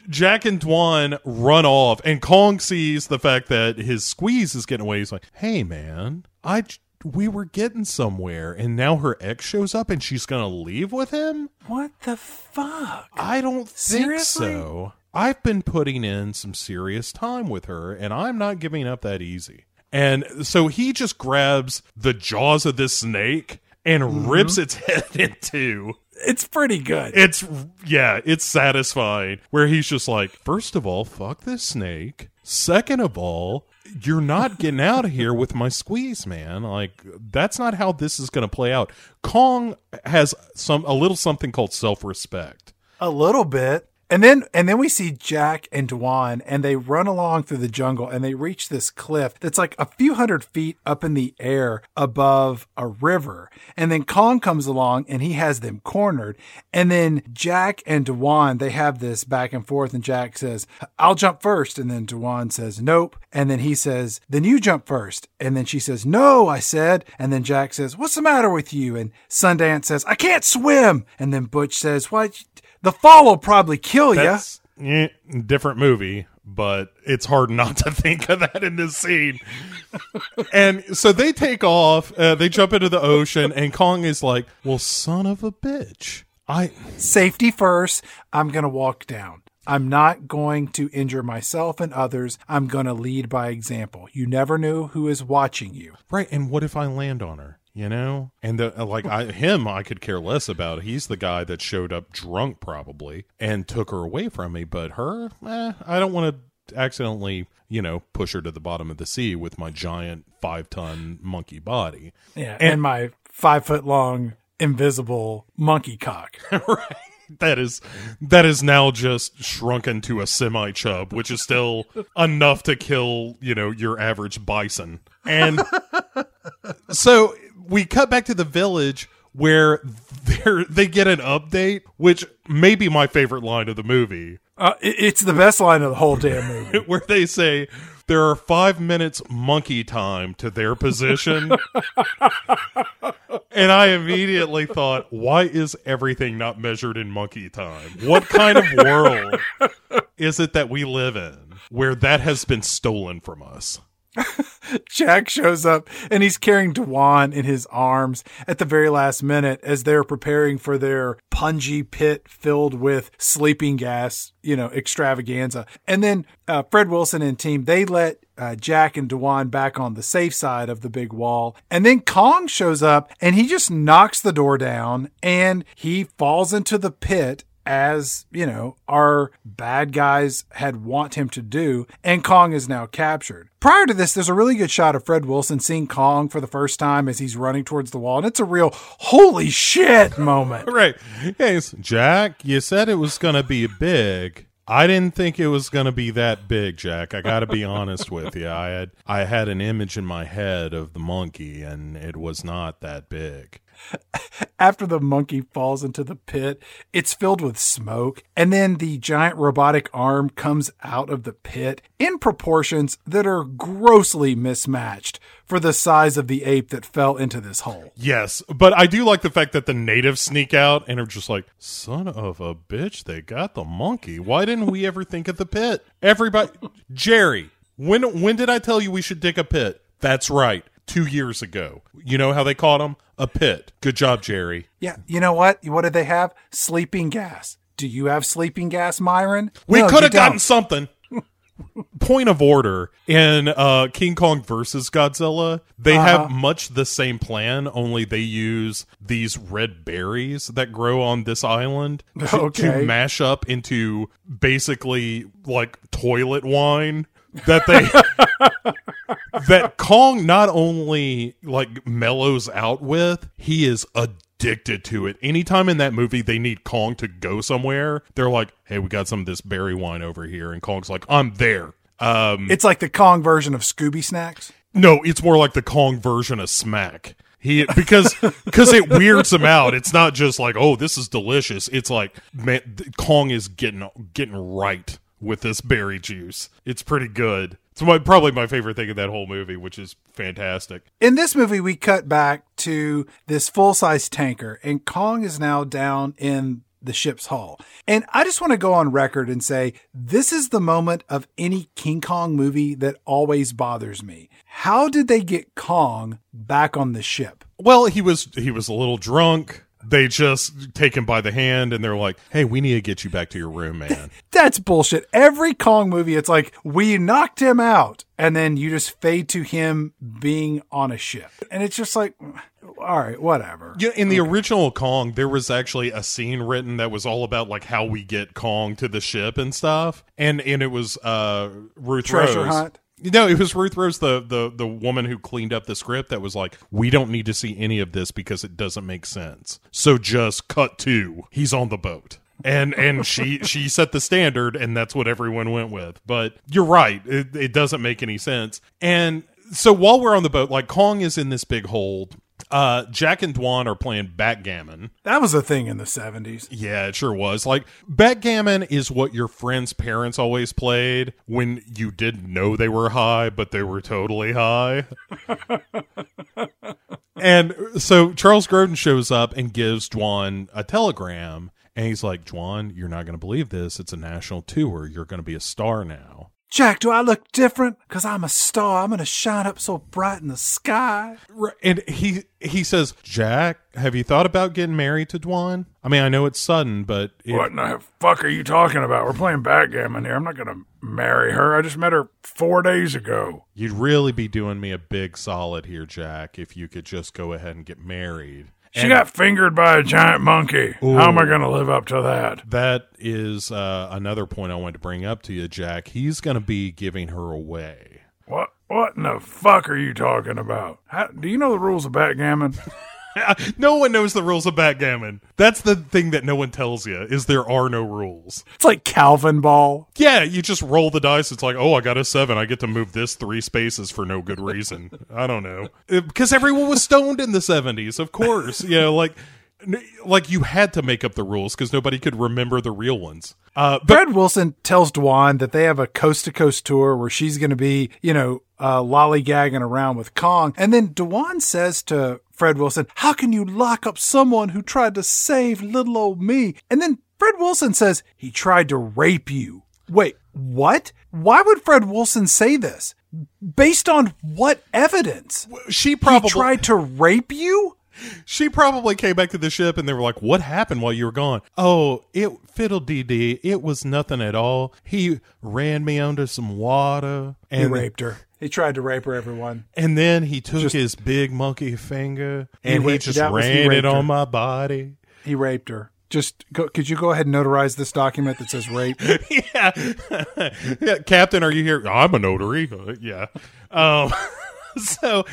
Jack and Dwan run off, and Kong sees the fact that his squeeze is getting away. He's like, "Hey, man, I." we were getting somewhere, and now her ex shows up, and she's gonna leave with him. What the fuck? I don't think Seriously? so. I've been putting in some serious time with her, and I'm not giving up that easy." And so he just grabs the jaws of this snake and mm-hmm. rips its head in two. It's pretty good. It's yeah, it's satisfying. Where he's just like, first of all, fuck this snake. Second of all, you're not getting out of here with my squeeze, man. Like that's not how this is going to play out. Kong has some a little something called self respect. A little bit. And then and then we see Jack and Dwan and they run along through the jungle and they reach this cliff that's like a few hundred feet up in the air above a river. And then Kong comes along and he has them cornered. And then Jack and Dwan, they have this back and forth and Jack says, I'll jump first. And then Dwan says, nope. And then he says, then you jump first. And then she says, no, I said. And then Jack says, what's the matter with you? And Sundance says, I can't swim. And then Butch says, what? The fall will probably kill you. Eh, different movie, but it's hard not to think of that in this scene. and so they take off, uh, they jump into the ocean, and Kong is like, "Well, son of a bitch, I." Safety first. I'm going to walk down. I'm not going to injure myself and others. I'm going to lead by example. You never know who is watching you. Right, and what if I land on her? You know, and the, like I, him, I could care less about. He's the guy that showed up drunk, probably, and took her away from me. But her, eh, I don't want to accidentally, you know, push her to the bottom of the sea with my giant five ton monkey body. Yeah. And, my five foot long invisible monkey cock. right. That is that is now just shrunken to a semi chub, which is still enough to kill, you know, your average bison. And so we cut back to the village where they they get an update, which may be my favorite line of the movie, Uh, it- it's the best line of the whole damn movie. where they say there are five minutes monkey time to their position. and I immediately thought, why is everything not measured in monkey time? What kind of world is it that we live in where that has been stolen from us? Jack shows up and he's carrying Dwan in his arms at the very last minute as they're preparing for their punji pit filled with sleeping gas, you know, extravaganza. And then uh, Fred Wilson and team, they let uh, Jack and Dwan back on the safe side of the big wall. And then Kong shows up and he just knocks the door down and he falls into the pit as you know our bad guys had want him to do and kong is now captured prior to this there's a really good shot of fred wilson seeing kong for the first time as he's running towards the wall and it's a real holy shit moment Right. Hey, Jack, you said it was going to be big. I didn't think it was going to be that big, Jack. I got to be honest with you. I had I had an image in my head of the monkey and it was not that big. after the monkey falls into the pit, it's filled with smoke, and then the giant robotic arm comes out of the pit in proportions that are grossly mismatched for the size of the ape that fell into this hole. Yes, but I do like the fact that the natives sneak out and are just like, "Son of a bitch, they got the monkey. Why didn't we ever think of the pit?" Everybody, Jerry, when when did I tell you we should dig a pit? That's right. Two years ago. You know how they caught him? A pit. Good job, Jerry. Yeah, you know what? What did they have? Sleeping gas. Do you have sleeping gas, Myron? We No, could have gotten something. Point of order in uh, King Kong versus Godzilla, they Uh-huh. have much the same plan, only they use these red berries that grow on this island to, Okay. to mash up into basically like toilet wine that they that Kong not only like mellows out with, he is addicted to it. Anytime in that movie they need Kong to go somewhere, they're like, "Hey, we got some of this berry wine over here," and Kong's like, "I'm there." Um, It's like the Kong version of Scooby Snacks. no, it's more like the Kong version of Smack. He because because it weirds him out. It's not just like, "Oh, this is delicious." It's like, man, Kong is getting getting right with this berry juice. It's pretty good. It's my, probably my favorite thing in that whole movie, which is fantastic. In this movie, we cut back to this full size tanker, and Kong is now down in the ship's hull. And I just want to go on record and say this is the moment of any King Kong movie that always bothers me. How did they get Kong back on the ship? Well, he was he was a little drunk. They just take him by the hand and they're like, "Hey, we need to get you back to your room, man." That's bullshit. Every Kong movie, it's like we knocked him out, and then you just fade to him being on a ship, and it's just like, all right, whatever. Yeah, in the original Kong, there was actually a scene written that was all about like how we get Kong to the ship and stuff, and and it was uh Ruth Treasure Rose. hunt? No, it was Ruth Rose, the the the woman who cleaned up the script. That was like, we don't need to see any of this because it doesn't make sense. So just cut to he's on the boat. And and she she set the standard, and that's what everyone went with. But you're right, it, it doesn't make any sense. And so while we're on the boat, like Kong is in this big hold. Uh, Jack and Dwan are playing backgammon. That was a thing in the 70s. Yeah, it sure was. Like backgammon is what your friend's parents always played when you didn't know they were high, but they were totally high. and so Charles Grodin shows up and gives Dwan a telegram, and he's like, "Dwan, you're not going to believe this. It's a national tour. You're going to be a star now." Jack, do I look different? Because I'm a star. I'm going to shine up so bright in the sky. Right, And he he says, "Jack, have you thought about getting married to Dwan? I mean, I know it's sudden, but it, What in the fuck are you talking about? We're playing backgammon here. I'm not going to marry her. I just met her four days ago. You'd really be doing me a big solid here, Jack, if you could just go ahead and get married. She And got fingered by a giant monkey. How am I going to live up to that? that is uh, another point I wanted to bring up to you, Jack. He's going to be giving her away. What What in the fuck are you talking about? How, do you know the rules of backgammon? no one knows the rules of backgammon. That's the thing that no one tells you is there are no rules. It's like Calvin Ball. Yeah, you just roll the dice. It's like, oh, I got a seven. I get to move this three spaces for no good reason. I don't know because everyone was stoned in the '70s, of course. You know, like. Like you had to make up the rules because nobody could remember the real ones. Uh, but Fred Wilson tells Dwan that they have a coast to coast tour where she's going to be, you know, uh, lollygagging around with Kong. And then Dwan says to Fred Wilson, How can you lock up someone who tried to save little old me? And then Fred Wilson says, He tried to rape you. Wait, what? Why would Fred Wilson say this? Based on what evidence? she He probably tried to rape you? She probably came back to the ship and they were like, What happened while you were gone? Oh, it fiddle dee. It was nothing at all. He ran me under some water He and raped her. He tried to rape her, everyone. and then he took Just- his big monkey finger and he, raped- just was- he ran raped it on her. my body. He raped her. Just go, could you go ahead and notarize this document that says rape? yeah. yeah. Captain, are you here? I'm a notary. Uh, yeah. Um, so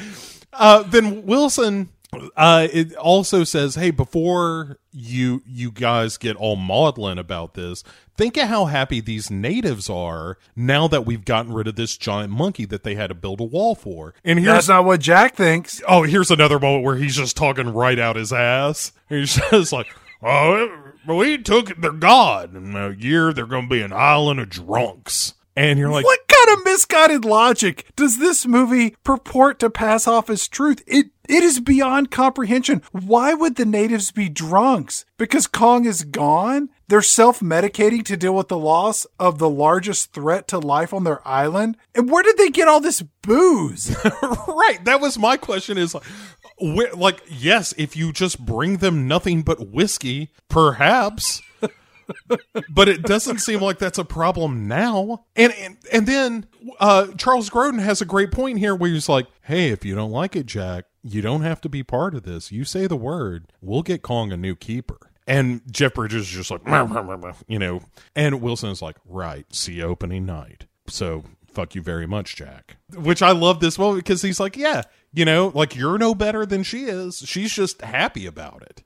uh, then Wilson uh, it also says, hey, before you you guys get all maudlin about this, think of how happy these natives are now that we've gotten rid of this giant monkey that they had to build a wall for. And here's That's not what Jack thinks. oh, here's another moment where he's just talking right out his ass. He's just like, oh, we took their god. In a year, they're going to be an island of drunks. And you're like, what what a misguided logic does this movie purport to pass off as truth? It it is beyond comprehension. Why would the natives be drunks? Because Kong is gone? They're self medicating to deal with the loss of the largest threat to life on their island? And where did they get all this booze? right. That was my question is like, like, yes, if you just bring them nothing but whiskey, perhaps. But it doesn't seem like that's a problem now. And and, and then uh, Charles Grodin has a great point here where he's like, "Hey, if you don't like it, Jack, you don't have to be part of this. You say the word, we'll get Kong a new keeper." And Jeff Bridges is just like, you know, and Wilson is like, right, see opening night. So fuck you very much, Jack. Which I love this moment because he's like, yeah, you know, like you're no better than she is. She's just happy about it.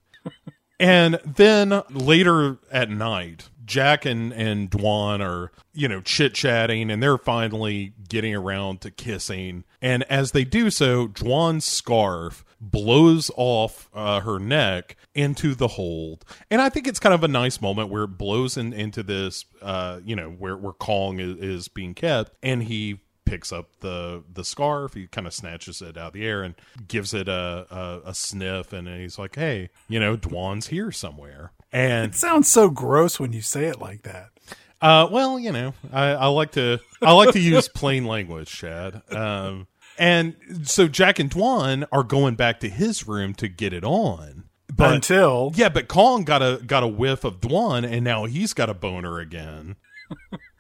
And then later at night, Jack and, and Dwan are, you know, chit chatting and they're finally getting around to kissing. And as they do so, Dwan's scarf blows off uh, her neck into the hold. And I think it's kind of a nice moment where it blows in, into this, uh, you know, where, where Kong is, is being kept and he picks up the the scarf he kind of snatches it out of the air and gives it a, a, a sniff and he's like hey you know dwan's here somewhere and it sounds so gross when you say it like that uh, well, you know, I, I, like to I like to use plain language, Chad. Um, and so Jack and Dwan are going back to his room to get it on. But, Until yeah, but Kong got a got a whiff of Dwan, and now he's got a boner again.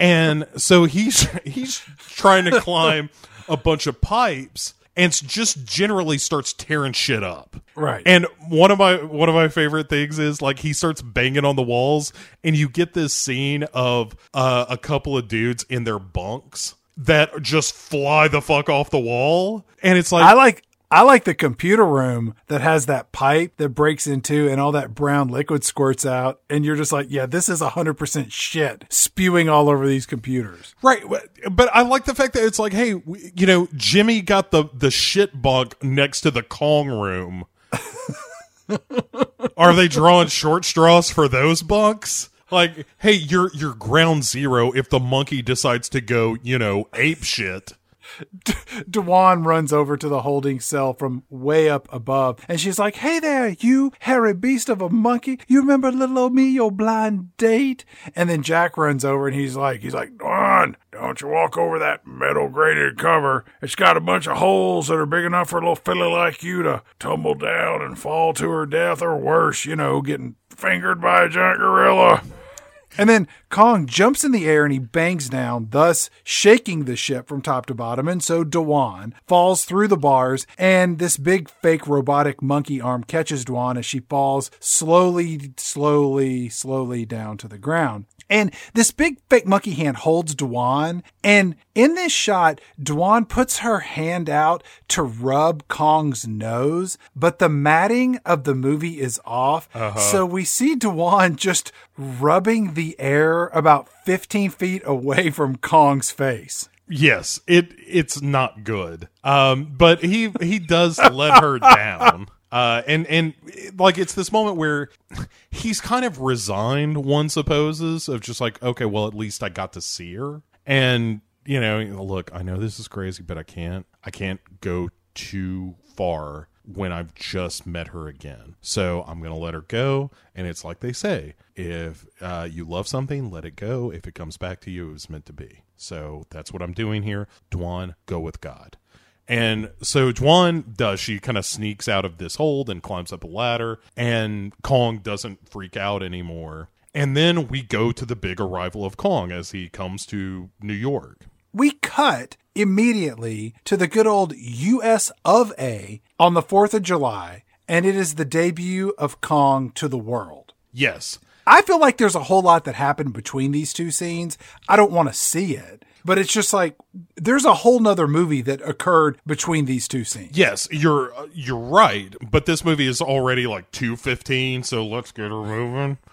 And so he's he's trying to climb a bunch of pipes and just generally starts tearing shit up. Right. And one of my one of my favorite things is like he starts banging on the walls and you get this scene of uh, a couple of dudes in their bunks that just fly the fuck off the wall. And it's like I like I like the computer room that has that pipe that breaks into and all that brown liquid squirts out. And you're just like, yeah, this is 100% shit spewing all over these computers. Right. But I like the fact that it's like, hey, you know, Jimmy got the, the shit bunk next to the Kong room. Are they drawing short straws for those bunks? Like, hey, you're you're ground zero if the monkey decides to go, you know, ape shit. Dwan runs over to the holding cell from way up above, and she's like, "Hey there, you hairy beast of a monkey! You remember little old me, your blind date?" And then Jack runs over, and he's like, "He's like, Dwan, don't you walk over that metal grated cover. It's got a bunch of holes that are big enough for a little filly like you to tumble down and fall to her death, or worse, you know, getting fingered by a giant gorilla." And then Kong jumps in the air and he bangs down, thus shaking the ship from top to bottom. And so Dwan falls through the bars, and this big fake robotic monkey arm catches Dwan as she falls slowly, slowly, slowly down to the ground. And this big fake monkey hand holds Dwan. And in this shot, Dwan puts her hand out to rub Kong's nose, but the matting of the movie is off. Uh-huh. So we see Dwan just rubbing the air about 15 feet away from Kong's face. Yes, it it's not good. Um, but he he does let her down. Uh, and and like it's this moment where he's kind of resigned, one supposes, of just like, okay, well, at least I got to see her. And you know, look, I know this is crazy, but I can't, I can't go too far when I've just met her again. So I'm gonna let her go. And it's like they say, if uh, you love something, let it go. If it comes back to you, it was meant to be. So that's what I'm doing here. Dwan, go with God. And so Dwan does. She kind of sneaks out of this hold and climbs up a ladder, and Kong doesn't freak out anymore. And then we go to the big arrival of Kong as he comes to New York. We cut immediately to the good old US of A on the 4th of July, and it is the debut of Kong to the world. Yes. I feel like there's a whole lot that happened between these two scenes. I don't want to see it but it's just like there's a whole nother movie that occurred between these two scenes. Yes, you're you're right, but this movie is already like 215, so let's get her moving.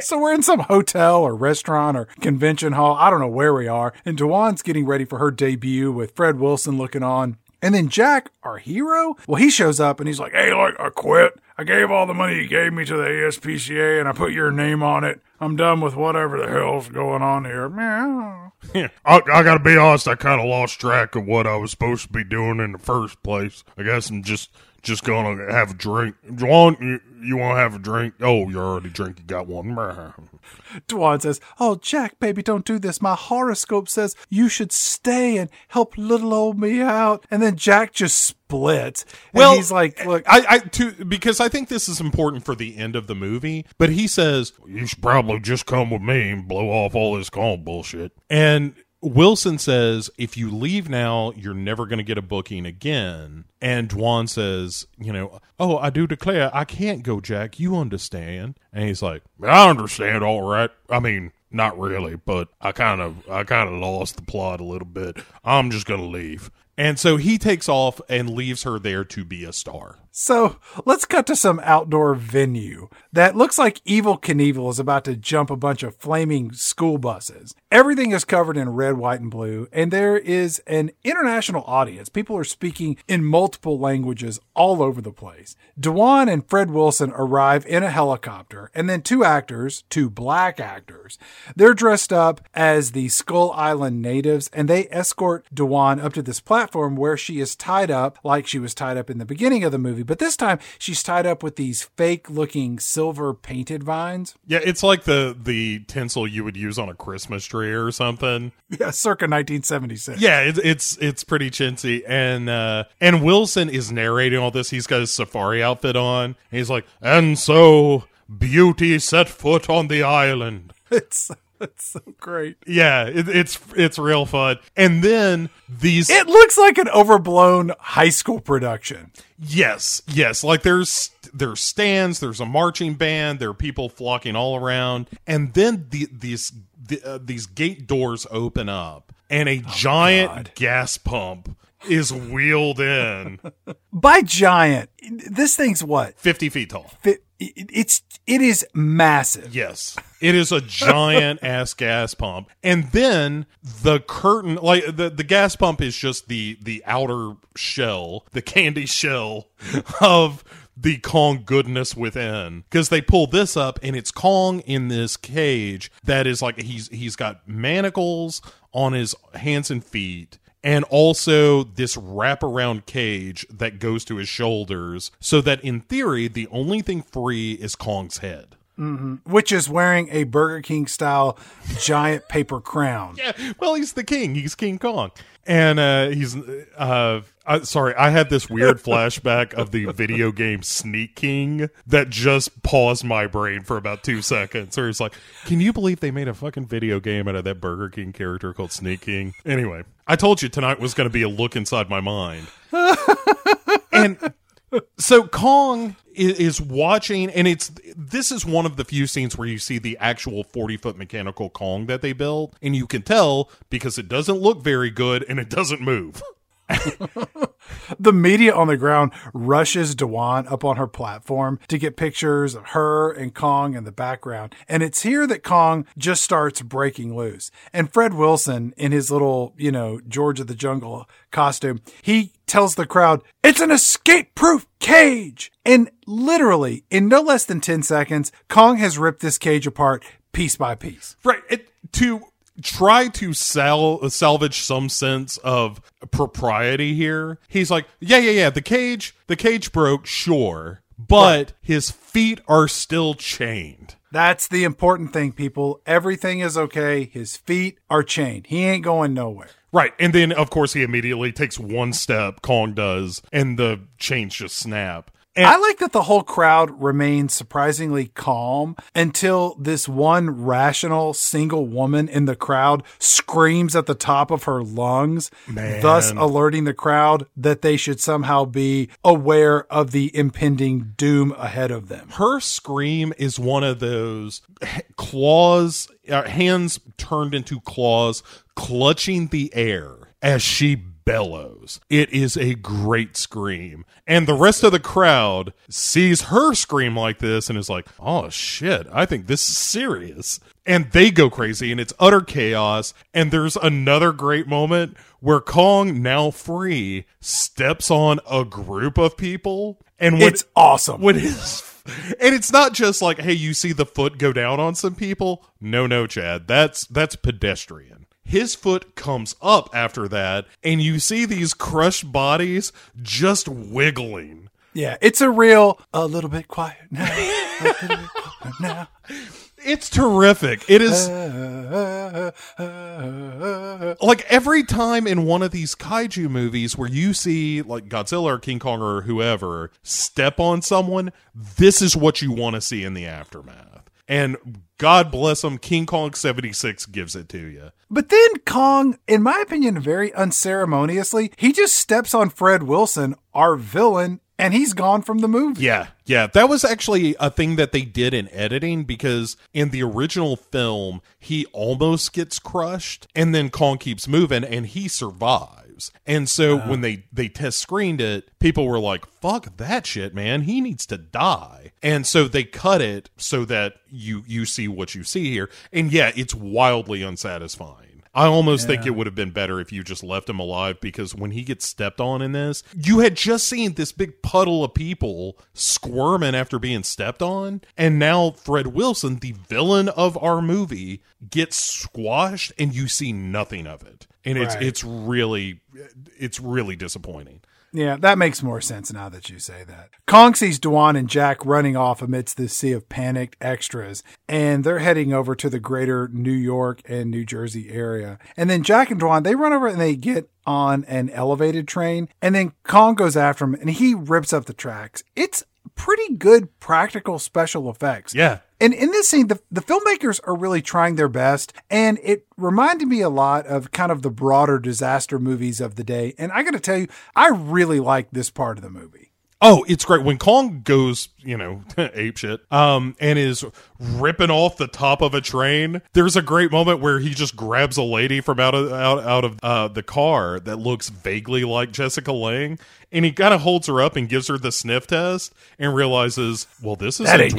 So we're in some hotel or restaurant or convention hall. I don't know where we are. And Dwan's getting ready for her debut with Fred Wilson looking on. And then Jack, our hero, well, he shows up and he's like, Hey, look, I quit. I gave all the money you gave me to the ASPCA and I put your name on it. I'm done with whatever the hell's going on here. Meow. I, I gotta be honest, I kind of lost track of what I was supposed to be doing in the first place. I guess I'm just just gonna have a drink. Dwan, you, you want to have a drink? Oh, you're already drinking. You got one. Dwan says, Oh, Jack, baby, don't do this. My horoscope says you should stay and help little old me out. And then Jack just splits. And Well, he's like, Look, I, I to because I think this is important for the end of the movie. But he says you should probably just come with me and blow off all this calm bullshit. And Wilson says if you leave now, you're never going to get a booking again. And Dwan says, you know, oh, I do declare I can't go, Jack. You understand? And he's like, I understand, all right. I mean. Not really, but I kind of I kind of lost the plot a little bit. I'm just going to leave. And so he takes off and leaves her there to be a star. So let's cut to some outdoor venue that looks like Evel Knievel is about to jump a bunch of flaming school buses. Everything is covered in red, white, and blue, and there is an international audience. People are speaking in multiple languages all over the place. Dwan and Fred Wilson arrive in a helicopter, and then two actors, two black actors, they're dressed up as the Skull Island natives, and they escort Dwan up to this platform where she is tied up like she was tied up in the beginning of the movie, but this time she's tied up with these fake looking silver painted vines. Yeah, it's like the the tinsel you would use on a Christmas tree or something. Yeah, circa 1976. Yeah, it's it's it's pretty chintzy, and uh, and Wilson is narrating all this. He's got his safari outfit on. And he's like, and so beauty set foot on the island. It's, it's so great. Yeah, it, it's it's real fun. And then these It looks like an overblown high school production. Yes, yes. Like there's there's stands, there's a marching band, there are people flocking all around, and then the, these the, uh, these gate doors open up, and a giant God. gas pump is wheeled in, By giant, this thing's what? fifty feet tall. Fi- It's it is massive. Yes, it is a giant ass gas pump, and then the curtain, like the the gas pump, is just the the outer shell, the candy shell of the Kong goodness within. Because they pull this up, and it's Kong in this cage that is like he's he's got manacles on his hands and feet. And also this wraparound cage that goes to his shoulders, so that in theory, the only thing free is Kong's head. Which is wearing a Burger King style giant paper crown. Yeah, well, he's the king. He's King Kong, and uh, he's. Uh, uh, sorry, I had this weird flashback of the video game Sneak King that just paused my brain for about two seconds. Or it's like, can you believe they made a fucking video game out of that Burger King character called Sneak King? Anyway, I told you tonight was going to be a look inside my mind, and so Kong is, watching, and it's this is one of the few scenes where you see the actual forty foot mechanical Kong that they built, and you can tell because it doesn't look very good and it doesn't move. The media on the ground rushes Dwan up on her platform to get pictures of her and Kong in the background. And it's here that Kong just starts breaking loose. And Fred Wilson, in his little, you know, George of the Jungle costume, he tells the crowd, it's an escape proof cage. And literally, in no less than 10 seconds, Kong has ripped this cage apart piece by piece. Right. It, to try to sell salvage some sense of propriety here, he's like, yeah, yeah, yeah, the cage, the cage broke, sure, but his feet are still chained. That's the important thing, people. Everything is okay. His feet are chained. He ain't going nowhere. Right. And then, of course, he immediately takes one step, Kong does, and the chains just snap. And I like that the whole crowd remains surprisingly calm until this one rational single woman in the crowd screams at the top of her lungs, thus alerting the crowd that they should somehow be aware of the impending doom ahead of them. her scream is one of those claws, uh, hands turned into claws, clutching the air as she bellows. It is a great scream. And the rest of the crowd sees her scream like this and is like, oh shit, I think this is serious. And they go crazy and it's utter chaos. And there's another great moment where Kong, now free, steps on a group of people. And when, It's awesome. when his and it's not just like hey you see the foot go down on some people no no chad that's that's pedestrian his foot comes up after that and you see these crushed bodies just wiggling yeah, it's a real a little bit quiet now. Bit quiet now. it's terrific it is Uh, uh, uh, like every time in one of these kaiju movies where you see like Godzilla or King Kong or whoever step on someone, this is what you want to see in the aftermath. And God bless him. King Kong 76 gives it to you. But then Kong, in my opinion, very unceremoniously, he just steps on Fred Wilson, our villain, and he's gone from the movie. Yeah, yeah. That was actually a thing that they did in editing because in the original film, he almost gets crushed and then Kong keeps moving and he survives. And so uh-huh. when they they test screened it, people were like, "Fuck that shit, man. He needs to die." And so they cut it so that you you see what you see here. And yeah, it's wildly unsatisfying. I almost think it would have been better if you just left him alive because when he gets stepped on in this, you had just seen this big puddle of people squirming after being stepped on. And now Fred Wilson, the villain of our movie, gets squashed and you see nothing of it. And it's Right. it's really it's really disappointing. Yeah, that makes more sense now that you say that. Kong sees Dwan and Jack running off amidst this sea of panicked extras, and they're heading over to the greater New York and New Jersey area. And then Jack and Dwan, they run over and they get on an elevated train, and then Kong goes after him and he rips up the tracks. It's pretty good practical special effects. Yeah. And in this scene, the, the filmmakers are really trying their best. And it reminded me a lot of kind of the broader disaster movies of the day. And I got to tell you, I really like this part of the movie. Oh, it's great when Kong goes, you know, ape shit, um, and is ripping off the top of a train. There's a great moment where he just grabs a lady from out of out out of uh, the car that looks vaguely like Jessica Lange, and he kind of holds her up and gives her the sniff test, and realizes, well, this is a ain't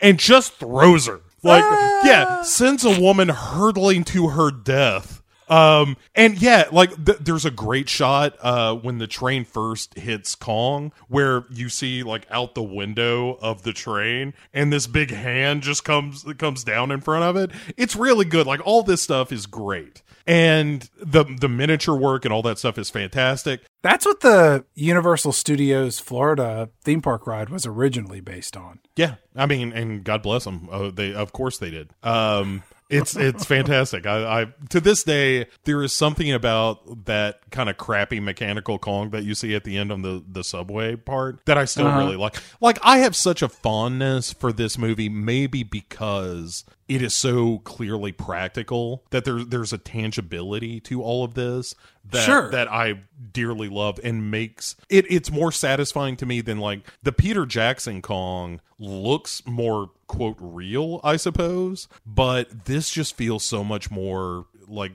and just throws her. Like, yeah, sends a woman hurtling to her death. Um, and yeah, like th- there's a great shot uh when the train first hits Kong where you see like out the window of the train and this big hand just comes comes down in front of it. It's really good. Like all this stuff is great. And the the miniature work and all that stuff is fantastic. That's what the Universal Studios Florida theme park ride was originally based on. Yeah, I mean, and God bless them. Oh, they, of course, they did. Um, it's it's fantastic. I, I to this day there is something about that kind of crappy mechanical Kong that you see at the end on the the subway part that I still uh-huh. really like. Like I have such a fondness for this movie, maybe because it is so clearly practical that there there's a tangibility to all of this that Sure. that I dearly love and makes it it's more satisfying to me than like the Peter Jackson Kong looks more quote real, I suppose, but this just feels so much more like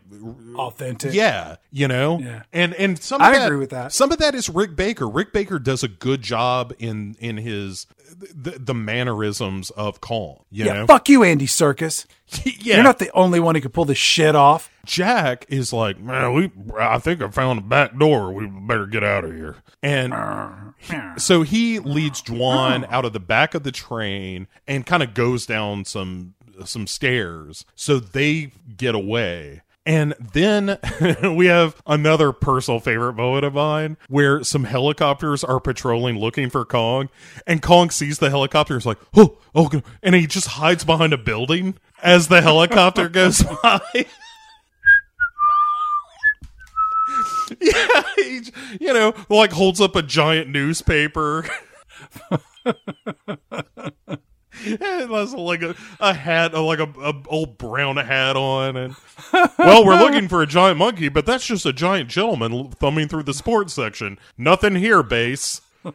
Authentic. yeah, you know, Yeah. and and some of I that, agree with that. Some of that is Rick Baker. Rick Baker does a good job in in his the, the mannerisms of. You Yeah, know, fuck you, Andy Serkis. yeah. You're not the only one who can pull this shit off. Jack is like, man, we I think I found a back door. We better get out of here. And so he leads Dwan out of the back of the train and kind of goes down some some stairs so they get away. And then we have another personal favorite moment of mine where some helicopters are patrolling looking for Kong, and Kong sees the helicopter is like, oh, oh, and he just hides behind a building as the helicopter goes by. yeah, he, you know, like holds up a giant newspaper. And has like a, a hat, like a, a old brown hat on, and well, we're looking for a giant monkey, but that's just a giant gentleman thumbing through the sports section. Nothing here, base.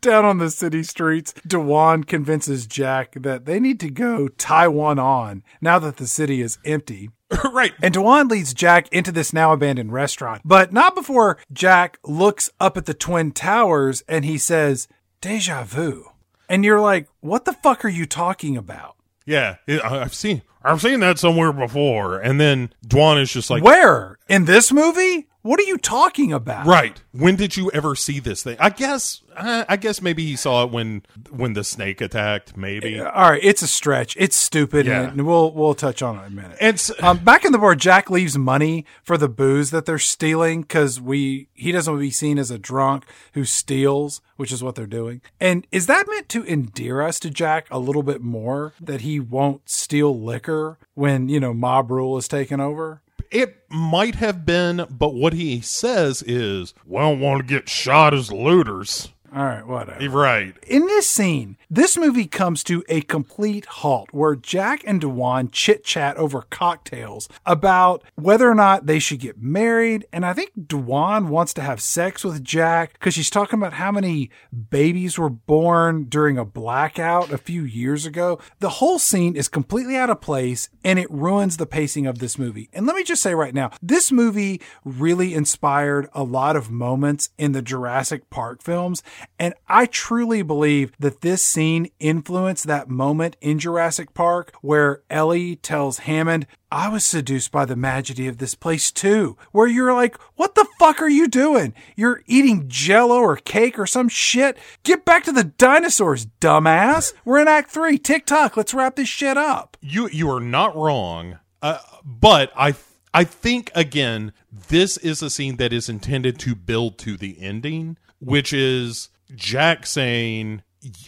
Down on the city streets, Dwan convinces Jack that they need to go Taiwan on now that the city is empty. right. And Dwan leads Jack into this now abandoned restaurant, but not before Jack looks up at the Twin Towers and he says, Deja vu. And you're like, what the fuck are you talking about? Yeah, it, I've seen I've seen that somewhere before. And then Dwan is just like, Where? In this movie? What are you talking about? right. When did you ever see this thing? I guess I guess maybe he saw it when when the snake attacked. Maybe. All right, it's a stretch. It's stupid, Yeah. and we'll we'll touch on it in a minute. And um, back in the bar, Jack leaves money for the booze that they're stealing because we he doesn't want to be seen as a drunk who steals, which is what they're doing. And is that meant to endear us to Jack a little bit more that he won't steal liquor when you know mob rule is taken over? It might have been, but what he says is, "We don't want to get shot as looters." All right, whatever. Right. In this scene, this movie comes to a complete halt where Jack and Dwan chit chat over cocktails about whether or not they should get married. And I think Dwan wants to have sex with Jack because she's talking about how many babies were born during a blackout a few years ago. The whole scene is completely out of place and it ruins the pacing of this movie. And let me just say right now, this movie really inspired a lot of moments in the Jurassic Park films. And I truly believe that this scene influenced that moment in Jurassic Park where Ellie tells Hammond, I was seduced by the majesty of this place too. Where you're like, what the fuck are you doing? You're eating jello or cake or some shit? Get back to the dinosaurs, dumbass. We're in Act 3. TikTok, let's wrap this shit up. You you are not wrong. Uh, but I I think again, this is a scene that is intended to build to the ending, which is Jack saying,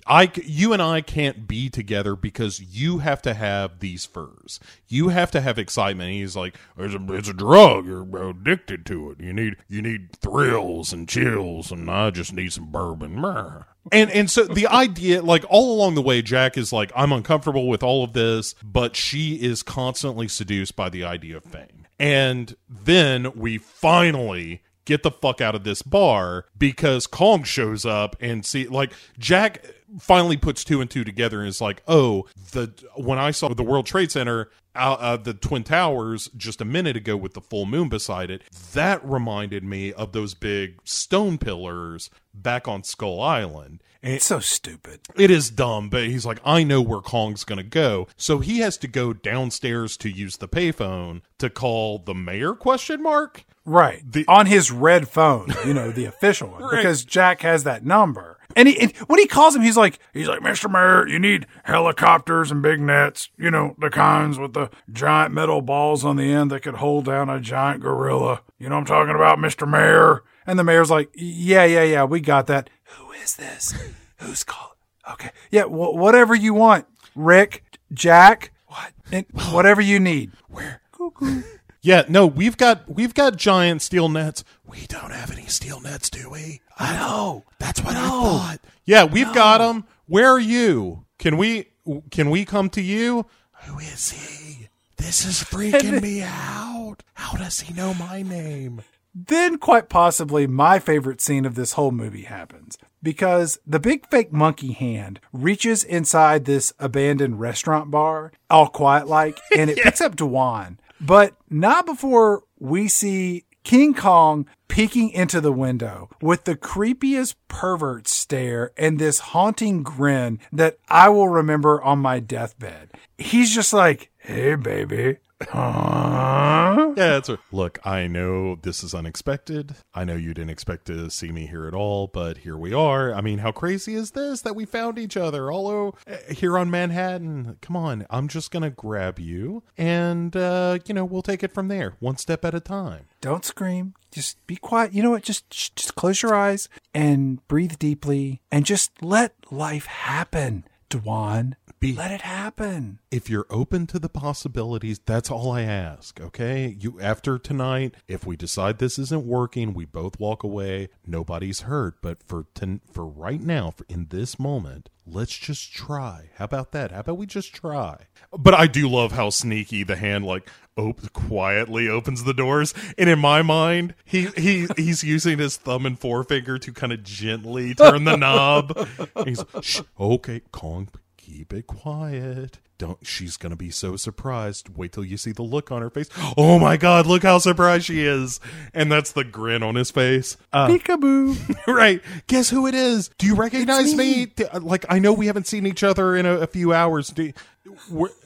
"I, you and I can't be together because you have to have these furs. You have to have excitement." He's like, "It's a, it's a drug. You're addicted to it. You need, you need thrills and chills, and I just need some bourbon." Meh." And and so the idea, like all along the way, Jack is like, "I'm uncomfortable with all of this," but she is constantly seduced by the idea of fame. And then we finally get the fuck out of this bar because Kong shows up and see like Jack finally puts two and two together and is like, "Oh, the when I saw the World Trade Center uh, uh, the Twin Towers just a minute ago with the full moon beside it, that reminded me of those big stone pillars back on Skull Island." It's so stupid. it is dumb, but he's like, I know where Kong's going to go. So he has to go downstairs to use the payphone to call the mayor question mark. Right. on his red phone, you know, the official one, because Jack has that number. And, he, and when he calls him, he's like, He's like, Mr. Mayor, you need helicopters and big nets, you know, the kinds with the giant metal balls on the end that could hold down a giant gorilla. You know what I'm talking about, Mr. Mayor? and the mayor's like, yeah, yeah, yeah, we got that. Who is this? Who's calling? Okay. Yeah, wh- whatever you want, Rick, Jack, what? And whatever you need. Where Yeah, no, we've got we've got giant steel nets. We don't have any steel nets, do we? I know. That's what I thought. Yeah, we've got them. Where are you? Can we can we come to you? Who is he? This is freaking me out. How does he know my name? Then, quite possibly, my favorite scene of this whole movie happens because the big fake monkey hand reaches inside this abandoned restaurant bar, all quiet like, and it picks up Dwan, but not before we see King Kong peeking into the window with the creepiest pervert stare and this haunting grin that I will remember on my deathbed. He's just like, Hey, baby. Huh? Yeah, that's a, look. I know this is unexpected. I know you didn't expect to see me here at all, but here we are. I mean, how crazy is this that we found each other all o- uh, here on Manhattan? Come on, I'm just gonna grab you, and uh, you know we'll take it from there, one step at a time. don't scream just be quiet you know what just just close your eyes and breathe deeply and just let life happen Dwan. Be- let it happen If you're open to the possibilities, that's all I ask. Okay, you after tonight, if we decide this isn't working, we both walk away. Nobody's hurt, but for ten, for right now, for in this moment, let's just try. How about that? How about we just try? But I do love how sneaky the hand like op- quietly opens the doors, and in my mind, he he he's using his thumb and forefinger to kind of gently turn the knob. And he's Shh, okay, Kong, keep it quiet. Don't. She's gonna be so surprised. Wait till you see the look on her face. Oh my God! Look how surprised she is, and that's the grin on his face. Uh, Peekaboo. right. Guess who it is? Do you recognize me? me. Like I know we haven't seen each other in a, a few hours. Do,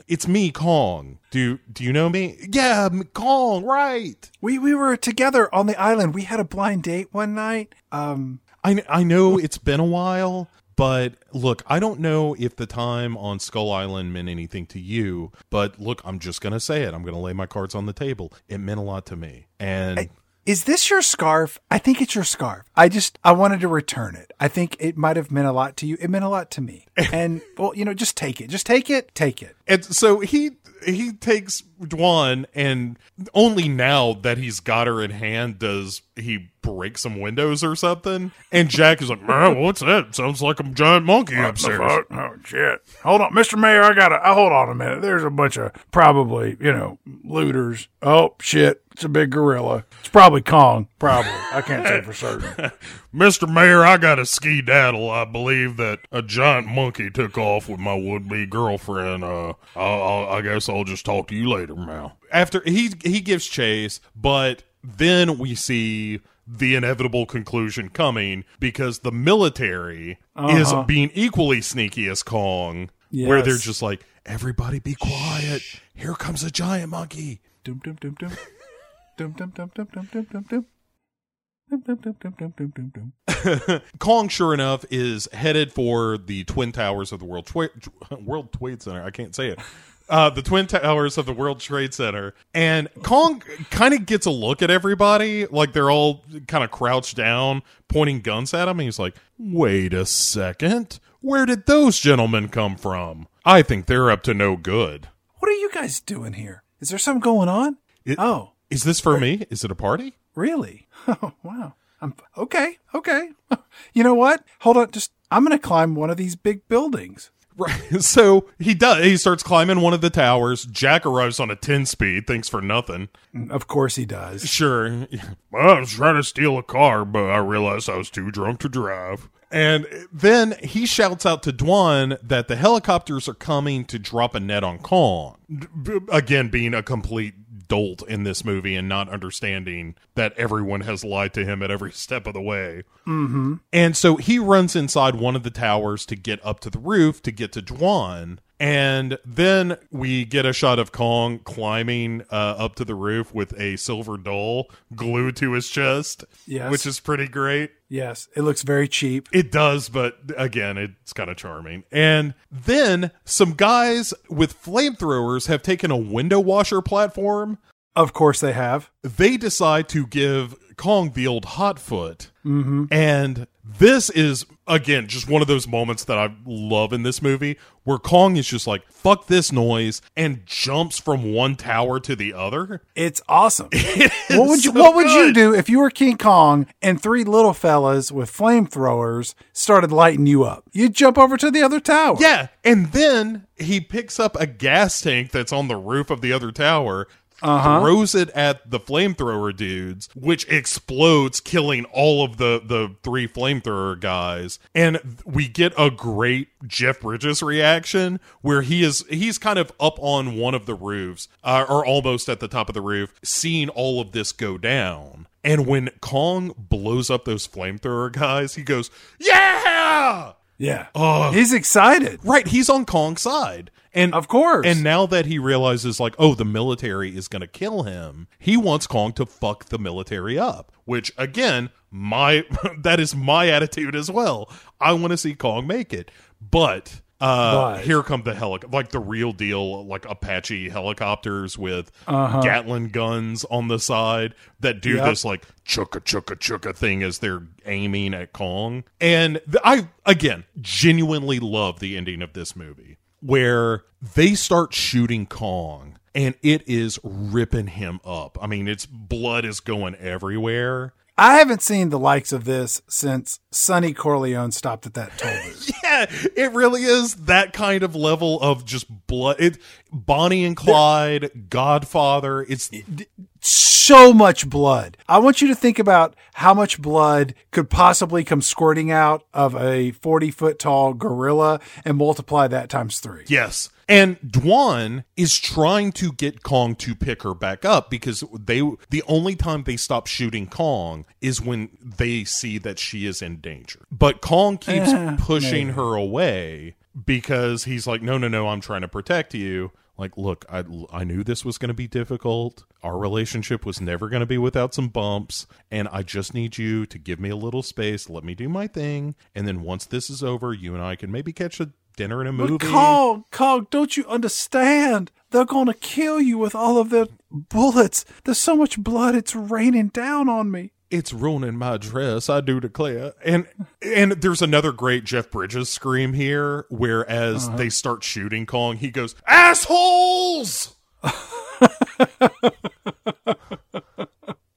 it's me, Kong. Do do you know me? Yeah, Kong. Right. We we were together on the island. We had a blind date one night. Um, I I know it's been a while, but look, I don't know if the time on Skull Island meant anything to you. But look, I'm just gonna say it. I'm gonna lay my cards on the table. It meant a lot to me, and. is this your scarf? I think it's your scarf. I just I wanted to return it. I think it might have meant a lot to you. It meant a lot to me. And well, you know, just take it. Just take it. Take it. And so he he takes Dwan, and only now that he's got her in hand does he breaks some windows or something. And Jack is like, "Man, what's that? Sounds like a giant monkey What the upstairs." fuck? Oh shit! Hold on, Mr. Mayor. I gotta. I hold on a minute. There's a bunch of probably you know looters. Oh shit! It's a big gorilla. It's probably Kong. Probably. I can't say for certain. Mr. Mayor, I got a ski daddle. I believe that a giant monkey took off with my would-be girlfriend. Uh, I'll, I'll, I guess I'll just talk to you later, Mal. After he he gives chase, but then we see the inevitable conclusion coming because the military is being equally sneaky as Kong, where they're just like, "Everybody, be quiet! Here comes a giant monkey." Dum dum dum dum. Dum dum dum dum dum dum dum dum. Kong, sure enough, is headed for the twin towers of the World Trade World Trade Center. I can't say it. Uh, the twin towers of the World Trade Center, and Kong kind of gets a look at everybody, like they're all kind of crouched down, pointing guns at him. And he's like, "Wait a second, where did those gentlemen come from? I think they're up to no good." What are you guys doing here? Is there something going on? It- oh, Is this for me? Is it a party? really? Oh, wow. I'm okay. Okay. You know what? Hold on. Just I'm going to climb one of these big buildings. Right. So he does. He starts climbing one of the towers. Jack arrives on a 10 speed. Thanks for nothing. Of course he does. Sure. Well, I was trying to steal a car, but I realized I was too drunk to drive. And then he shouts out to Dwan that the helicopters are coming to drop a net on Kong. Again, being a complete dolt in this movie and not understanding that everyone has lied to him at every step of the way. Mm-hmm. And so he runs inside one of the towers to get up to the roof to get to Dwan. And then we get a shot of Kong climbing uh, up to the roof with a silver doll glued to his chest, Yes. which is pretty great. Yes, it looks very cheap. It does, but again, it's kind of charming. And then some guys with flamethrowers have taken a window washer platform. Of course they have. They decide to give Kong the old hot foot. Mm-hmm. And this is, again, just one of those moments that I love in this movie where Kong is just like, fuck this noise, and jumps from one tower to the other. It's awesome. what would you so What would you do if you were King Kong and three little fellas with flamethrowers started lighting you up? You'd jump over to the other tower. Yeah. And then he picks up a gas tank that's on the roof of the other tower. Throws it at the flamethrower dudes, which explodes, killing all of the the three flamethrower guys. And we get a great Jeff Bridges reaction where he is he's kind of up on one of the roofs, uh, or almost at the top of the roof, seeing all of this go down. And when Kong blows up those flamethrower guys, he goes, "Yeah!" yeah. Oh. He's excited. Right, he's on Kong's side. And Of course. And now that he realizes like, oh, the military is going to kill him, he wants Kong to fuck the military up, which again, my that is my attitude as well. I want to see Kong make it. But uh But- here come the helic like the real deal like Apache helicopters with Uh-huh. Gatling guns on the side that do Yep. this like chugga chugga chugga thing as they're aiming at Kong. And th- I again genuinely love the ending of this movie where they start shooting Kong and it is ripping him up. I mean, its blood is going everywhere. I haven't seen the likes of this since Sonny Corleone stopped at that toll booth. Yeah, it really is that kind of level of just blood. It Bonnie and Clyde, Godfather. It's so much blood. I want you to think about how much blood could possibly come squirting out of a 40 foot tall gorilla and multiply that times three. yes. And Dwan is trying to get Kong to pick her back up because they the only time they stop shooting Kong is when they see that she is in danger. But Kong keeps Eh, pushing her away because he's like, "No, no, no, I'm trying to protect you." Like, look, I I knew this was going to be difficult. Our relationship was never going to be without some bumps, and I just need you to give me a little space, let me do my thing, and then once this is over, you and I can maybe catch a dinner and a movie. But Kong, Kong, don't you understand? They're going to kill you with all of their bullets. There's so much blood, it's raining down on me. it's ruining my dress i do declare and and there's another great jeff bridges scream here whereas uh-huh. they start shooting kong he goes assholes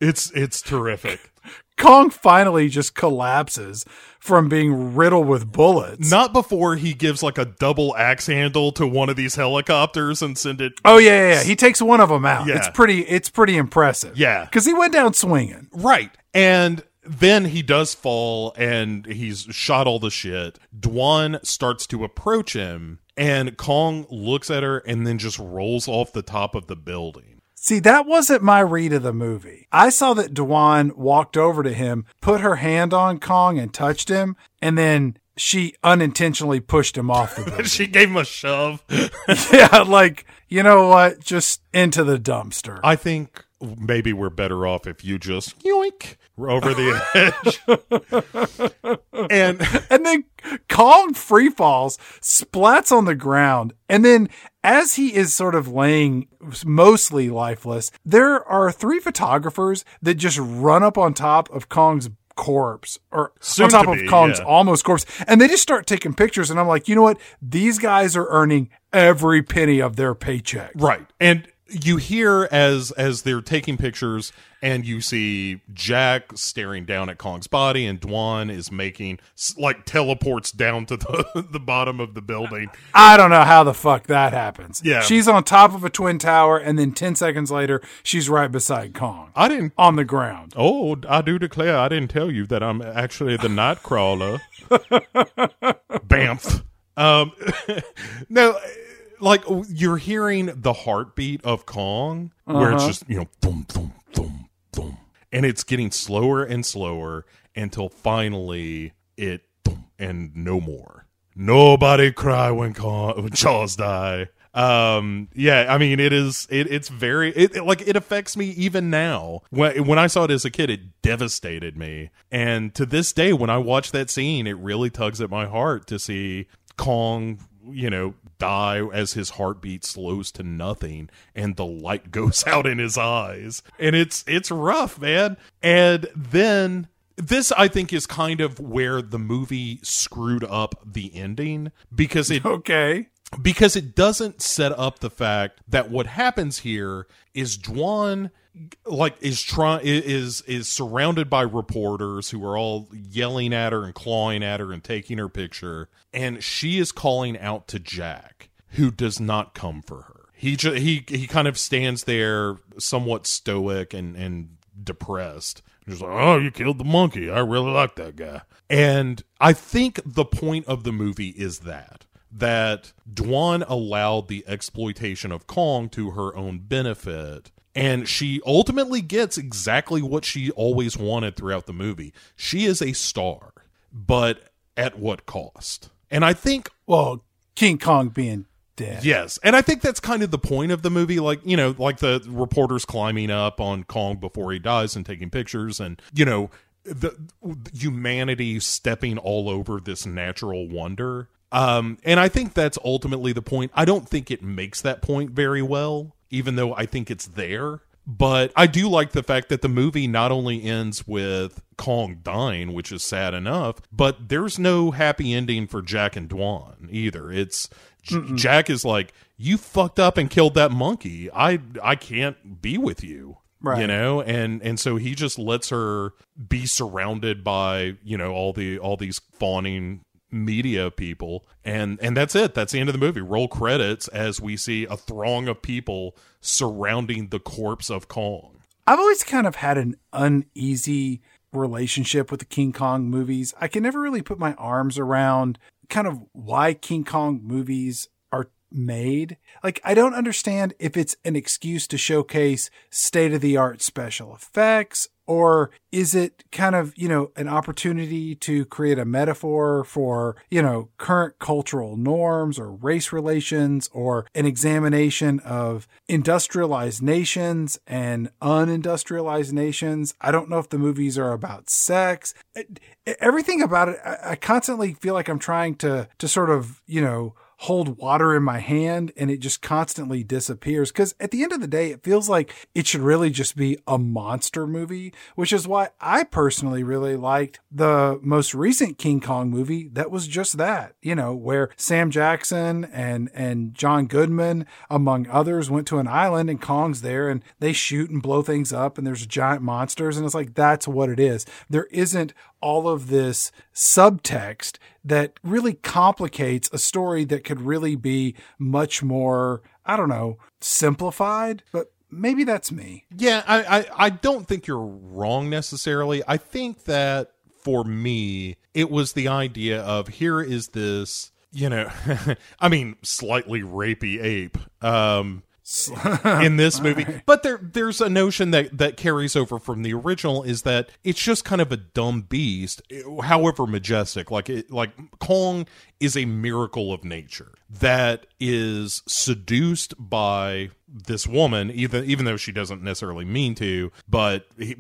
it's it's terrific Kong finally just collapses from being riddled with bullets. not before he gives like a double axe handle to one of these helicopters and send it Oh yeah, yeah, yeah. He takes one of them out. Yeah. It's pretty. It's pretty impressive. Yeah. because he went down swinging. Right. And then he does fall and he's shot all the shit. Dwan starts to approach him and Kong looks at her and then just rolls off the top of the building. See, that wasn't my read of the movie. I saw that Dwan walked over to him, put her hand on Kong, and touched him, and then she unintentionally pushed him off the building. she gave him a shove. yeah, like you know what? Just into the dumpster. I think maybe we're better off if you just yoink over the edge. and And then Kong free falls, splats on the ground, and then as he is sort of laying mostly lifeless, there are three photographers that just run up on top of Kong's corpse or Soon on top to of be, Kong's yeah. almost corpse and they just start taking pictures and I'm like, "You know what? These guys are earning every penny of their paycheck." Right. And you hear as as they're taking pictures and you see Jack staring down at Kong's body and Dwan is making like teleports down to the the bottom of the building. I don't know how the fuck that happens. Yeah. She's on top of a twin tower and then 10 seconds later she's right beside Kong I didn't on the ground. Oh, I do declare I didn't tell you that I'm actually the Nightcrawler. Bamf. Um, no, like you're hearing the heartbeat of Kong, where it's just you know, thum thum thum thum, and it's getting slower and slower until finally it thum, and no more. Nobody cry when Kong when Jaws die. Um, yeah, I mean, it is, it, it's very, it, it- like, it affects me even now. When, when I saw it as a kid, it devastated me. And to this day, when I watch that scene, it really tugs at my heart to see Kong, you know, die as his heartbeat slows to nothing and the light goes out in his eyes. And it's, it's rough, man. And then, this I think is kind of where the movie screwed up the ending because it Okay. because it doesn't set up the fact that what happens here is Dwan like is trying is is surrounded by reporters who are all yelling at her and clawing at her and taking her picture and she is calling out to Jack who does not come for her. He ju- he he kind of stands there somewhat stoic and and depressed. He's like, "Oh, you killed the monkey. I really like that guy." And I think the point of the movie is that that Dwan allowed the exploitation of Kong to her own benefit. And she ultimately gets exactly what she always wanted throughout the movie. She is a star, but at what cost? And I think Well, King Kong being dead. Yes, and I think that's kind of the point of the movie. Like you know, like the reporters climbing up on Kong before he dies and taking pictures, and you know, the humanity stepping all over this natural wonder. Um, and I think that's ultimately the point. I don't think it makes that point very well, even though I think it's there. But I do like the fact that the movie not only ends with Kong dying, which is sad enough, but there's no happy ending for Jack and Dwan either. It's J- Jack is like, "You fucked up and killed that monkey. I I can't be with you." Right. You know, and and so he just lets her be surrounded by you know all the all these fawning media people and and that's it that's the end of the movie roll credits as we see a throng of people surrounding the corpse of kong I've always kind of had an uneasy relationship with the King Kong movies. I can never really put my arms around kind of why King Kong movies are made. Like, I don't understand if it's an excuse to showcase state of the art special effects or is it kind of, you know, an opportunity to create a metaphor for, you know, current cultural norms or race relations or an examination of industrialized nations and unindustrialized nations? I don't know if the movies are about sex. Everything about it, I constantly feel like I'm trying to, to sort of, you know, hold water in my hand and it just constantly disappears. Cause at the end of the day, it feels like it should really just be a monster movie, which is why I personally really liked the most recent King Kong movie that was just that, you know, where Sam Jackson and, and John Goodman, among others, went to an island and Kong's there and they shoot and blow things up and there's giant monsters. And it's like, that's what it is. There isn't all of this subtext that really complicates a story that could really be much more, I don't know, simplified, but maybe that's me. Yeah, I, I, I don't think you're wrong necessarily. I think that for me, it was the idea of here is this, you know, I mean, slightly rapey ape. Um, in this movie. But there there's a notion that that carries over from the original is that it's just kind of a dumb beast eh, however majestic. Like it like kong is a miracle of nature that is seduced by this woman even even though she doesn't necessarily mean to but he,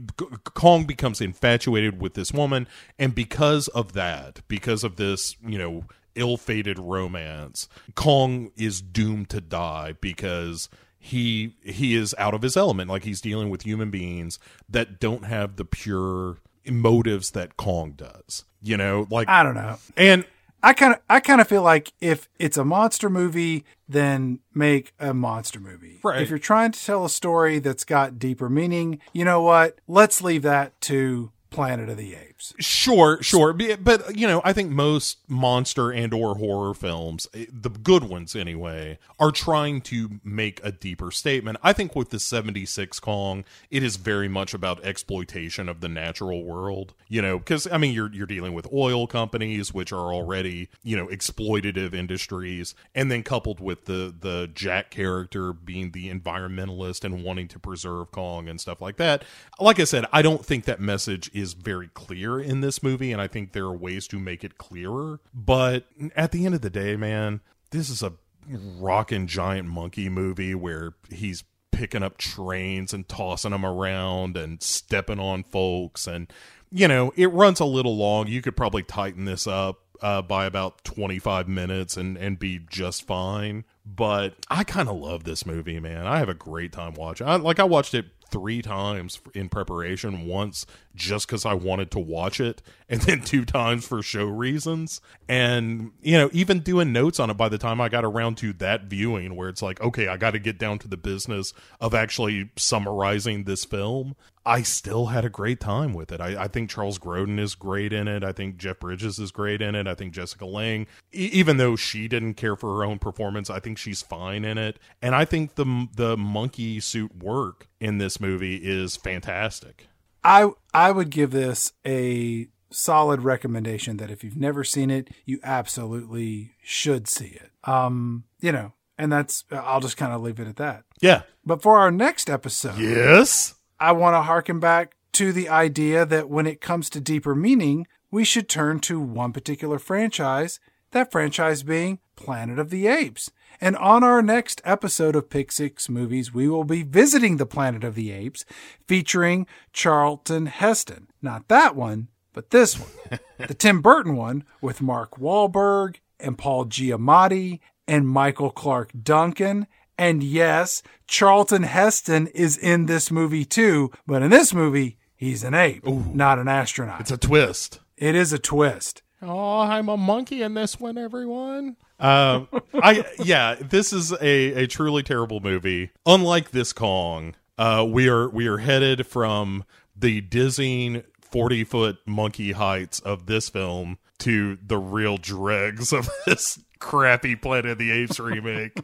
kong becomes infatuated with this woman. And because of that because of this you know ill-fated romance kong is doomed to die because he he is out of his element like he's dealing with human beings that don't have the pure motives that kong does you know like I don't know. and I kind of I kind of feel like if it's a monster movie, then make a monster movie. Right. If you're trying to tell a story that's got deeper meaning, you know what? Let's leave that to Planet of the Apes. Sure, sure, but, you know, I think most monster and or horror films, eh, the good ones anyway, are trying to make a deeper statement. I think with the 76 Kong, it is very much about exploitation of the natural world, you know, cuz I mean, you're you're dealing with oil companies which are already, you know, exploitative industries, and then coupled with the the Jack character being the environmentalist and wanting to preserve Kong and stuff like that. Like I said, I don't think that message is very clear in this movie, and I think there are ways to make it clearer. But at the end of the day, man, this is a rockin' giant monkey movie where he's picking up trains and tossing them around and stepping on folks. And you know it runs a little long. You could probably tighten this up uh, by about 25 minutes and and be just fine. But i kind of love this movie man. I have a great time watching. I, like i watched it three times in preparation once just because i wanted to watch it and then two times for show reasons. And you know even doing notes on it by the time i got around to that viewing where it's like okay i got to get down to the business of actually summarizing this film I still had a great time with it. I, I, think Charles Grodin is great in it. I think Jeff Bridges is great in it. I think Jessica Lange, e- even though she didn't care for her own performance, I think she's fine in it. And I think the the monkey suit work in this movie is fantastic. I I would give this a solid recommendation that if you've never seen it, you absolutely should see it. Um, you know, and that's I'll just kind of leave it at that. Yeah. But for our next episode, Yes. I want to harken back to the idea that when it comes to deeper meaning, we should turn to one particular franchise, that franchise being Planet of the Apes. And on our next episode of Pick Six Movies, we will be visiting the Planet of the Apes featuring Charlton Heston. Not that one, but this one. the Tim Burton one with Mark Wahlberg and Paul Giamatti and Michael Clarke Duncan and yes, Charlton Heston is in this movie too, but in this movie, he's an ape, not an astronaut. It's a twist. it is a twist. Oh, I'm a monkey in this one, everyone. Um, I yeah, this is a a truly terrible movie. Unlike this Kong, Uh, we are we are headed from the dizzying forty foot monkey heights of this film to the real dregs of this crappy Planet of the Apes remake.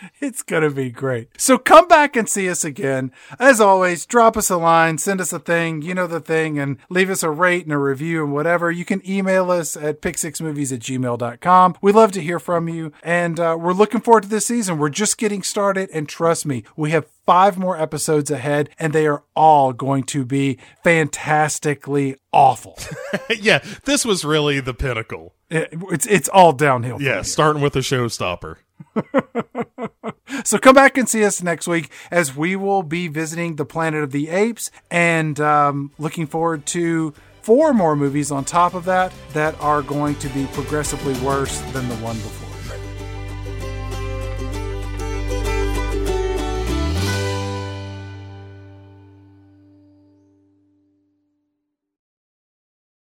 It's going to be great. So come back and see us again. As always, drop us a line, send us a thing, you know the thing, and leave us a rate and a review and whatever. You can email us at pick6movies at gmail.com. We love to hear from you, and uh, we're looking forward to this season. We're just getting started, and trust me, we have five more episodes ahead, and they are all going to be fantastically awful. yeah, this was really the pinnacle. It- it's, it's all downhill. Yeah, starting with a showstopper. So come back and see us next week as we will be visiting the Planet of the Apes and um, looking forward to four more movies on top of that that are going to be progressively worse than the one before.